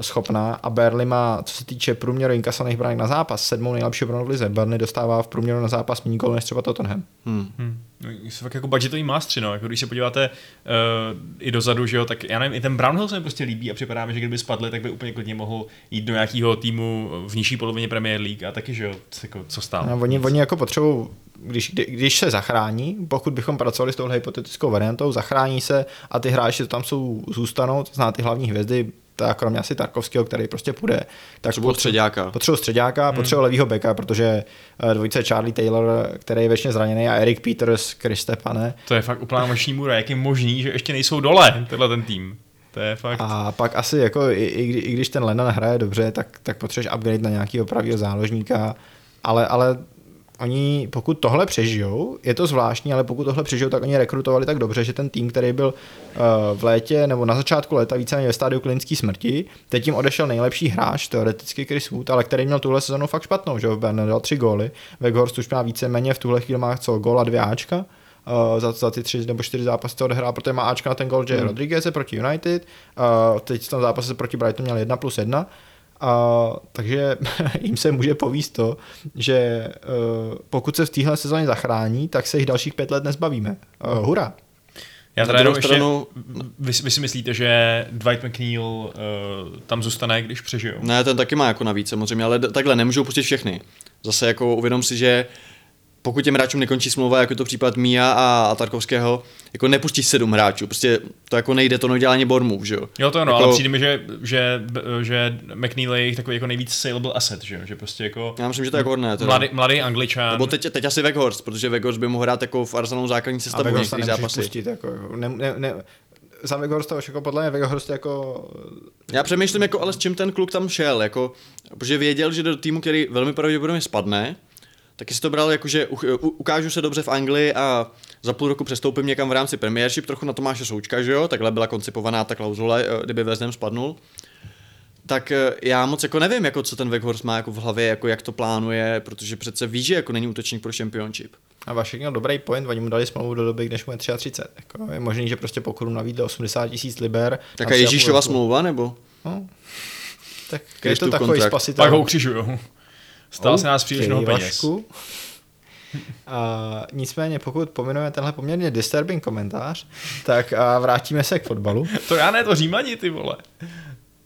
schopná a Burnley má, co se týče průměru inkasovaných branek na zápas, sedmou nejlepší obranu v lize. Burnley dostává v průměru na zápas méně gólů než třeba Tottenham. Hmm. Hmm. No, Jsou fakt jako budgetový mástři, no. Jako když se podíváte uh, i dozadu, že jo, tak já nevím, i ten Brownhill se mi prostě líbí a připadá mi, že kdyby spadli, tak by úplně klidně mohl jít do nějakého týmu v nižší polovině Premier League a taky, že jo, co- jako, co stál. No, oni, oni jako potřebují, když, kdy- když se zachrání, pokud bychom pracovali s touhle hypotetickou variantou, zachrání se a ty hráči, co tam jsou, zůstanou, to zná ty hlavní hvězdy, tak kromě asi Tarkovského, který prostě půjde. Tak Potřebují středáka. Potřebuji středáka, hmm. potřebuji levýho beka, protože eh, dvojice Charlie Taylor, který je většině zraněný, a Eric Peters, Chris Stepane. To je fakt úplná noční můra, jak je možný, že ještě nejsou dole, tenhle ten tým. To je fakt... A pak asi jako, i, i, i když ten Lennon hraje dobře, tak, tak potřebuješ upgrade na nějakého pravého záložníka, ale, ale oni, pokud tohle přežijou, je to zvláštní, ale pokud tohle přežijou, tak oni rekrutovali tak dobře, že ten tým, který byl uh, v létě nebo na začátku léta víceméně ve stádiu klinické smrti, teď jim odešel nejlepší hráč, teoreticky Chris Wood, ale který měl tuhle sezonu fakt špatnou, že v Berne dal tři góly, Weghorst už má víceméně v tuhle chvíli má co, gól a dvě Ačka, uh, za, za ty tři nebo čtyři zápasy to odehrál, protože má Ačka na ten gol J. Hmm. Rodriguez proti United, uh, teď v tom zápase proti Brighton měl 1 plus 1, a, takže jim se může povíst to, že uh, pokud se v téhle sezóně zachrání, tak se jich dalších pět let nezbavíme. Uh, hurá. Já Na teda jenom druhou ještě, stranu- vy, vy, si myslíte, že Dwight McNeil uh, tam zůstane, když přežijou? Ne, ten taky má jako navíc samozřejmě, ale takhle nemůžou pustit všechny. Zase jako uvědom si, že pokud těm hráčům nekončí smlouva, jako je to případ Mia a, a Tarkovského, jako nepustí sedm hráčů, prostě to jako nejde, to nedělá ani Bournemouth, že jo. Jo, to ano, Jako- ale přijde mi, že, že, že McNeil je jejich takový jako nejvíc saleable asset, že, jo? že prostě jako Já myslím, že to je hodné. Teda. mladý, mladý angličan. Nebo teď, teď asi Weghorst, protože Weghorst by mohl hrát jako v Arsenalu základní A sestavu některých zápasy. pustit. Jako, ne, ne, ne, za Weghorsta už jako podle mě Weghorst jako Já přemýšlím, jako, ale s čím ten kluk tam šel, jako, protože věděl, že do týmu, který velmi pravděpodobně spadne, taky si to bral jako, že u, u, ukážu se dobře v Anglii a za půl roku přestoupím někam v rámci Premiership, trochu na Tomáše Součka, že jo, takhle byla koncipovaná ta klauzule, eh, kdyby Ham spadnul. Tak eh, já moc jako nevím, jako co ten Weghorst má jako v hlavě, jako jak to plánuje, protože přece ví, že jako není útočník pro Championship. a Vašek měl dobrý point, oni mu dali smlouvu do doby, než mu je 33. Jako, je možný, že prostě pokud nabídli 80 tisíc liber. Taká a Ježíšova smlouva, nebo? No, tak je to takový kontrakt. spasitel. Pak ho ukřižujou. Stál se nás příliš mnoho peněz. A, nicméně, pokud pominujeme tenhle poměrně disturbing komentář, tak a vrátíme se k fotbalu. To já ne, to římani, ty vole.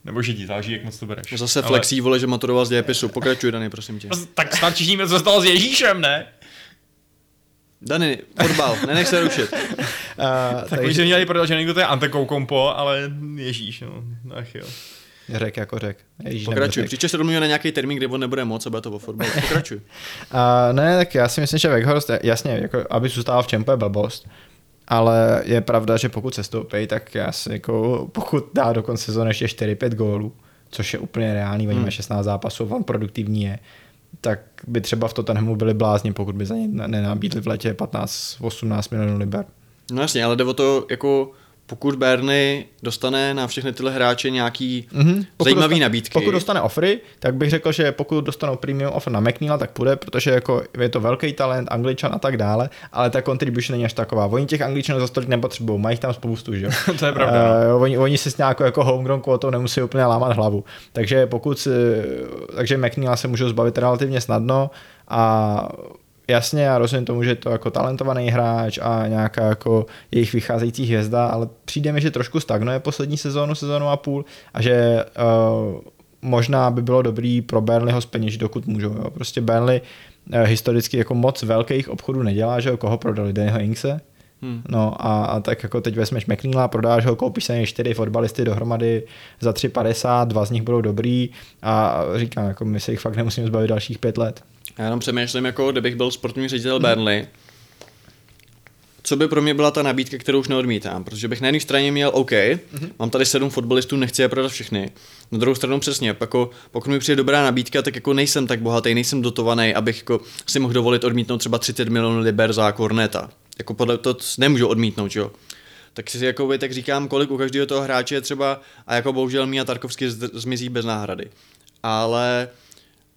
Nebo židi, záleží, jak moc to bereš. Zase flexí, vole, že maturoval z dějepisu. Pokračuj, Dany, prosím tě. Tak snad všichni víme, co se stalo s Ježíšem, ne? Dany, fotbal, nenech se rušit. A, Tak takže... jsme měli prodat, že někdo to je Antekokompo, ale Ježíš, no. Ach jo. Řek jako řek. Ježíš, Pokračuj. Příště se domluvíme na nějaký termín, kde on nebude moc, a bude to o fotbalu. Pokračuj. A ne, tak já si myslím, že Weghorst, jasně, jako, aby zůstával v čempu je blbost, ale je pravda, že pokud se stoupí, tak já si jako, pokud dá do konce sezóny ještě 4-5 gólů, což je úplně reálný, oni Hmm. mají 16 zápasů, on produktivní je, tak by třeba v Tottenhamu byli blázni, pokud by za ně ne- nenabídli v letě 15-18 milionů liber. No jasně, ale jde o to, jako pokud Berny dostane na všechny tyhle hráče nějaký Mhm. zajímavý dostane, nabídky. Pokud dostane offery, tak bych řekl, že pokud dostanou premium offer na McNeila, tak půjde, protože jako je to velký talent, angličan a tak dále, ale ta contribution není až taková. Oni těch angličanů za stolik nepotřebují, mají tam spoustu, že jo. To je pravda. Uh, oni, oni si s nějakou jako homegrown kvotou nemusí úplně lámat hlavu. Takže pokud si, takže McNeila se můžou zbavit relativně snadno a jasně, já rozumím tomu, že je to jako talentovaný hráč a nějaká jako jejich vycházející hvězda, ale přijde mi, že trošku stagnuje poslední sezónu, sezónu a půl a že uh, možná by bylo dobrý pro Burnley ho dokud můžou. Jo. Prostě Burnley uh, historicky jako moc velkých obchodů nedělá, že jo, koho prodali, Dannyho Inkse, Hmm. No a, a, tak jako teď vezmeš McNeila, prodáš ho, koupíš se čtyři fotbalisty dohromady za 3,50, dva z nich budou dobrý a říkám, jako my se jich fakt nemusíme zbavit dalších pět let. Já jenom přemýšlím, jako kdybych byl sportovní ředitel Burnley, co by pro mě byla ta nabídka, kterou už neodmítám, protože bych na jedné straně měl OK, mm-hmm. mám tady sedm fotbalistů, nechci je prodat všechny. Na druhou stranu přesně, jako, pokud mi přijde dobrá nabídka, tak jako nejsem tak bohatý, nejsem dotovaný, abych jako si mohl dovolit odmítnout třeba 30 milionů liber za Korneta. Jako podle to nemůžu odmítnout, jo. Tak si jako by tak říkám, kolik u každého toho hráče je třeba, a jako bohužel Mia Tarkovsky zmizí bez náhrady. Ale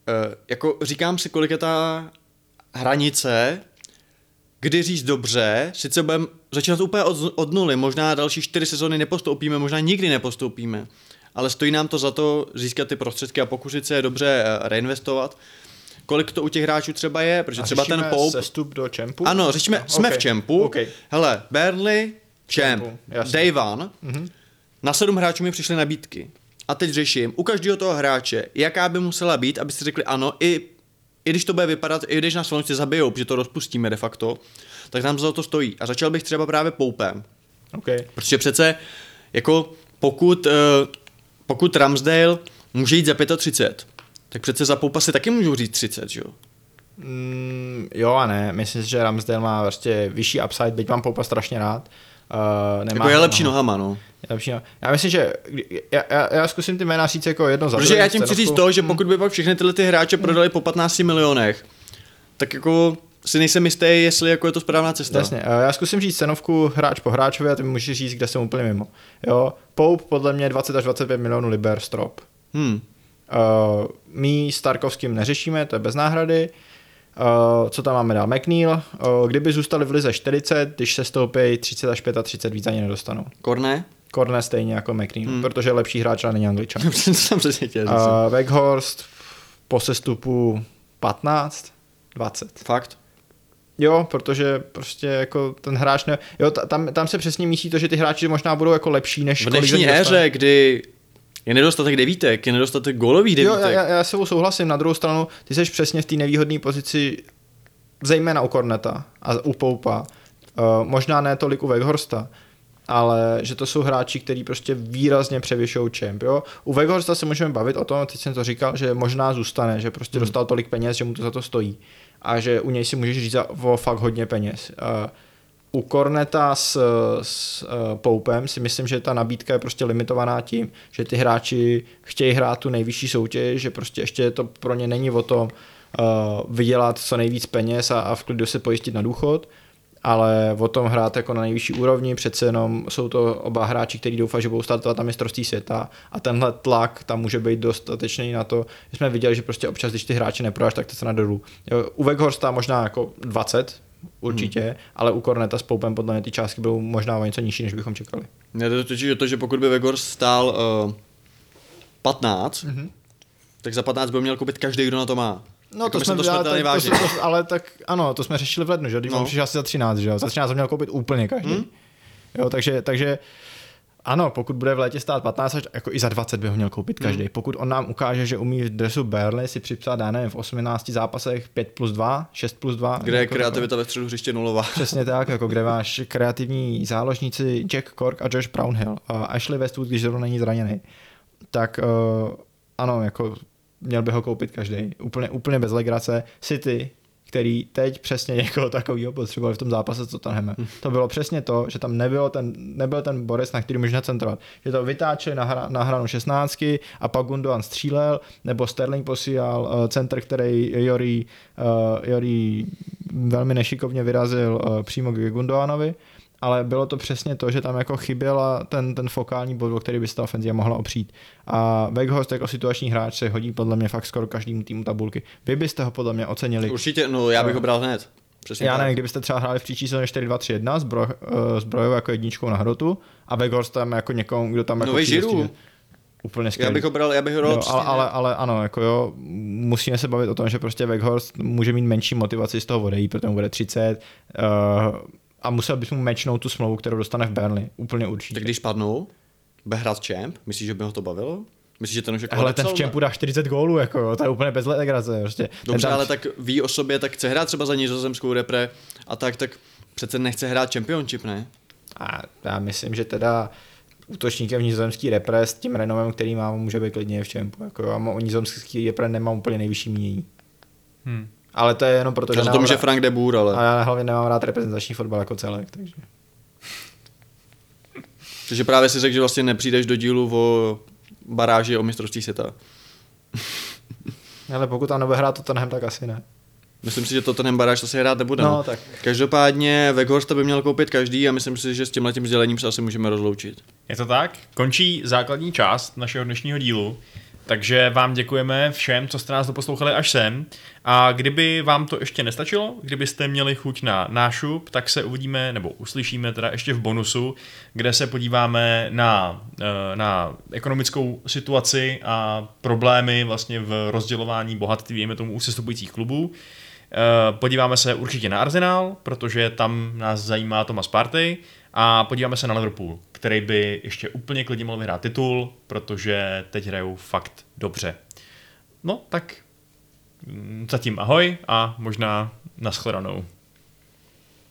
eh, jako říkám si, kolik je ta hranice, kdy říct dobře, sice budeme začínat úplně od, od nuly, možná další čtyři sezóny nepostoupíme, možná nikdy nepostoupíme, ale stojí nám to za to získat ty prostředky a pokusit se je dobře eh, reinvestovat. Kolik to u těch hráčů třeba je, protože A třeba ten Pope... sestup do čempu? Ano, řešíme, No, jsme ok, v čempu. ok. Hele, Burnley, jasně. Day One. Na sedm hráčů mi přišly nabídky. A teď řeším u každého toho hráče, jaká by musela být, aby si řekli ano, i, i když to bude vypadat, i když nás fanoušci zabijou, protože to rozpustíme de facto, tak nám za to stojí. A začal bych třeba právě Poupem. OK. Protože přece, jako pokud, eh, pokud Ramsdale může jít za 35, tak přece za Poupa si taky můžu říct 30, že jo? Mm, jo a ne, myslím si, že Ramsdale má prostě vyšší upside, byť mám Poupa strašně rád. Uh, nemá Jako je lepší nohama, no. Je lepší noha. Já myslím, že já, já, já zkusím ty jména říct jako jedno za Protože já tím chci říct to, že pokud by pak všechny tyhle ty hráče prodali po 15 milionech, tak jako si nejsem jistý, jestli jako je to správná cesta. Jasně, eh, já zkusím říct cenovku hráč po hráčovi a ty mi můžeš říct, kde jsem úplně mimo. Jo, Pope podle mě 20 až 25 milionů liber strop. Hmm. Uh, my s Tarkovským neřešíme, to je bez náhrady. Uh, co tam máme dál? McNeil, uh, kdyby zůstali v lize 40, když se stoupí 30 až 35, víc ani nedostanou. Korné? Korne stejně jako McNeil, hmm. protože lepší hráč, ale není angličan. Uh, Weghorst po sestupu 15, 20. Fakt? Jo, protože prostě jako ten hráč ne... Jo, ta- tam, tam se přesně mísí to, že ty hráči možná budou jako lepší, než V dnešní éře, kdy je nedostatek devítek, je nedostatek gólových Jo, devítek. já, já s sebou souhlasím. Na druhou stranu, ty jsi přesně v té nevýhodné pozici, zejména u Korneta a u Poupa. Uh, možná ne tolik u Weghorsta, ale že to jsou hráči, kteří prostě výrazně převyšují čemp. Jo? U Weghorsta se můžeme bavit o tom, teď jsem to říkal, že možná zůstane, že prostě hmm. dostal tolik peněz, že mu to za to stojí. A že u něj si můžeš říct o fakt hodně peněz. Uh, u Korneta s, s uh, Poupem si myslím, že ta nabídka je prostě limitovaná tím, že ty hráči chtějí hrát tu nejvyšší soutěž, že prostě ještě to pro ně není o tom uh, vydělat co nejvíc peněz a, a v klidu se pojistit na důchod, ale o tom hrát jako na nejvyšší úrovni, přece jenom jsou to oba hráči, kteří doufají, že budou startovat na mistrovství světa a tenhle tlak tam může být dostatečný na to, že jsme viděli, že prostě občas, když ty hráče neprodáš, tak to se na dolů. Jo, U Weghorsta možná jako 20, určitě, hmm. ale u Korneta s Poupem podle mě ty částky budou možná o něco nižší, než bychom čekali. Mně to totiž je to, že pokud by Vegor stál uh, 15, Mhm. mm-hmm. tak za 15 by měl koupit každý, kdo na to má. No Jako to jsme, to ale, smrtelně tak, to, vážně. to, ale tak ano, to jsme řešili v lednu, že? Když No. přišel asi za 13, že jo? Za 13 to měl koupit úplně každý. Hmm. Jo, takže, takže ano, pokud bude v létě stát 15, až jako i za 20 by ho měl koupit každý. Hmm. Pokud on nám ukáže, že umí v dresu Burnley si připsat, já nevím, v 18 zápasech 5 plus 2, 6 plus 2. Kde je jako, kreativita ve středu hřiště nulová. Přesně tak, jako kde máš kreativní záložníci Jack Cork a Josh Brownhill. A Ashley Westwood, když zrovna není zraněný. Tak uh, ano, jako měl by ho koupit každý. Úplně, úplně bez legrace. City, který teď přesně někoho takového potřeboval v tom zápase s Tottenhamem. To bylo přesně to, že tam nebylo ten, nebyl ten Boris, na který můžeš centrovat. Že to vytáčeli na, hra, na hranu 16 a pak Gundogan střílel, nebo Sterling posílal uh, center, který Jori, uh, Jori velmi nešikovně vyrazil uh, přímo k Gundoganovi ale bylo to přesně to, že tam jako chyběla ten, ten fokální bod, o který by se ta ofenzíva mohla opřít. A Weghorst jako situační hráč se hodí podle mě fakt skoro každému týmu tabulky. Vy byste ho podle mě ocenili. Určitě, no já bych ho bral hned. Přesně Já tak. nevím, kdybyste třeba hráli v příští sezóně 4-2-3-1 zbroj, uh, jako jedničkou na hrotu a Weghorst tam jako někomu, kdo tam jako s tím- Úplně Já skvělý. bych ho bral, já bych ho bral přesně ale, ale, ale, ano, jako jo, musíme se bavit o tom, že prostě Weghorst může mít menší motivaci z toho odejít, protože mu bude 30 uh, a musel bys mu mečnout tu smlouvu, kterou dostane v Burnley. Úplně určitě. Tak když padnou, bude hrát champ, myslíš, že by ho to bavilo? Myslíš, že ten už jako Ale ten v čempu dá 40 gólů, jako jo, to je úplně bez legrace. Prostě. Dobře, tam- ale tak ví o sobě, tak chce hrát třeba za nizozemskou repre a tak, tak přece nechce hrát championship, ne? A já myslím, že teda útočníkem nizozemský repre s tím renomem, který má, může být klidně v čempu. Jako jo, a o nizozemský repre nemám úplně nejvyšší mínění. Hmm. Ale to je jenom proto, že to může rád- Frank de Boer, ale... A já hlavně nemám rád reprezentační fotbal jako celek, takže. Takže právě si řekl, že vlastně nepřijdeš do dílu o baráži o mistrovství světa. Ale pokud tam nebude hrát Tottenham, tak asi ne. Myslím si, že to ten baráž to se hrát nebude. No, tak. Každopádně Weghorsta by měl koupit každý a myslím si, že s tímhle tím sdělením se asi můžeme rozloučit. Je to tak? Končí základní část našeho dnešního dílu. Takže vám děkujeme všem, co jste nás doposlouchali až sem. A kdyby vám to ještě nestačilo, kdybyste měli chuť na nášup, tak se uvidíme, nebo uslyšíme teda ještě v bonusu, kde se podíváme na, eh, na ekonomickou situaci a problémy vlastně v rozdělování bohatství, dejme tomu u sestupujících klubů. Eh, Podíváme se určitě na Arsenal, protože tam nás zajímá Thomas Partey a podíváme se na Liverpool, který by ještě úplně klidně mohl vyhrát titul, protože teď hrajou fakt dobře. No, tak mm, zatím ahoj a možná nashledanou.